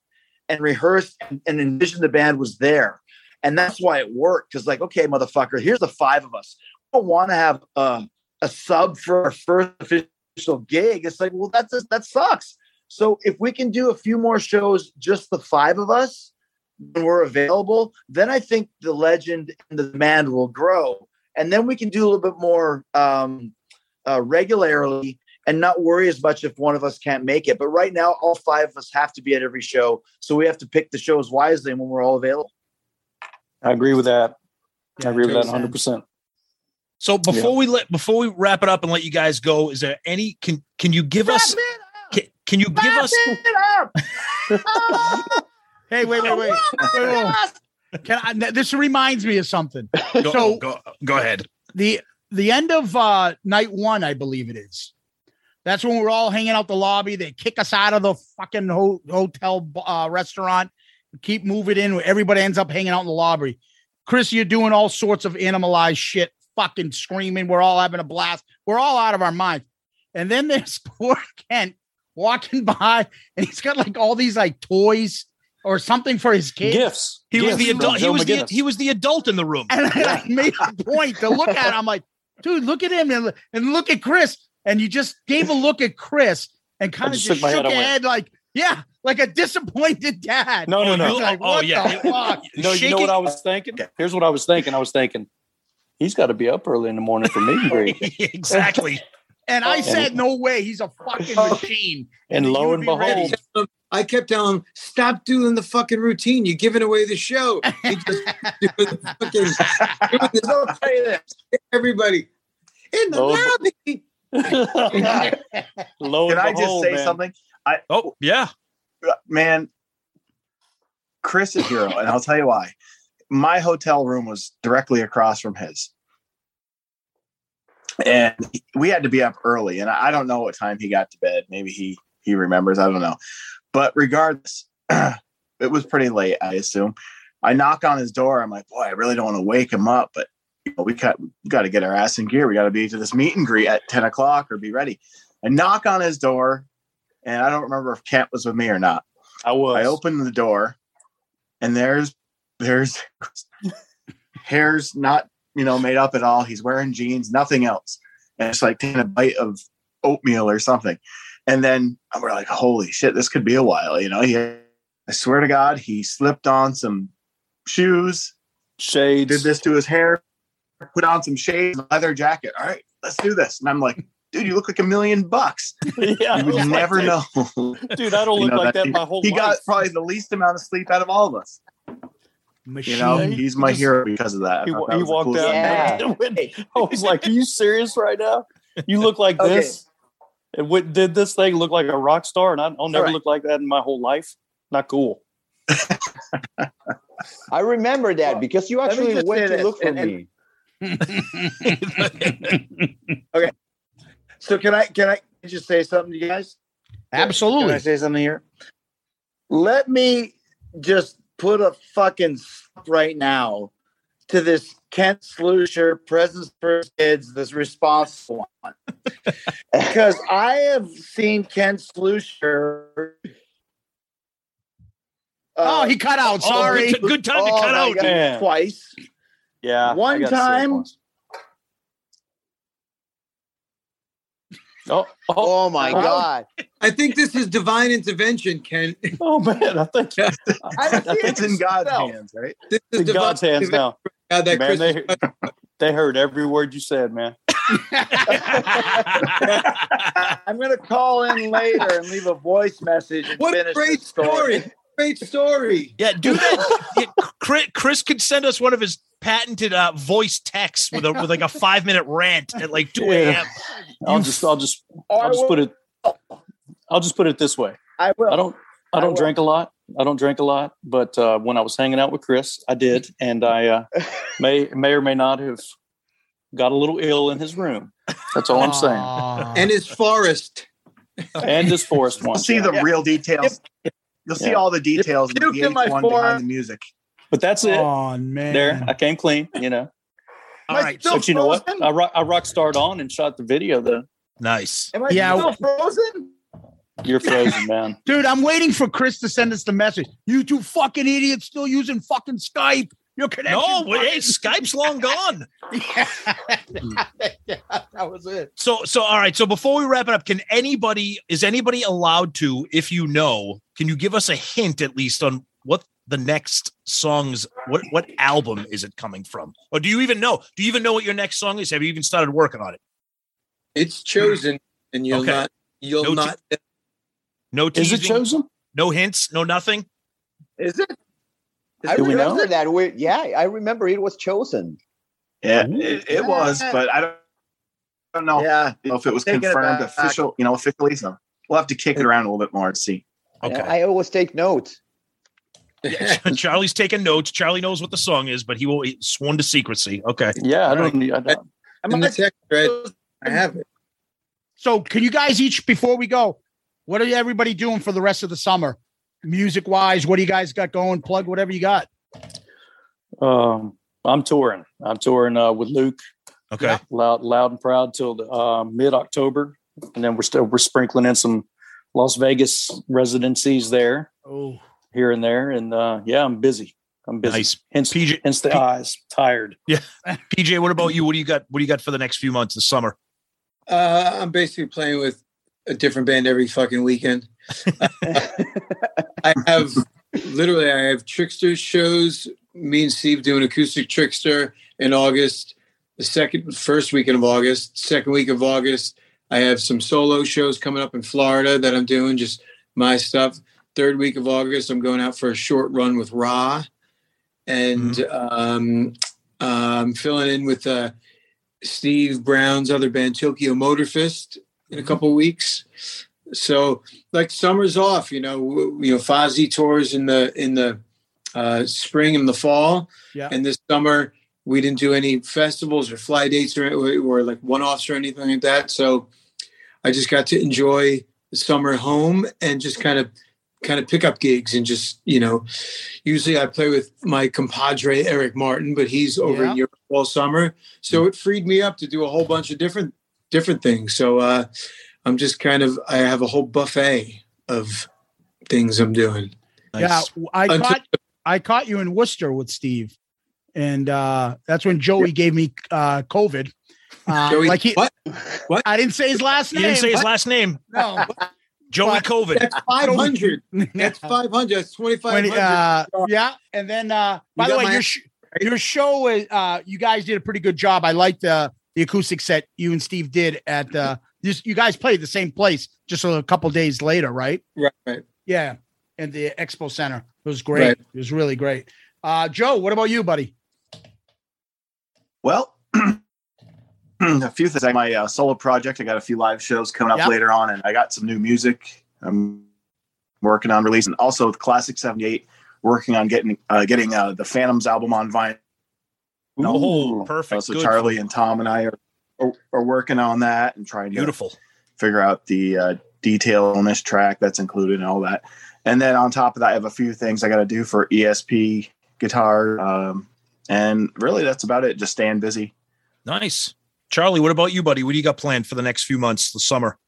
and rehearsed and, and envisioned the band was there. And that's why it worked. Because, like, okay, motherfucker, here's the five of us. We don't want to have a, a sub for our first official gig. It's like, well, that's that sucks. So if we can do a few more shows, just the five of us, when we're available, then I think the legend and the demand will grow. And then we can do a little bit more um, uh, regularly and not worry as much if one of us can't make it. But right now, all five of us have to be at every show. So we have to pick the shows wisely when we're all available. I agree with that. I agree with that 100. percent So before we let before we wrap it up and let you guys go, is there any can can you give us can, can you give us Hey, wait, wait, wait. wait, wait. Can I, this reminds me of something. go, So- go, go ahead. the the end of uh night one, I believe it is. That's when we're all hanging out the lobby. They kick us out of the fucking ho- hotel uh, restaurant. Keep moving in. Everybody ends up hanging out in the lobby. Chris, you're doing all sorts of animalized shit, fucking screaming. We're all having a blast. We're all out of our minds. And then there's poor Kent walking by, and he's got like all these like toys or something for his kids. Gifts. He was the adult. He was the he was the adult in the room. And I made a point to look at. Him. I'm like, dude, look at him and, and look at Chris. And you just gave a look at Chris and kind of just just shook my shook head. Your went- head like, yeah, like a disappointed dad. No, no, Oh, no. Like, Oh, what yeah. No, you know what I was thinking? Here's what I was thinking. I was thinking, he's got to be up early in the morning for meet and greet. exactly. And I Oh. said, no way. He's a fucking oh. machine. And he lo and be ready. behold, I kept telling him, stop doing the fucking routine. You're giving away the show. He just doing the fucking, doing this, I'll tell you this. everybody. in the Lo- lobby. Lo Can and I just behold, say man. something? I oh yeah, man. Chris is hero, and I'll tell you why. My hotel room was directly across from his, and we had to be up early. And I don't know what time he got to bed. Maybe he he remembers. I don't know. But regardless, it was pretty late. I assume. I knock on his door. I'm like, boy, I really don't want to wake him up, but you know, we got we got to get our ass in gear. We got to be to this meet and greet at ten o'clock or be ready. I knock on his door, and I don't remember if Kent was with me or not. I was. I open the door, and there's there's hair's not you know made up at all. He's wearing jeans, nothing else, and it's like taking a bite of oatmeal or something. And then we're like, holy shit, this could be a while. You know, he, I swear to God, he slipped on some shoes, shades, did this to his hair, put on some shades, leather jacket. All right, let's do this. And I'm like, dude, you look like a million bucks. yeah, you would never know. Dude, I don't You look know, like that he, my whole He life. got probably the least amount of sleep out of all of us. You know, he's my Just- hero because of that. I He, that he was walked coolest out. thing. and I was like, "Are you serious right now? You look like Okay. this. And what did this thing look like a rock star? And I, I'll never right. look like that in my whole life. Not cool. I remember that because you actually went say to this, look for and- and- me. okay. So can I can I just say something to you guys? Absolutely. Can I say something here? Let me just put a fucking stop right now to this Kent Slucher presence for kids, this responsible one. because I have seen Kent Slucher. Uh, oh, he cut out. Oh, Sorry. good, good time to Oh cut out. God, Man. twice. Yeah. One gotta time- Oh, oh, Oh my Wow. god! I think this is divine intervention, Ken. oh man! I think I don't It's in God's myself. hands, right? This is in God's hands now. How that Man, they, they heard every word you said, man. I'm gonna call in later and leave a voice message. And What a great the story. Great story. Yeah, do that. Yeah, Chris, Chris could send us one of his patented uh, voice texts with a with like a five minute rant at like two Yeah. a.m. I'll just, I'll just, I'll just put it. I'll just put it this way. I will. I don't, I I don't will. drink a lot. I don't drink a lot, but uh, when I was hanging out with Chris, I did, and I uh, may, may or may not have got a little ill in his room. That's all I'm saying. And his forest. And his forest one. see the real details. You'll see Yeah. all the details in the Puke in my VH1 behind the music. But that's it. Oh man. There, I came clean. You know. All Am I still But you know what? frozen? I rock, I rock starred on and shot the video. Though nice. Am I Yeah. still frozen? you're frozen, man. Dude, I'm waiting for Chris to send us the message. You two fucking idiots still using fucking Skype. Your connection. No, wait, hey, Skype's long gone. yeah, that was it. So, so all right. So before we wrap it up, can anybody is anybody allowed to, if you know, can you give us a hint at least on what the next songs, what what album is it coming from, or do you even know? Do you even know what your next song is? Have you even started working on it? It's chosen, and you'll Okay. not. You'll No not. No Is it chosen? no hints, no nothing. Is it? Is I Do we remember that. We, yeah, I remember it was chosen. Yeah, it, it was, but I don't, I don't know, Yeah. know if it was Take it confirmed back. official, you know, officially. So we'll have to kick it around a little bit more to see. Okay. I always take notes. Charlie's taking notes. Charlie knows what the song is, but he will he's sworn to secrecy. Okay. Yeah, I don't. need- I don't. In the text thread, I have it. So, can you guys each, before we go, what are everybody doing for the rest of the summer, music wise? What do you guys got going? Plug whatever you got. Um, I'm touring. I'm touring uh, with Luke. Okay. Loud, loud and proud till uh, mid October, and then we're still we're sprinkling in some Las Vegas residencies there, Oh, here and there, and uh, yeah, I'm busy. I'm busy. Nice. Hence, PJ hence the P- eyes tired. Yeah. PJ, what about you? What do you got? What do you got for the next few months this summer? Uh, I'm basically playing with a different band every fucking weekend. I have literally I have Trickster shows. Me and Steve doing acoustic Trickster in August. The second first weekend of August, second week of August, I have some solo shows coming up in Florida that I'm doing, just my stuff. Third week of August, I'm going out for a short run with Ra, and um, I'm filling in with uh, Steve Brown's other band, Tokyo Motor Fist, in a couple of weeks. So like summer's off, you know, you know, Fozzy tours in the in the uh, spring and the fall, Yeah. and this summer we didn't do any festivals or fly dates or, or like one offs or anything like that. So I just got to enjoy the summer home and just kind of kind of pick up gigs and just you know usually i play with my compadre eric martin but he's over Yeah. in europe all summer so it freed me up to do a whole bunch of different different things so uh i'm just kind of i have a whole buffet of things i'm doing Yeah, I Until- caught I caught you in Worcester with Steve, and uh, that's when Joey gave me uh, COVID. Uh, Joey- like he, what? What? I didn't say his last name. You name. didn't say his What? last name. No, Joey COVID. that's 500 that's 500 that's When, 2500 uh, yeah, and then uh, by You the way, my- your sh- your show is uh, you guys did a pretty good job. I liked the the acoustic set you and Steve did at uh, you, you guys played the same place just a couple days later, right? right right Yeah, at the Expo Center. It was great. Right. It was really great. Uh, Joe, what about you, buddy? Well, a few things. Like my uh, solo project, I got a few live shows coming up Yep. later on, and I got some new music I'm working on releasing. Also, with Classic '78, working on getting uh, getting uh, the Phantoms album on vinyl. Oh, perfect. Uh, so Good. Charlie and Tom and I are, are are working on that and trying to Beautiful. figure out the uh, detail on this track that's included and all that. And then on top of that, I have a few things I got to do for ESP guitar. Um, and really, that's about it. Just staying busy. Nice. Charlie, what about you, buddy? What do you got planned for the next few months, the summer?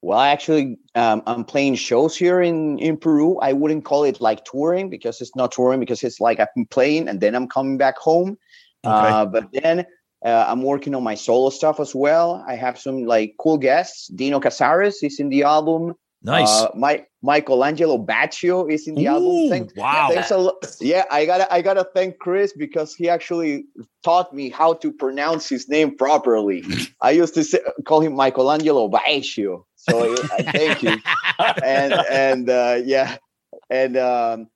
Well, actually, um, I'm playing shows here in in Peru. I wouldn't call it like touring because it's not touring because it's like I'm playing and then I'm coming back home. Uh, but then uh, I'm working on my solo stuff as well. I have some like cool guests. Dino Cazares is in the album. Nice. Uh, my Michael Angelo Batio is in the album. Ooh, Thank- wow. Thanks a lot. Yeah, I gotta I gotta thank Chris because he actually taught me how to pronounce his name properly. I used to say, call him Michelangelo Baccio. So I thank you. And and uh, yeah, and um,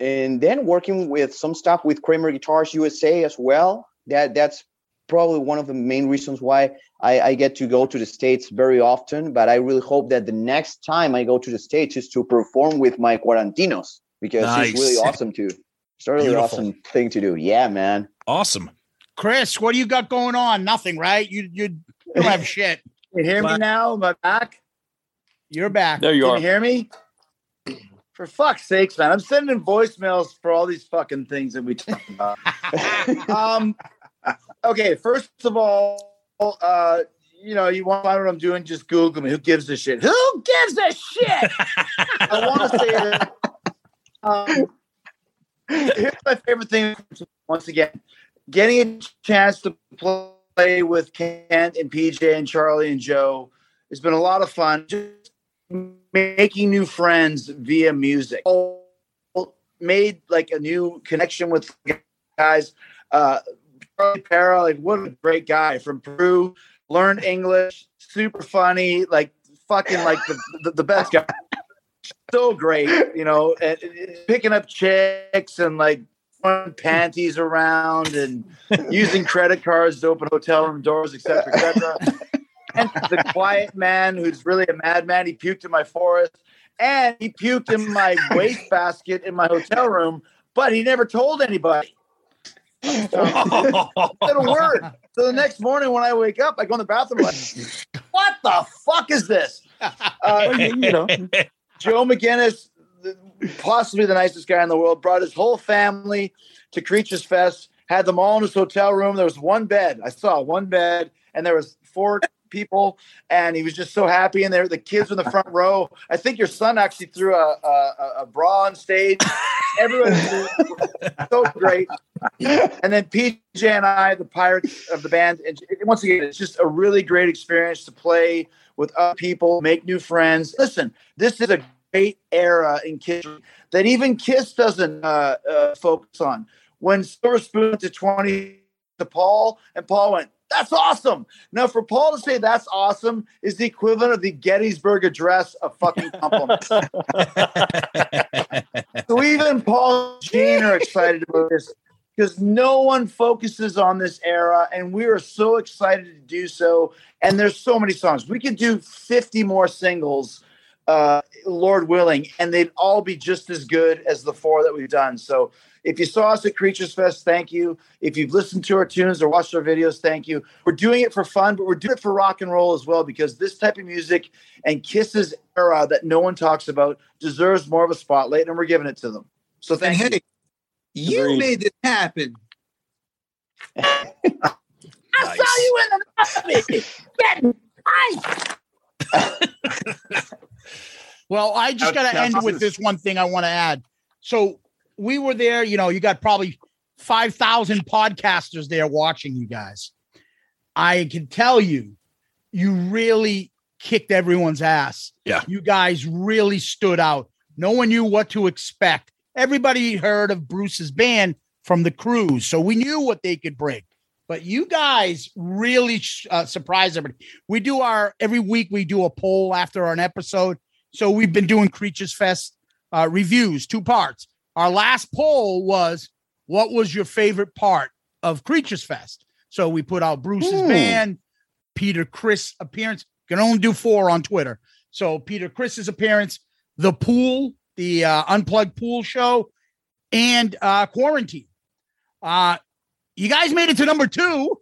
and then working with some stuff with Kramer Guitars USA as well. That that's probably one of the main reasons why I, I get to go to the states very often. But I really hope that the next time I go to the states is to perform with my Quarantinos because Nice. it's really awesome to. It's a really Beautiful. awesome thing to do. Yeah, man. Awesome. Chris, what do you got going on? Nothing, right? You you, you don't have shit. You hear me now? Am I back? You're back. There you Can are. you hear me? For fuck's sakes, man. I'm sending voicemails for all these fucking things that we talk about. um okay, first of all, uh you know, you want to know what I'm doing, just Google me. Who gives a shit? Who gives a shit? I want to say that um, here's my favorite thing once again getting a chance to play with Kent and PJ and Charlie and Joe has been a lot of fun. Just making new friends via music. Made like a new connection with guys. Uh, Charlie Parra, like what a great guy from Peru. Learned English, super funny, like fucking like the, the, the best guy. So great, you know, and, and picking up chicks and like throwing panties around and using credit cards to open hotel room doors, etc., etc. and the quiet man who's really a madman. He puked in my forest and he puked in my wastebasket in my hotel room, but he never told anybody. Said a word. So the next morning when I wake up, I go in the bathroom like, what the fuck is this? Uh, you know, Joe McGinnis, possibly the nicest guy in the world, brought his whole family to Creatures Fest, had them all in his hotel room. There was one bed. I saw one bed, and there was four people, and he was just so happy. And there, the kids in the front row. I think your son actually threw a, a, a bra on stage. Everyone was so great. And then PJ and I, the pirates of the band, and once again, it's just a really great experience to play with other people, make new friends. Listen, this is a great era in Kiss that even Kiss doesn't uh, uh, focus on. When Silver Spoon to 20 to Paul, and Paul went, that's awesome. Now, for Paul to say that's awesome is the equivalent of the Gettysburg Address of fucking compliments. so even Paul and Gene are excited about this. because no one focuses on this era, and we are so excited to do so. And there's so many songs. We could do 50 more singles, uh, Lord willing, and they'd all be just as good as the four that we've done. So if you saw us at Creatures Fest, thank you. If you've listened to our tunes or watched our videos, thank you. We're doing it for fun, but we're doing it for rock and roll as well because this type of music and Kiss's era that no one talks about deserves more of a spotlight, and we're giving it to them. So thank and you. hey, you Agreed. made this happen. I saw you in the lobby getting. Well, I just got to end with this- this one thing I want to add. So we were there, you know, you got probably 5,000 podcasters there watching you guys. I can tell you, you really kicked everyone's ass. Yeah. You guys really stood out. No one knew what to expect. Everybody heard of Bruce's band from the cruise, so we knew what they could bring. But you guys really uh, surprised everybody. We do our every week. We do a poll after an episode. So we've been doing Creatures Fest uh, reviews, two parts. Our last poll was, "What was your favorite part of Creatures Fest?" So we put out Bruce's Hmm. band, Peter Criss appearance. Can only do four on Twitter. So Peter Criss's appearance, the pool, the uh, unplugged pool show, and uh, quarantine. Uh, you guys made it to number two,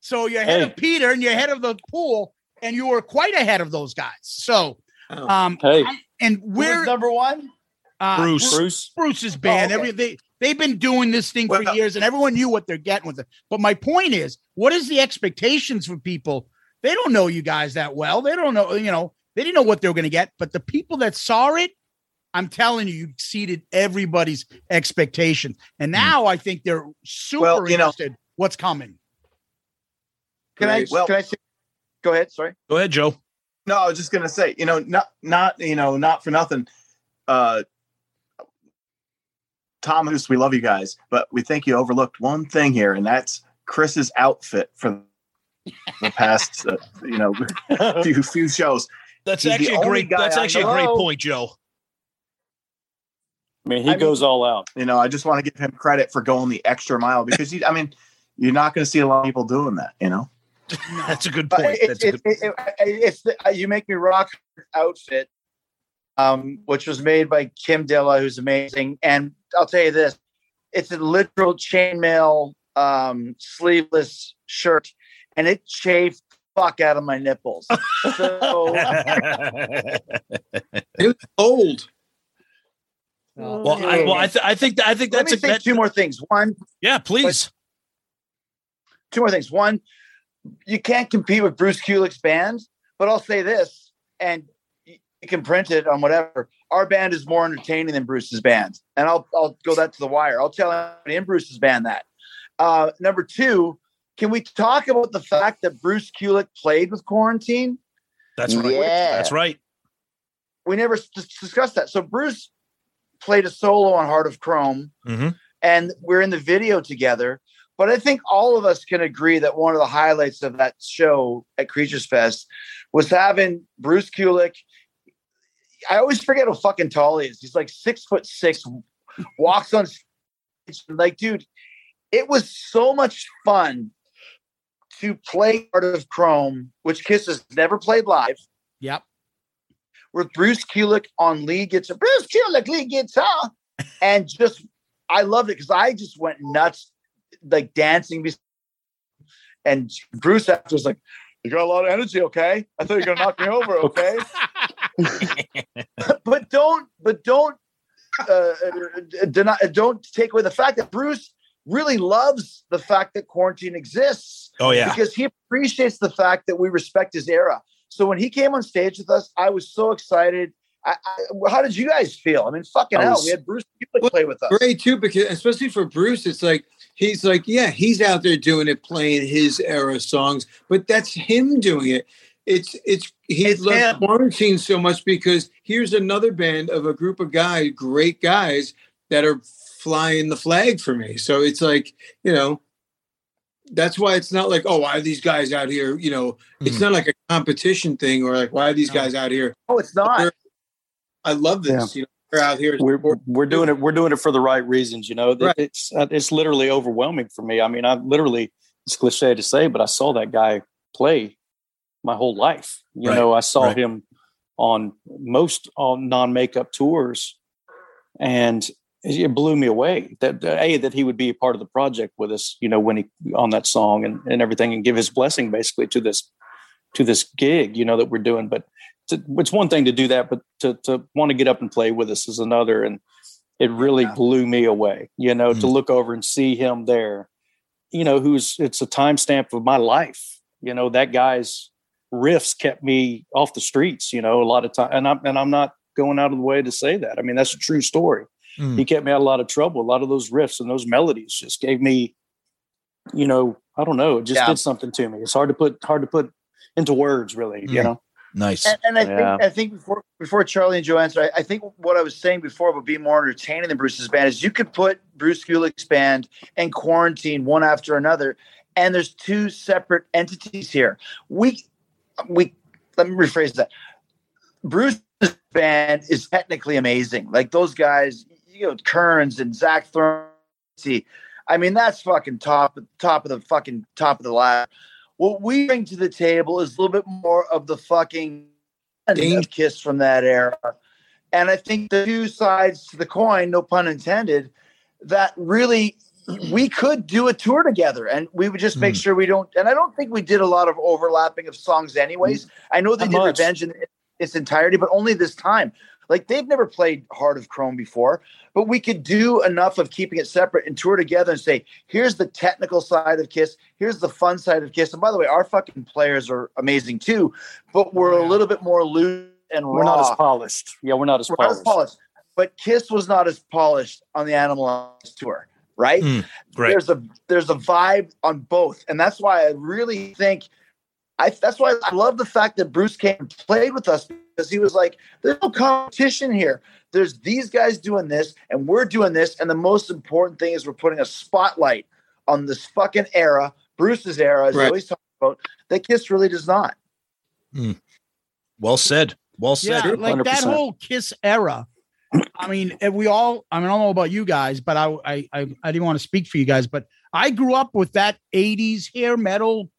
so you're ahead Hey. of Peter and you're ahead of the pool, and you were quite ahead of those guys. So, um, Hey. I- and Who we're number one? Uh, Bruce. Bruce. Bruce's band. Oh, okay. Every they they've been doing this thing for Well- years, and everyone knew what they're getting with it. But my point is, what is the expectations for people? They don't know you guys that well. They don't know, you know, they didn't know what they were going to get. But the people that saw it, I'm telling you, you exceeded everybody's expectations. And now I think they're super Well, you know- interested. what's coming? Can I? Well, can I? Say, go ahead. Sorry. Go ahead, Joe. No, I was just gonna say, you know, not not you know, not for nothing. Uh Thomas, we love you guys, but we think you overlooked one thing here, and that's Chris's outfit for the past, uh, you know, few few shows. That's He's actually a great. guy That's I actually a great point, Joe. I mean, he I mean- goes all out. You know, I just want to give him credit for going the extra mile because you, I mean, you're not going to see a lot of people doing that. You know, That's a good point. it's, That's a good. it- it- it's the, uh, you make me rock outfit, um, which was made by Kim Dilla, who's amazing. And I'll tell you this: it's a literal chainmail um, sleeveless shirt, and it chafed the fuck out of my nipples. So It was old. well, I, well, I, th- I think I think let that's me a say that, two more things. One, yeah. Please. two more things. One, you can't compete with Bruce Kulick's band, but I'll say this, and y- you can print it on whatever. Our band is more entertaining than Bruce's band, and I'll I'll go that to the wire. I'll tell anybody in Bruce's band that. Uh, number two, can we talk about the fact that Bruce Kulick played with Quarantine? That's right. Yeah. That's right. We never s- discussed that. So Bruce played a solo on Heart of Chrome, Mhm. and we're in the video together. But I think all of us can agree that one of the highlights of that show at Creatures Fest was having Bruce Kulick. I always forget how fucking tall he is. He's like six foot six, walks on stage. Like, dude, it was so much fun to play Heart of Chrome, which Kiss has never played live Yep. with Bruce Kulick on lead guitar. Bruce Kulick lead guitar, and just I loved it because I just went nuts, like dancing. And Bruce after was like, "You got a lot of energy, okay? I thought you were gonna knock me over, okay?" but don't, but don't, uh, deny, don't take away the fact that Bruce really loves the fact that quarantine exists Oh yeah. because he appreciates the fact that we respect his era. So when he came on stage with us, I was so excited. I, I, how did you guys feel? I mean, fucking I hell, we had Bruce Kulick play with us. Great too, because especially for Bruce, it's like he's like, yeah, he's out there doing it, playing his era songs, but that's him doing it. It's it's he It's loves him. quarantine so much because here's another band of a group of guys, great guys that are flying the flag for me. So it's like, you know, that's why it's not like, oh, why are these guys out here? You know, it's Mhm. not like a competition thing or like, why are these No. guys out here? No, it's not. I love this. You know, they're out here. We're we're doing it. We're doing it for the right reasons. You know, Right. it's uh, it's literally overwhelming for me. I mean, I literally it's cliche to say, but I saw that guy play my whole life. You Right, know, I saw right. him on most on non makeup tours, and it blew me away that uh, a that he would be a part of the project with us. You know, when he on that song and and everything, and give his blessing basically to this to this gig. You know that we're doing, but. To, it's one thing to do that, but to, to want to get up and play with us is another. And it really blew me away, you know, to look over and see him there, you know, who's it's a timestamp of my life. You know, that guy's riffs kept me off the streets, you know, a lot of time. And I'm and I'm not going out of the way to say that. I mean, that's a true story. Mm. He kept me out of a lot of trouble. A lot of those riffs and those melodies just gave me, you know, I don't know, it just Yeah. did something to me. It's hard to put hard to put into words, really, you Mm. know. Nice. And, and I Yeah. think I think before before Charlie and Joe answer, I, I think what I was saying before about being more entertaining than Bruce's band is you could put Bruce Kulick's band and Quarantine one after another, and there's two separate entities here. We we let me rephrase that. Bruce's band is technically amazing. Like those guys, you know, Kerns and Zach Throne. I mean, that's fucking top top of the fucking top of the ladder. What we bring to the table is a little bit more of the fucking of Kiss from that era. And I think the two sides to the coin, no pun intended, that really we could do a tour together and we would just make Hmm. sure we don't. And I don't think we did a lot of overlapping of songs, anyways. I know they Not did much. Revenge in its entirety, but only this time. Like they've never played Heart of Chrome before, but we could do enough of keeping it separate and tour together and say, here's the technical side of Kiss, here's the fun side of Kiss. And by the way, our fucking players are amazing too, but we're a little bit more loose and We're not as polished. Yeah, we're not as We're not as polished. polished. But Kiss was not as polished on the Animalize tour, right? Mm, great. There's a there's a vibe on both, and that's why I really think I that's why I love the fact that Bruce came and played with us because he was like, "There's no competition here. There's these guys doing this, and we're doing this, and the most important thing is we're putting a spotlight on this fucking era, Bruce's era, as I Right. always talk about. That Kiss really does not. Mm. Well said. Well said. Yeah, like that whole Kiss era. I mean, eh, we all. I mean, I don't know about you guys, but I, I, I, I didn't want to speak for you guys, but I grew up with that '80s hair metal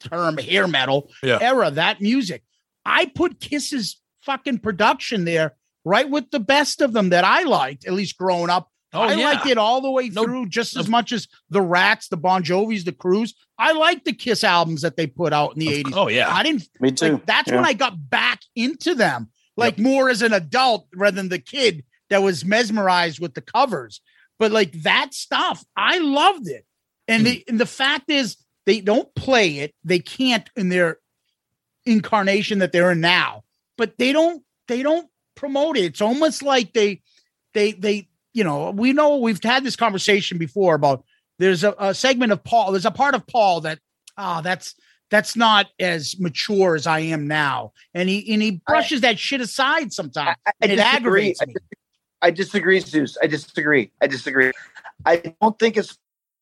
term, hair metal Yeah. era. That music. I put Kiss's fucking production there, right with the best of them that I liked, at least growing up. Oh, I yeah. liked it all the way through, just as much as the Ratts, the Bon Jovis, the Crües. I liked the Kiss albums that they put out in the '80s. oh, yeah. I didn't. Me too. Like, that's Yeah. when I got back into them, like more as an adult rather than the kid that was mesmerized with the covers. But like that stuff, I loved it. And, the, and the fact is, they don't play it. They can't in their incarnation that they're in now. But they don't. They don't promote it. It's almost like they, they, they. You know, we know we've had this conversation before about. There's a, a segment of Paul. There's a part of Paul that, ah, that's that's not as mature as I am now. And he and he brushes that shit aside sometimes. I and it aggravates me. I disagree, Zeus. I disagree. I disagree. I don't think it's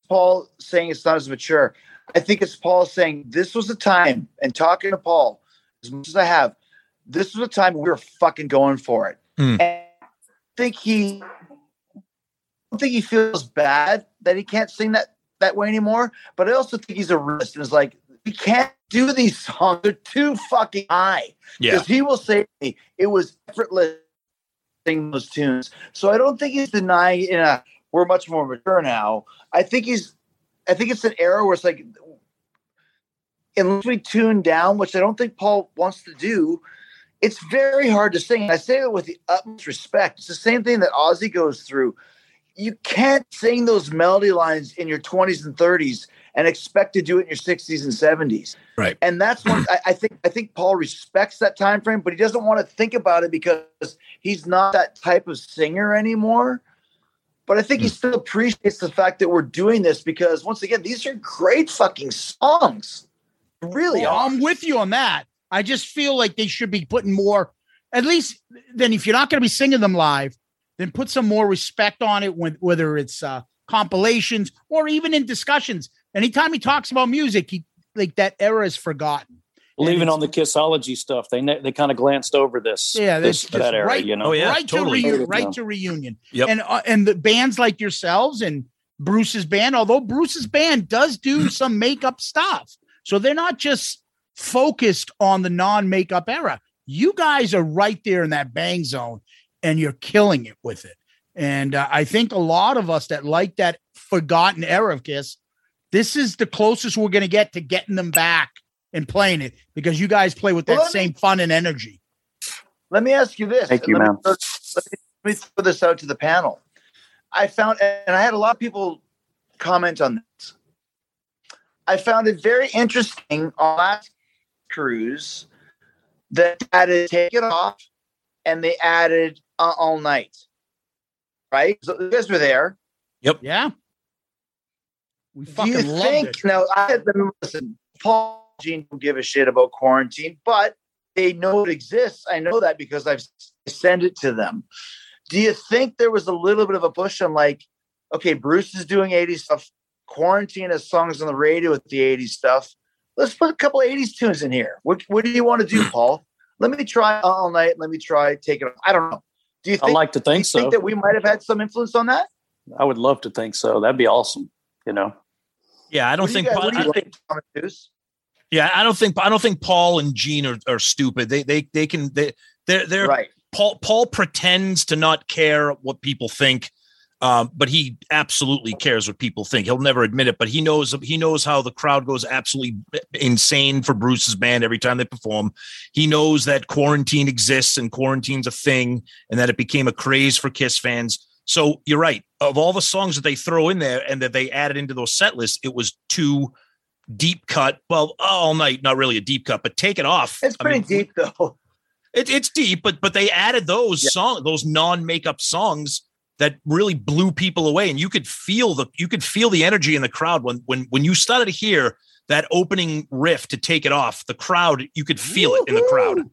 Paul saying it's not as mature. I think it's Paul saying this was a time, and talking to Paul as much as I have, this was a time we were fucking going for it. Hmm. And I think he, I don't think he feels bad that he can't sing that that way anymore. But I also think he's a realist and is like, we can't do these songs; they're too fucking high. Yeah. Because he will say me, it was effortless sing those tunes. So I don't think he's denying in a we're much more mature now. I think he's I think it's an era where it's like unless we tune down, which I don't think Paul wants to do, it's very hard to sing. I say that with the utmost respect. It's the same thing that Ozzy goes through. You can't sing those melody lines in your 20s and 30s and expect to do it in your 60s and 70s. Right. And that's what I, I think I think Paul respects that time frame, but he doesn't want to think about it because he's not that type of singer anymore. But I think he still appreciates the fact that we're doing this because once again, these are great fucking songs. They Really Well, are. I'm with you on that. I just feel like they should be putting more, at least then if you're not going to be singing them live, then put some more respect on it when whether it's uh compilations or even in discussions. Anytime he talks about music, he like that era is forgotten. Well, And even on the Kissology stuff, they ne- they kind of glanced over this. Yeah, this, that's that era, right. you know. right to reu- right Yeah. to reunion. Yep. And uh, and the bands like yourselves and Bruce's band, although Bruce's band does do some makeup stuff, so they're not just focused on the non-makeup era. You guys are right there in that bang zone, and you're killing it with it. And uh, I think a lot of us that like that forgotten era of Kiss, this is the closest we're going to get to getting them back and playing it because you guys play with that Well, let me- same fun and energy. Let me ask you this. Thank you, let me man. throw- Let me, let me throw this out to the panel. I found, and I had a lot of people comment on this. I found it very interesting on last cruise that added "Take It Off" and they added uh, "All Night." Right, so you guys were there. Yep. Yeah. We Do fucking you loved think it. now? I had been listen. Paul Gene don't give a shit about quarantine, but they know it exists. I know that because I've sent it to them. Do you think there was a little bit of a push on like, okay, Bruce is doing 80s stuff. Quarantine has songs on the radio with the 80s stuff. Let's put a couple 80s tunes in here. What, what do you want to do, Paul? Let me try all night. Let me try take it. Off. I don't know. Do you I think, like to think so. think that we might have had some influence on that? I would love to think so. That'd be awesome. You know. Yeah, I don't What do you think. guys- you I- think, Yeah, I don't think I don't think Paul and Gene are, are stupid. They they they can they they're they're Right. Paul Paul pretends to not care what people think, um, but he absolutely cares what people think. He'll never admit it, but he knows he knows how the crowd goes absolutely insane for Bruce's band every time they perform. He knows that quarantine exists and quarantine's a thing, and that it became a craze for Kiss fans. So you're right. Of all the songs that they throw in there and that they added into those set lists, it was two deep cut. Well, all night, not really a deep cut, but take it off. It's I pretty mean, deep though. It, it's deep, but but they added those song, those non makeup songs that really blew people away, and you could feel the you could feel the energy in the crowd when when when you started to hear that opening riff to take it off. The crowd, you could feel it in the crowd.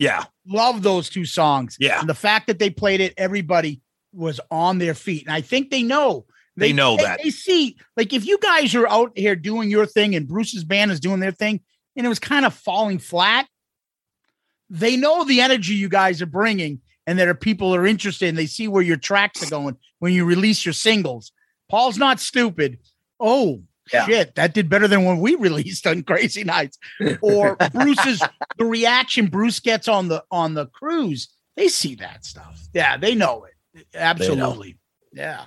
Yeah, Love those two songs. Yeah. And the fact that they played it, everybody was on their feet. And I think they know. They know that. They see, like, if you guys are out here doing your thing and Bruce's band is doing their thing and it was kind of falling flat, they know the energy you guys are bringing and that are people are interested and they see where your tracks are going when you release your singles. Paul's not stupid. Oh, Yeah. shit, that did better than when we released on Crazy Nights. Or Bruce's the reaction Bruce gets on the on the cruise. They see that stuff. Yeah, they know it. Absolutely. Yeah.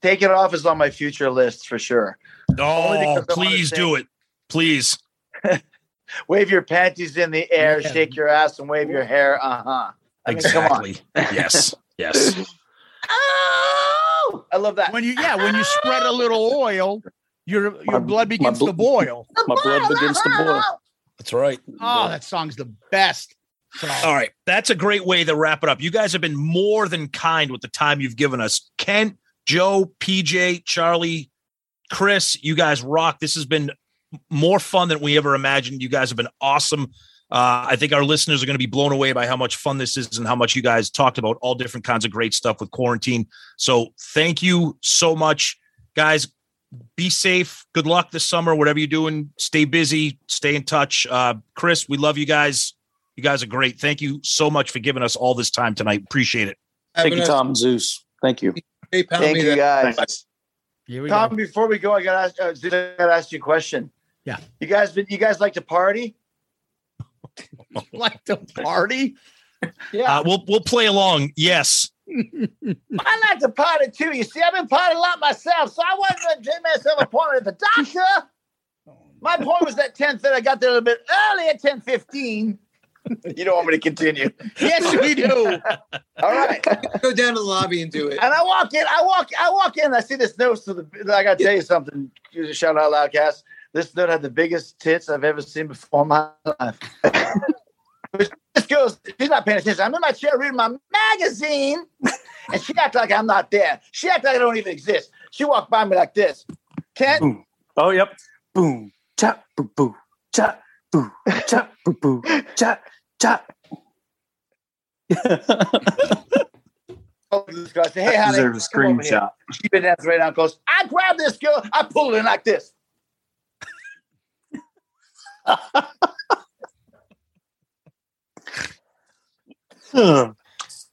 Take it off is on my future list for sure. Oh, because I wanna please do it. Please. Wave your panties in the air, Yeah. shake your ass, and wave your hair. Uh huh. I mean. Exactly. yes. Yes. Oh, I love that. When you yeah, when you spread a little oil, your your My- blood begins bl- to boil. My blood begins to boil. That's right. Oh, that song's the best. Song. All right. That's a great way to wrap it up. You guys have been more than kind with the time you've given us. Kent, Joe, PJ, Charlie, Chris, you guys rock. This has been more fun than we ever imagined. You guys have been awesome. Uh, I think our listeners are going to be blown away by how much fun this is and how much you guys talked about all different kinds of great stuff with quarantine. So thank you so much, guys. Be safe. Good luck this summer. Whatever you're doing, stay busy. Stay in touch. Uh, Chris, we love you guys. You guys are great. Thank you so much for giving us all this time tonight. Appreciate it. Thank you, Having Tom Zeus. Thank you. PayPal Thank you, guys. Here we Tom, go. before we go, I gotta ask, uh, I gotta ask you a question. Yeah. You guys, you guys like to party? Like to party. Yeah. Uh, we'll we'll play along. Yes. I like to party too. You see, I've been partying a lot myself, so I wasn't going to take myself appointment at the doctor. My point was at 10 I got there a little bit early at 10 15. You don't want me to continue. Yes, we do. All right. Go down to the lobby and do it. And I walk in, I walk, I walk in, I see this note. So the, I got to tell you something. Shout out Loudcast. This note had the biggest tits I've ever seen before in my life. this girl's, she's not paying attention. I'm in my chair reading my magazine, and she acts like I'm not there. She acts like I don't even exist. She walked by me like this. Kent, Boom. Oh, yep. Boom. Chop. Boo. Boo. Chop boo, chop, boo, boo, chop, chop. this guy say, hey, how deserve a screenshot. She been at the radar goes, I grab this girl, I pull it in like this.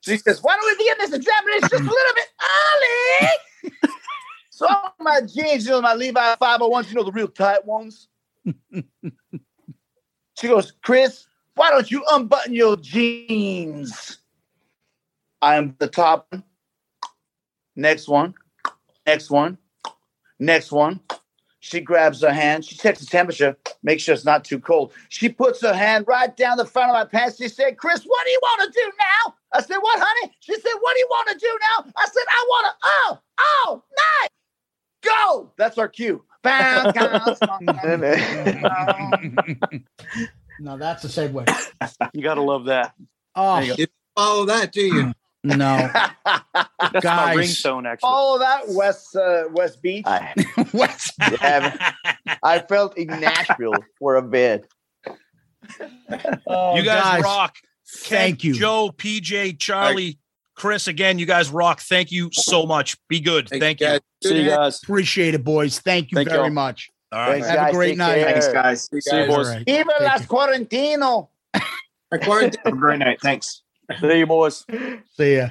She says, why don't we begin this examination just a little bit early? so my jeans, you know, my Levi 501s, you know, the real tight ones. she goes, "Chris, why don't you unbutton your jeans?" I'm the top. Next one. Next one. Next one. She grabs her hand. She checks the temperature, makes sure it's not too cold. She puts her hand right down the front of my pants. She said, Chris, what do you want to do now? I said, What, honey? She said, What do you want to do now? I said, I want to, oh, oh, nice. Go. That's our cue. Bam, No, that's a segue. You got to love that. Oh, You don't follow that, do you? no. That's my Guys. ringtone, actually. Follow that, Wes uh, Wes Beech. I, What? yeah, I felt in Nashville for a bit. Oh, you guys, rock. Thank Kent, you. Joe, PJ, Charlie, Chris. Again, you guys rock. Thank you so much. Be good. Thank you. guys. See you guys. Appreciate it, boys. Thank you Thank very y'all. much. All right. Thanks, Have a great Take night. care. Thanks, guys. See you All guys. right. Viva Take las care. Quarantino. Our Have a great night. Thanks. See you, boys. See ya.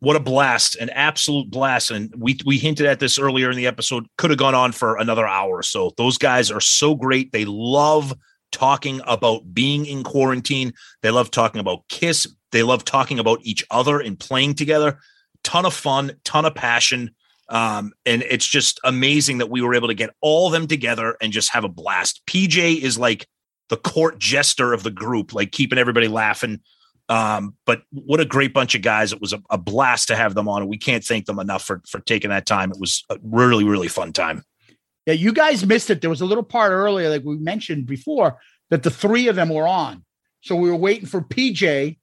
What a blast, an absolute blast. And we we hinted at this earlier in the episode. Could have gone on for another hour or so. Those guys are so great. They love talking about being in quarantine. They love talking about Kiss. They love talking about each other and playing together. Ton of fun, ton of passion. Um, and it's just amazing that we were able to get all of them together and just have a blast. PJ is like the court jester of the group, like keeping everybody laughing. Um, but what a great bunch of guys. It was a, a blast to have them on. We can't thank them enough for, for taking that time. It was a really, really fun time. Yeah, you guys missed it. There was a little part earlier, like we mentioned before, that the three of them were on. So we were waiting for PJ,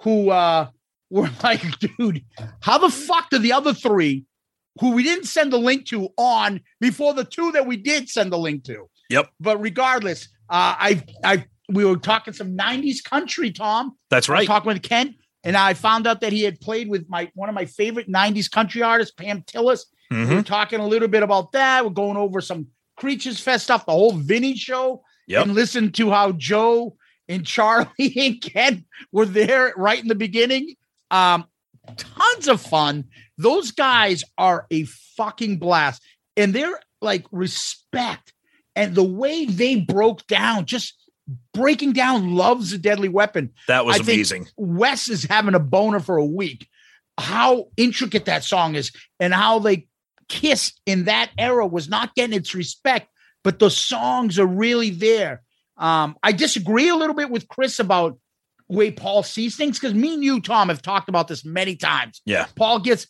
who uh were like, dude, how the fuck did the other three, who we didn't send the link to, on before the two that we did send the link to? Yep. But regardless, uh I I we were talking some 90s country, Tom. That's right. talking with Kent, and I found out that he had played with my one of my favorite 90s country artists, Pam Tillis. Mhm. We We're talking a little bit about that. We're going over some Creatures Fest stuff, the whole Vinnie show, Yep. and listen to how Joe and Charlie and Ken were there right in the beginning. Um, tons of fun. Those guys are a fucking blast, and they're like respect and the way they broke down, just breaking down loves a deadly weapon. That was I think amazing. Wes is having a boner for a week. How intricate that song is, and how they kiss in that era was not getting its respect, but the songs are really there. Um, I disagree a little bit with Chris about way Paul sees things because me and you, Tom, have talked about this many times. Yeah. Paul gets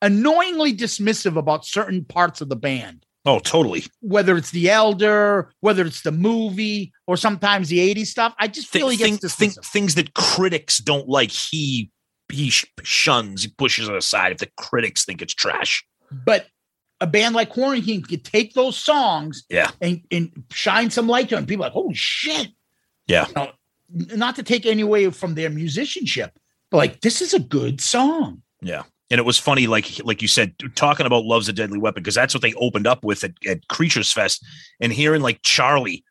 annoyingly dismissive about certain parts of the band Oh, totally. whether it's the elder, whether it's the movie, or sometimes the 80s stuff. I just feel he Thing- gets thing- dismissive. things that critics don't like, he he shuns, he pushes it aside if the critics think it's trash. But a band like Quarantine could take those songs Yeah. and, and shine some light to them. People like, holy shit. Yeah. You know, not to take any away from their musicianship, but like, this is a good song. Yeah. And it was funny, like like you said, talking about Love's a Deadly Weapon, because that's what they opened up with at, at Creatures Fest. And hearing like Charlie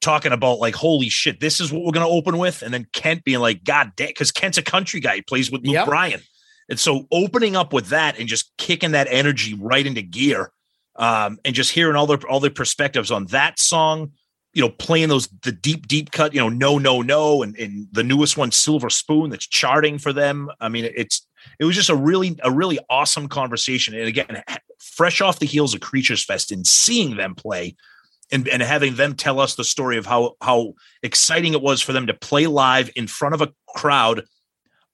talking about like, holy shit, this is what we're gonna open with. And then Kent being like, God damn, because Kent's a country guy, he plays with Luke Yep. Bryan. And so opening up with that and just kicking that energy right into gear. Um, and just hearing all their all their perspectives on that song, you know, playing those the deep, deep cut, you know, no, no, no, and, and the newest one, Silver Spoon, that's charting for them. I mean, it's it was just a really a really awesome conversation and again fresh off the heels of creatures fest and seeing them play and, and having them tell us the story of how how exciting it was for them to play live in front of a crowd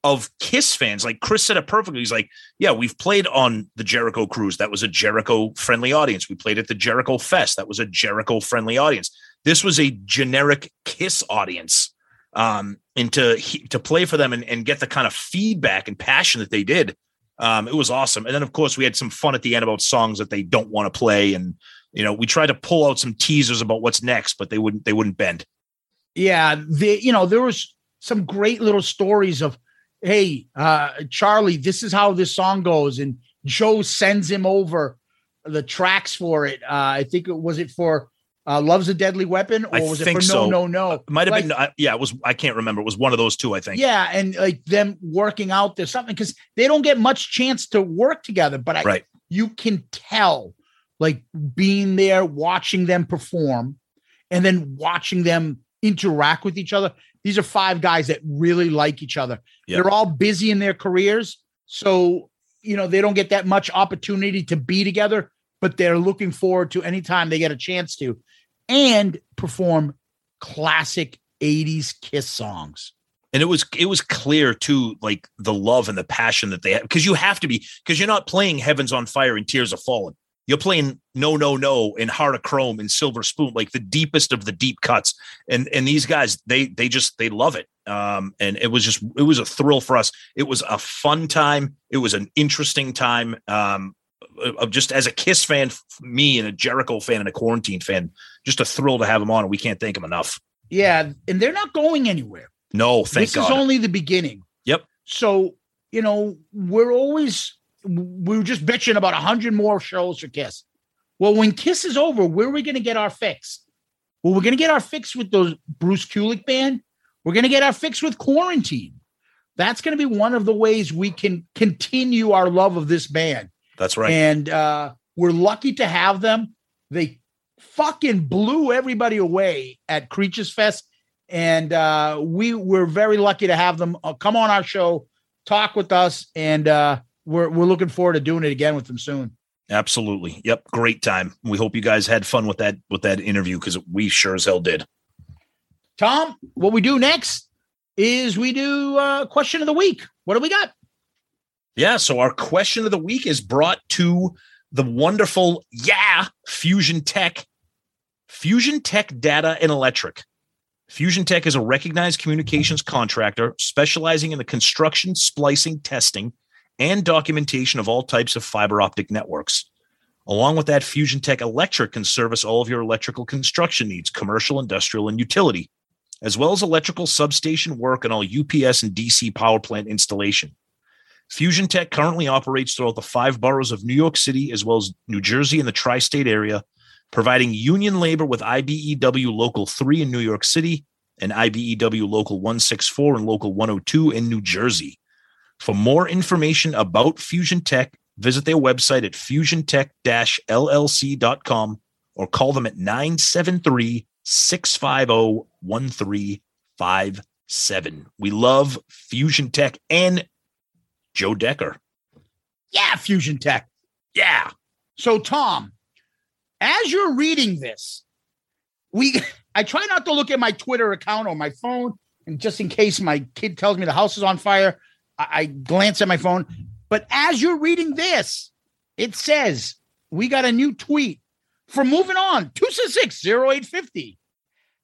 of kiss fans like chris said it perfectly he's like yeah we've played on the jericho cruise that was a jericho friendly audience we played at the jericho fest that was a jericho friendly audience this was a generic kiss audience um, and to to play for them and, and get the kind of feedback and passion that they did. Um, it was awesome. And then of course we had some fun at the end about songs that they don't want to play, and you know we tried to pull out some teasers about what's next, but they wouldn't they wouldn't bend. Yeah, the you know there was some great little stories of, hey, uh, Charlie, this is how this song goes, and Joe sends him over the tracks for it. Uh, I think it was it for Uh, Love's a deadly weapon, or I was it for so. no, no, no? Might have Like, been. Yeah, it was. I can't remember. It was one of those two. I think. Yeah, and like them working out there's something because they don't get much chance to work together, but I, Right. you can tell, like being there, watching them perform, and then watching them interact with each other. These are five guys that really like each other. Yep. They're all busy in their careers, so you know they don't get that much opportunity to be together, but they're looking forward to any time they get a chance to, and perform classic 80s kiss songs. and it was it was clear too like the love and the passion that they had because you have to be because you're not playing heavens on fire and tears are falling you're playing no no no and heart of chrome and silver spoon like the deepest of the deep cuts. And and these guys they they just they love it. Um and it was just it was a thrill for us. It was a fun time. It was an interesting time um of just as a kiss fan me and a jericho fan and a quarantine fan just a thrill to have them on and we can't thank them enough. Yeah, and they're not going anywhere. no thank this god. is only the beginning. yep. So, you know, we're always we were just bitching about a hundred more shows for Kiss. Well, when Kiss is over, where are we going to get our fix? Well, we're going to get our fix with those Bruce Kulick band. We're going to get our fix with Quarantine. That's going to be one of the ways we can continue our love of this band. that's right And uh, we're lucky to have them. They fucking blew everybody away at Creatures Fest. And uh, we were very lucky to have them uh, come on our show, talk with us, and uh, we're, we're looking forward to doing it again with them soon. Absolutely. Yep. Great time. We hope you guys had fun with that with that interview because we sure as hell did. Tom, what we do next is we do uh, question of the week. What do we got? Yeah. So our question of the week is brought to the wonderful Yeah Fusion Tech. Fusion Tech Data and Electric. Fusion Tech is a recognized communications contractor specializing in the construction, splicing, testing, and documentation of all types of fiber optic networks. Along with that, Fusion Tech Electric can service all of your electrical construction needs, commercial, industrial, and utility, as well as electrical substation work and all UPS and DC power plant installation. Fusion Tech currently operates throughout the five boroughs of New York City, as well as New Jersey and the tri state area, providing union labor with IBEW Local 3 in New York City and IBEW Local 164 and Local 102 in New Jersey. For more information about Fusion Tech, visit their website at fusiontech-llc.com or call them at 973-650-1357. We love Fusion Tech and Joe Decker. Yeah, Fusion Tech. Yeah. So, Tom, as you're reading this, we I try not to look at my Twitter account or my phone, and just in case my kid tells me the house is on fire, I, I glance at my phone. But as you're reading this, it says we got a new tweet for moving on 266 0850.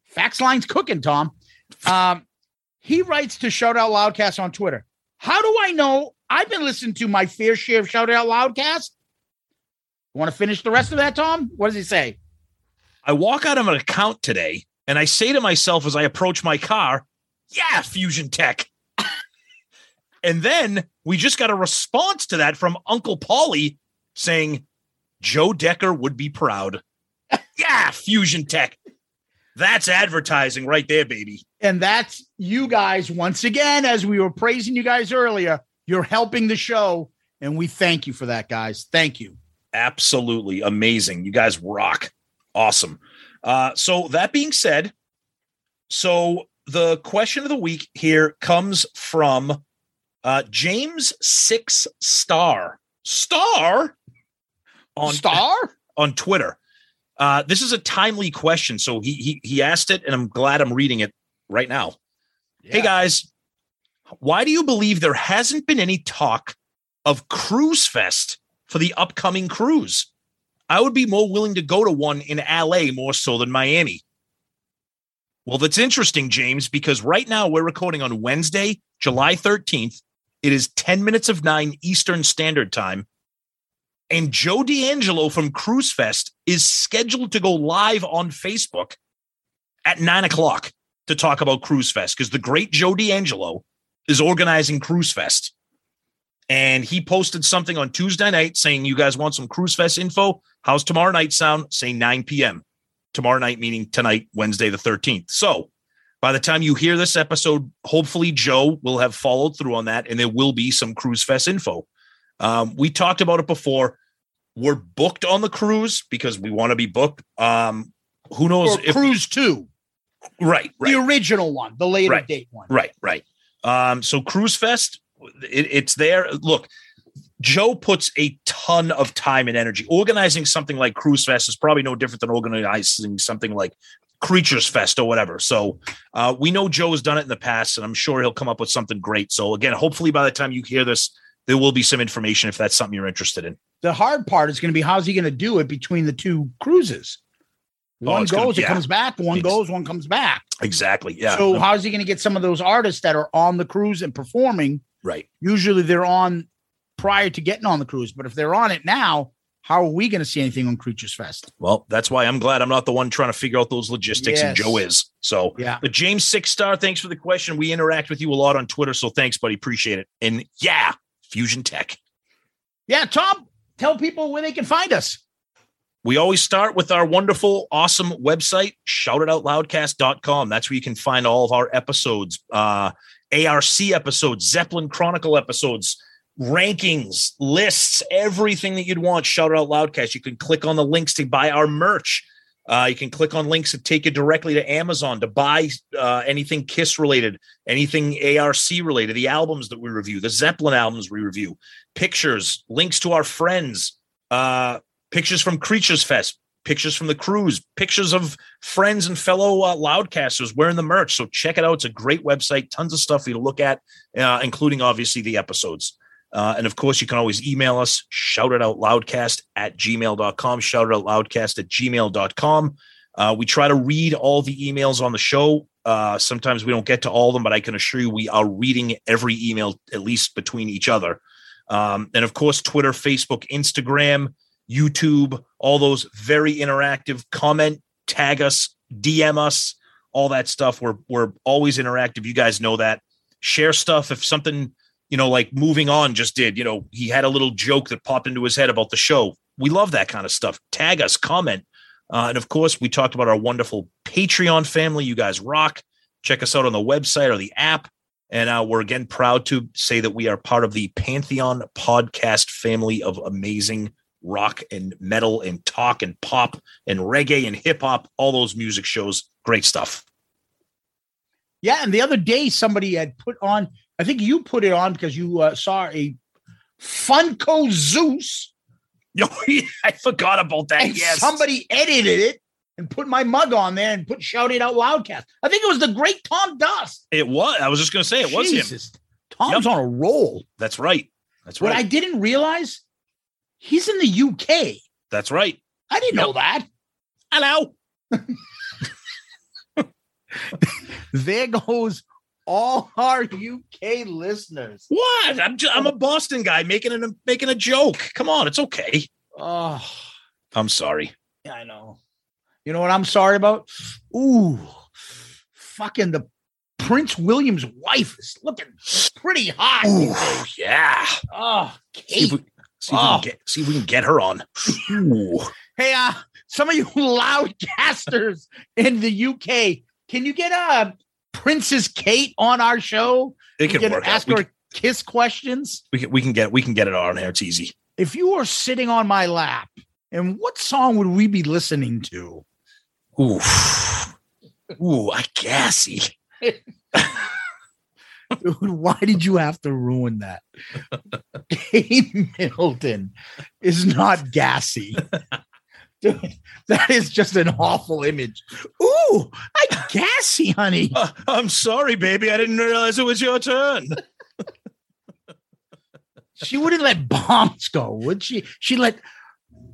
Fax line's cooking, Tom. Um, he writes to Shout Out Loudcast on Twitter. How do I know I've been listening to my fair share of Shout Out Loudcast? Want to finish the rest of that, Tom? What does he say? I walk out of an account today and I say to myself as I approach my car, yeah, Fusion Tech. And then we just got a response to that from Uncle Paulie saying, Joe Decker would be proud. yeah, Fusion Tech. That's advertising right there, baby. And that's you guys once again, as we were praising you guys earlier. You're helping the show, and we thank you for that, guys. Thank you. Absolutely amazing. You guys rock. Awesome. Uh, so that being said, so the question of the week here comes from uh, James Six Star Star on Star on Twitter. Uh, this is a timely question, so he he he asked it, and I'm glad I'm reading it right now. Hey guys, why do you believe there hasn't been any talk of Cruise Fest for the upcoming cruise? I would be more willing to go to one in LA more so than Miami. Well, that's interesting, James, because right now we're recording on Wednesday, July 13th. It is 10 minutes of nine Eastern Standard Time. And Joe D'Angelo from Cruise Fest is scheduled to go live on Facebook at nine o'clock to talk about Cruise Fest because the great Joe D'Angelo is organizing Cruise Fest. And he posted something on Tuesday night saying, You guys want some Cruise Fest info? How's tomorrow night sound? Say 9 p.m. tomorrow night, meaning tonight, Wednesday the 13th. So by the time you hear this episode, hopefully Joe will have followed through on that and there will be some Cruise Fest info. Um, we talked about it before. We're booked on the cruise because we want to be booked. Um, who knows Or Cruise 2. Right, right. The original one, the later Right. date one. Right, right. Um, so Cruise Fest, it, it's there. Look, Joe puts a ton of time and energy. Organizing something like Cruise Fest is probably no different than organizing something like Creatures Fest or whatever. So uh, we know Joe has done it in the past, and I'm sure he'll come up with something great. So again, hopefully by the time you hear this, there will be some information if that's something you're interested in. The hard part is going to be how's he going to do it between the two cruises? Oh, One gonna- goes, it yeah. comes back. One goes, one comes back. Exactly. Yeah. So how's he going to get some of those artists that are on the cruise and performing? Right. Usually they're on prior to getting on the cruise, but if they're on it now, how are we going to see anything on Creatures Fest? Well, that's why I'm glad I'm not the one trying to figure out those logistics, and Joe is. So, Yeah. But James Six Star, thanks for the question. We interact with you a lot on Twitter, so thanks, buddy. Appreciate it. And yeah, Fusion Tech. Yeah, Tom, tell people where they can find us. We always start with our wonderful, awesome website, shoutitoutloudcast.com. That's where you can find all of our episodes, uh, ARC episodes, Zeppelin Chronicle episodes, rankings, lists, everything that you'd want. Shout Out Loudcast. You can click on the links to buy our merch. Uh, you can click on links that take you directly to Amazon to buy uh, anything Kiss related, anything ARC related, the albums that we review, the Zeppelin albums we review, pictures, links to our friends, uh, pictures from Creatures Fest, pictures from the cruise, pictures of friends and fellow uh, loudcasters wearing the merch. So check it out. It's a great website, tons of stuff for you to look at, uh, including obviously the episodes. Uh, and of course, you can always email us, shout it out loudcast at gmail.com, shout it out loudcast at gmail.com. Uh, we try to read all the emails on the show. Uh, sometimes we don't get to all of them, but I can assure you we are reading every email, at least between each other. Um, and of course, Twitter, Facebook, Instagram, YouTube, all those very interactive. Comment, tag us, DM us, all that stuff. We're we're always interactive. You guys know that. Share stuff if something you know, like moving on just did. You know, he had a little joke that popped into his head about the show. We love that kind of stuff. Tag us, comment, uh, and of course, we talked about our wonderful Patreon family. You guys rock. Check us out on the website or the app. And uh, we're again proud to say that we are part of the Pantheon podcast family of amazing rock and metal and talk and pop and reggae and hip hop, all those music shows. Great stuff. Yeah, and the other day somebody had put on. I think you put it on because you uh, saw a Funko Zeus. Yo, I forgot about that. Yes. somebody edited it and put my mug on there and put shout it out loudcast. I think it was the great Tom Dust. It was. I was just going to say it was him. Jesus. Tom's on a roll. That's right. That's right. What. I didn't realize, he's in the UK. That's right. I didn't know that. Hello. There goes all our UK listeners. What? I'm just, I'm a Boston guy making a making a joke. Come on, it's okay. Oh, I'm sorry. yeah, I know. You know what I'm sorry about? Ooh, fucking the Prince William's wife is looking pretty hot. Ooh, yeah. Oh, See if, we, see, if we Oh. can get, see if we can get her on. Ooh. Hey, uh, some of you loudcasters in the UK, can you get uh Princess Kate on our show? It can can work. Ask We her can, kiss questions. we can we can get we can get it on there. It's easy. If you were sitting on my lap, and what song would we be listening to? Ooh. Ooh, I gassy. Dude, why did you have to ruin that? Kate Middleton is not gassy. Dude, that is just an awful image. Ooh, I gassy, honey. Uh, I'm sorry, baby. I didn't realize it was your turn. She wouldn't let bombs go, would she? She let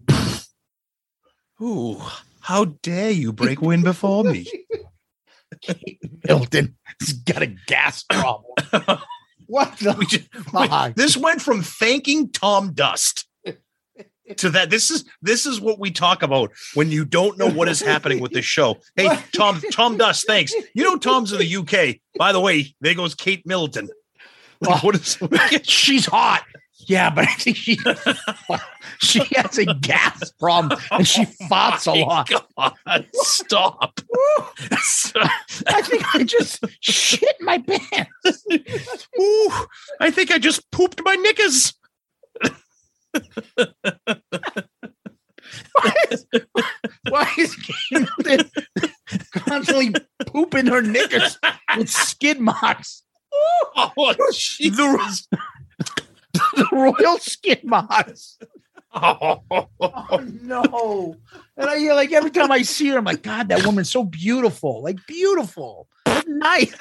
Ooh, how dare you break wind before me? Kate Middleton has got a gas problem. What the We just- fuck? this went from thanking Tom Dust to that. This is this is what we talk about when you don't know what is happening with this show. Hey, Tom, Tom Dust, thanks. You know Tom's in the UK. By the way, there goes Kate Middleton. Like, what is She's hot. Yeah, but I think she she has a gas problem and she oh farts a lot. God, stop. I think I just shit my pants. Ooh, I think I just pooped my knickers. Why is, why is Kate constantly pooping her knickers with skid marks? Oh, the, the royal skid marks. Oh, oh, no. And I hear like every time I see her, I'm like, God, that woman's so beautiful. Like beautiful. Nice.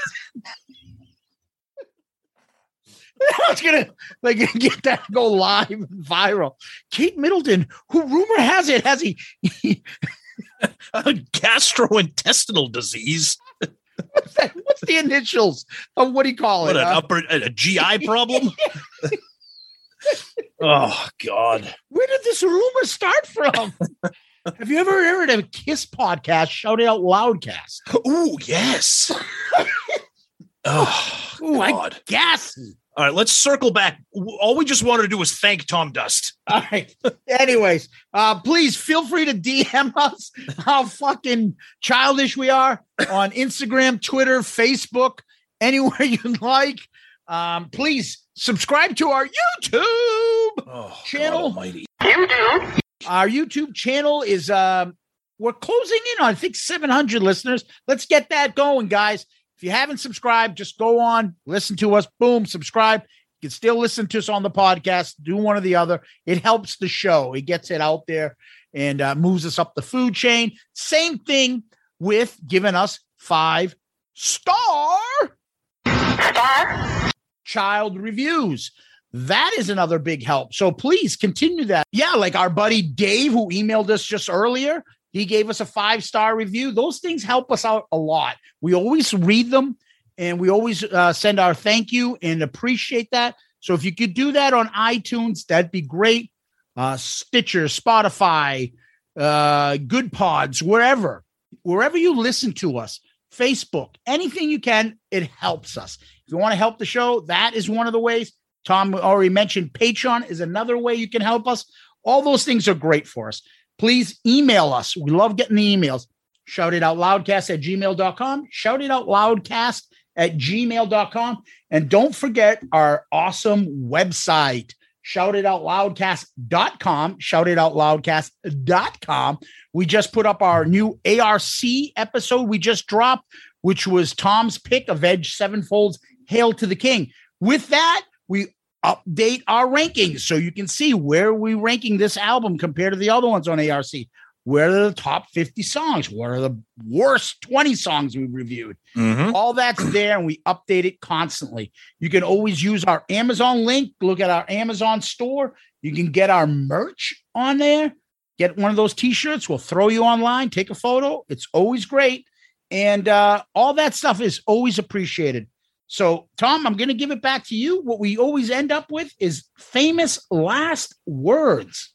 I was gonna like get that go live and viral. Kate Middleton, who rumor has it has he, a gastrointestinal disease. what's, that, what's the initials of what do you call What it? an upper a GI problem? oh God. where did this rumor start from? Have you ever heard of a Kiss podcast? Shout it out loudcast. Ooh, yes. oh Ooh, I God. gassy. All right, let's circle back. All we just wanted to do was thank Tom Dust. All right. Anyways, uh, please feel free to DM us how fucking childish we are on Instagram, Twitter, Facebook, anywhere you'd like. Um, please subscribe to our YouTube Oh, channel. Almighty. Our YouTube channel is um we're closing in on I think 700 listeners. Let's get that going, guys. If you haven't subscribed, just go on, listen to us, boom, subscribe. You can still listen to us on the podcast, do one or the other. It helps the show. It gets it out there and uh, moves us up the food chain. Same thing with giving us five star child reviews. That is another big help. So please continue that. Yeah, like our buddy Dave, who emailed us just earlier, he gave us a five star review. Those things help us out a lot. We always read them and we always uh, send our thank you and appreciate that. So if you could do that on iTunes, that'd be great. Uh, Stitcher, Spotify, uh, Good Pods, wherever, wherever you listen to us, Facebook, anything you can, it helps us. If you want to help the show, that is one of the ways. Tom already mentioned Patreon is another way you can help us. All those things are great for us. Please email us. We love getting the emails. Shout it out loudcast at gmail.com. Shout it out loudcast at gmail.com. And don't forget our awesome website. Shout it out loudcast.com. Shout it out loudcast.com. We just put up our new ARC episode we just dropped, which was Tom's pick of Avenged Sevenfold's Hail to the King. With that, we update our rankings so you can see where we ranking this album compared to the other ones on ARC. Where are the top 50 songs? What are the worst 20 songs we reviewed? Mhm. All that's there, and we update it constantly. You can always use our Amazon link. Look at our Amazon store. You can get our merch on there. Get one of those t-shirts. We'll throw you online. Take a photo. It's always great. And uh, all that stuff is always appreciated. So, Tom, I'm going to give it back to you. What we always end up with is famous last words.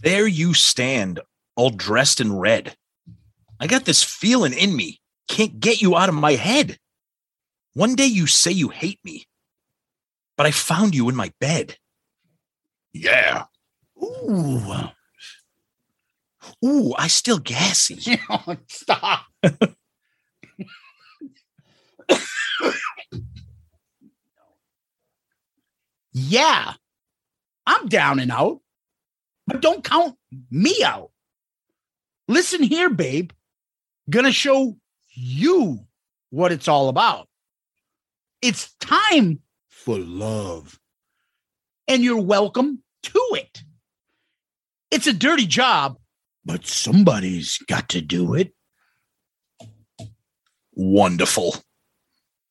There you stand, all dressed in red. I got this feeling in me. Can't get you out of my head. One day you say you hate me, but I found you in my bed. Yeah. Ooh. Ooh, I still gassy. Stop. yeah, I'm down and out, but don't count me out. Listen here, babe. Gonna show you what it's all about. It's time for love, and you're welcome to it. It's a dirty job, but somebody's got to do it. Wonderful.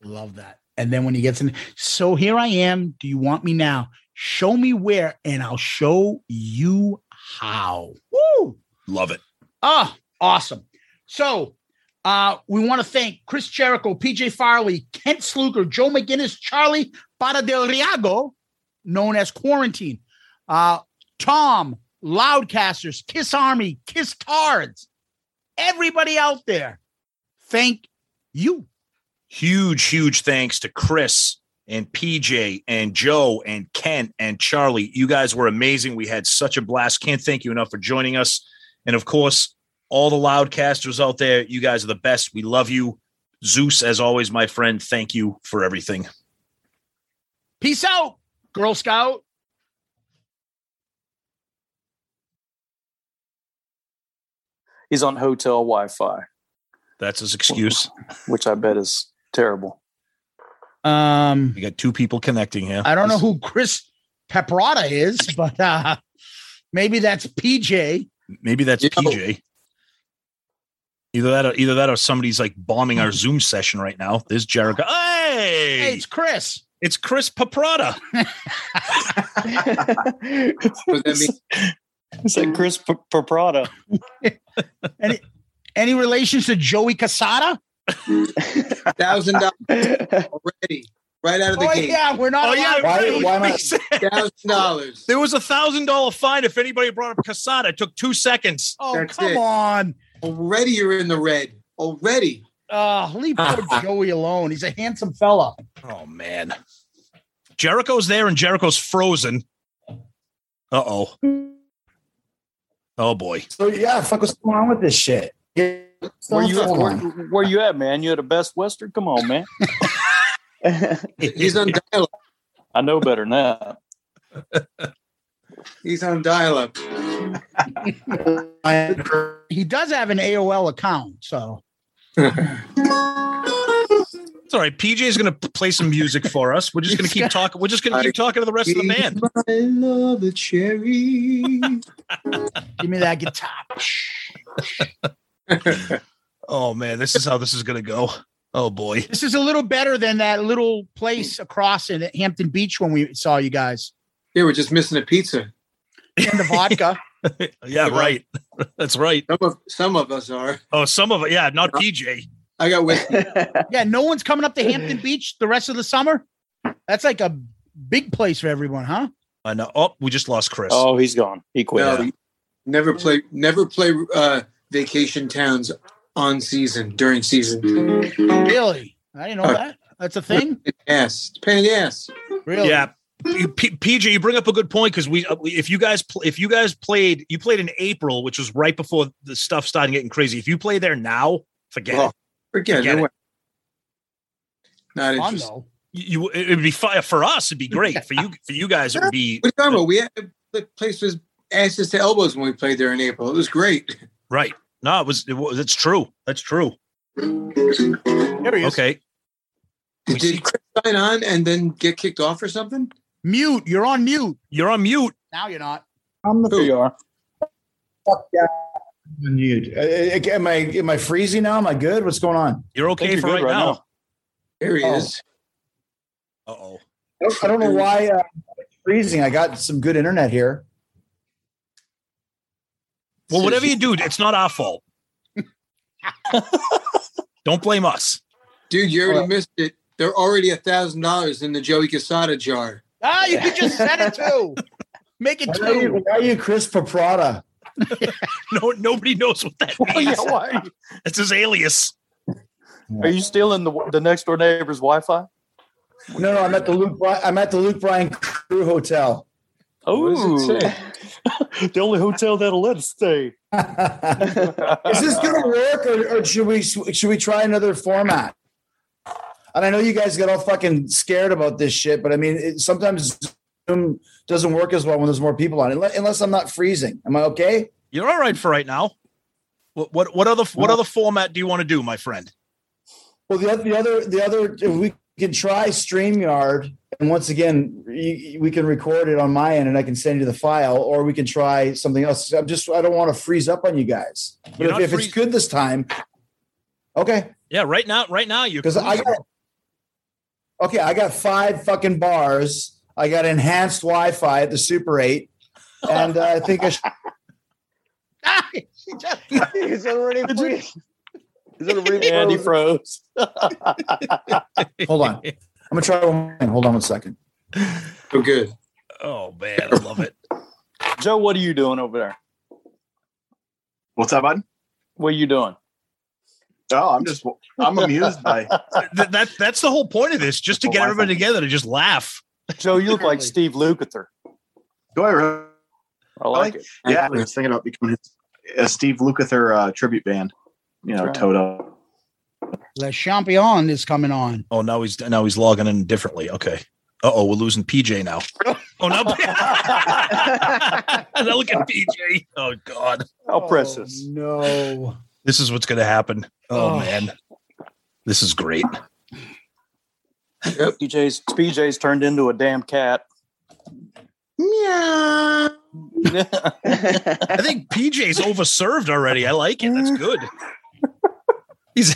Love that. And then when he gets in, so here I am. Do you want me now? Show me where, and I'll show you how. Woo! Love it. Ah, awesome. So uh, we want to thank Chris Jericho, PJ Farley, Kent Slucher, Joe McGinnis, Charlie Parra del Riego, known as Quarantine, uh, Tom, Loudcasters, Kiss Army, Kiss Tards, everybody out there. Thank you. Huge, huge thanks to Chris and PJ and Joe and Kent and Charlie. You guys were amazing. We had such a blast. Can't thank you enough for joining us. And of course, all the loudcasters out there, you guys are the best. We love you. Zeus, as always, my friend, thank you for everything. Peace out, Girl Scout. He's on hotel Wi-Fi, That's his excuse. which I bet is terrible. Um, We got two people connecting here. I don't know who Chris Peprata is, but uh, maybe that's PJ. Maybe that's PJ. Either that, or, either that, or somebody's like bombing our Zoom session right now. There's Jericho. Hey, Hey, it's Chris. it's Chris Paprata. What that? It's like Chris P- Paprata. Any any relations to Joey Cassata? Thousand dollars already, right out of the Oh gate. yeah, we're not. Oh yeah, Why- why am I- He said Thousand dollars. there was a thousand dollar fine if anybody brought up Cassata. It took two seconds. Oh That's come it. on. Already you're in the red. Already. Oh, leave poor Joey alone. He's a handsome fella. Oh man, Jericho's there and Jericho's frozen. Uh oh. Oh boy. So yeah, fuck, what's going on with this shit? Yeah, what's Where you, going where, where you at, man? You at a Best Western? Come on, man. He's on dial-up. I know better than that. He's on dial-up. He does have an AOL account, so It's all right. PJ is going to play some music for us. We're just going to keep talking. We're just going to keep talking to the rest of the band. I love a cherry. give me that guitar. Oh man, this is how this is going to go. Oh boy. This is a little better than that little place across in Hampton Beach when we saw you guys. Yeah, we're just missing a pizza. And the vodka. Yeah, right. That's right. Some of some of us are. Oh, some of it. Yeah, not PJ. I got whiskey. Yeah, no one's coming up to Hampton Beach the rest of the summer. That's like a big place for everyone, huh? I know. Oh, we just lost Chris. Oh, he's gone. He quit. No, never play. Never play uh, vacation towns on season during season. Really? I didn't know that. That's a thing. Yes, it's pain in the ass. Really? Yeah. You- P- PJ, you bring up a good point because we, uh, if you guys, pl- if you guys played, you played in April, which was right before the stuff started getting crazy. If you play there now, forget Oh, it. Forget, Forget no it. Not Fun interested. though. You, it would be fire for us. It'd be great for you. For you guys, it would be What are you talking about? We had the place was asses to elbows when we played there in April. It was great. Right. No, it was. It was. It's true. That's true. There he is. Okay. We Did see- Chris sign on and then get kicked off or something? Mute. You're on mute. You're on mute. Now you're not. I'm the There you are. fuck yeah. Mute. Uh, uh, am I am I freezing now? Am I good? What's going on? You're okay you're for right, right now. now. There he Oh. is. Uh oh. I don't, I don't know why uh, it's freezing. I got some good internet here. Well, whatever you do, it's not our fault. Don't blame us. Dude, you already Well- missed it. They're already a thousand dollars in the Joey Cassata jar. Ah, you could just set it too. Make it Why are you, why are you Chris Paprada? No, nobody knows what that Oh, means. yeah, why? That's his alias. Are you still in the the next door neighbor's Wi-Fi? No, no, I'm at the Luke. I'm at the Luke Bryan Crew Hotel. What does it say? the only hotel that'll let us stay. Is this going to work, or, or should we should we try another format? And I know you guys get all fucking scared about this shit, but I mean, it, sometimes Zoom doesn't work as well when there's more people on, unless, unless I'm not freezing. Am I okay? You're all right for right now. What what what other what other format do you want to do, my friend? Well, the other, the other, the other, if we can try StreamYard, and once again, you, we can record it on my end, and I can send you the file, or we can try something else. I'm just, I don't want to freeze up on you guys. But You're if, not if it's good this time, okay. Yeah, right now, right now you Because I got, okay, I got five fucking bars. I got enhanced Wi-Fi at the Super Eight, and uh, I think I should. She just- He's already freeze. He's already And he frozen. froze. Hold on, I'm gonna try one. more thing. Hold on one second. Oh, good. Oh man, I love it. Joe, what are you doing over there? What's up, bud? What are you doing? Oh, I'm just I'm amused by that, that. That's the whole point of this, just to get everybody together to just laugh. Joe, you look like Steve Lukather. Do I really? I like it. Yeah, I was thinking about becoming a Steve Lukather uh, tribute band. You know, Right. Toto. Le Champion is coming on. Oh, now he's now he's logging in differently. Okay. Uh oh, we're losing PJ now. Oh no! now look at PJ. Oh God. How precious. No. This is what's going to happen. Oh, Oh. man, this is great. PJ's PJ's turned into a damn cat. Meow. I think PJ's overserved already. I like it. That's good. He's.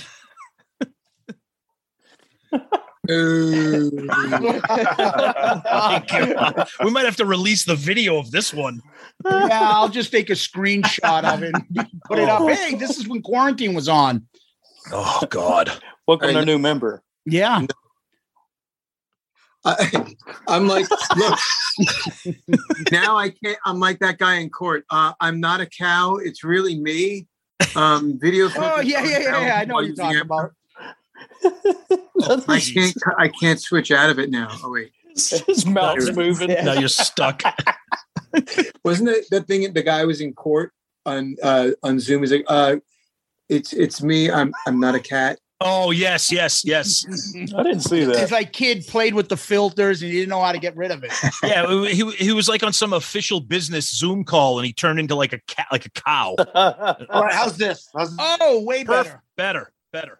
My God. we might have to release the video of this one. yeah, I'll just take a screenshot of it and put it up. Oh. Hey, this is when quarantine was on. Oh God. Welcome to new member. Yeah. I, I'm like, look, now I can't. I'm like that guy in court. Uh, I'm not a cow. It's really me. Um, video. Oh yeah, yeah, yeah, yeah. I know what you're talking about. I can't. I can't switch out of it now. Oh wait, his mouth's moving. Now you're stuck. Wasn't it that thing? The guy was in court on uh, on Zoom. He's like, uh, "It's it's me. I'm I'm not a cat." Oh yes, yes, yes. I didn't see that. It's like kid played with the filters and he didn't know how to get rid of it. Yeah, he he was like on some official business Zoom call, and he turned into like a cat, like a cow. All right, how's this? How's Oh, way better. Better, better.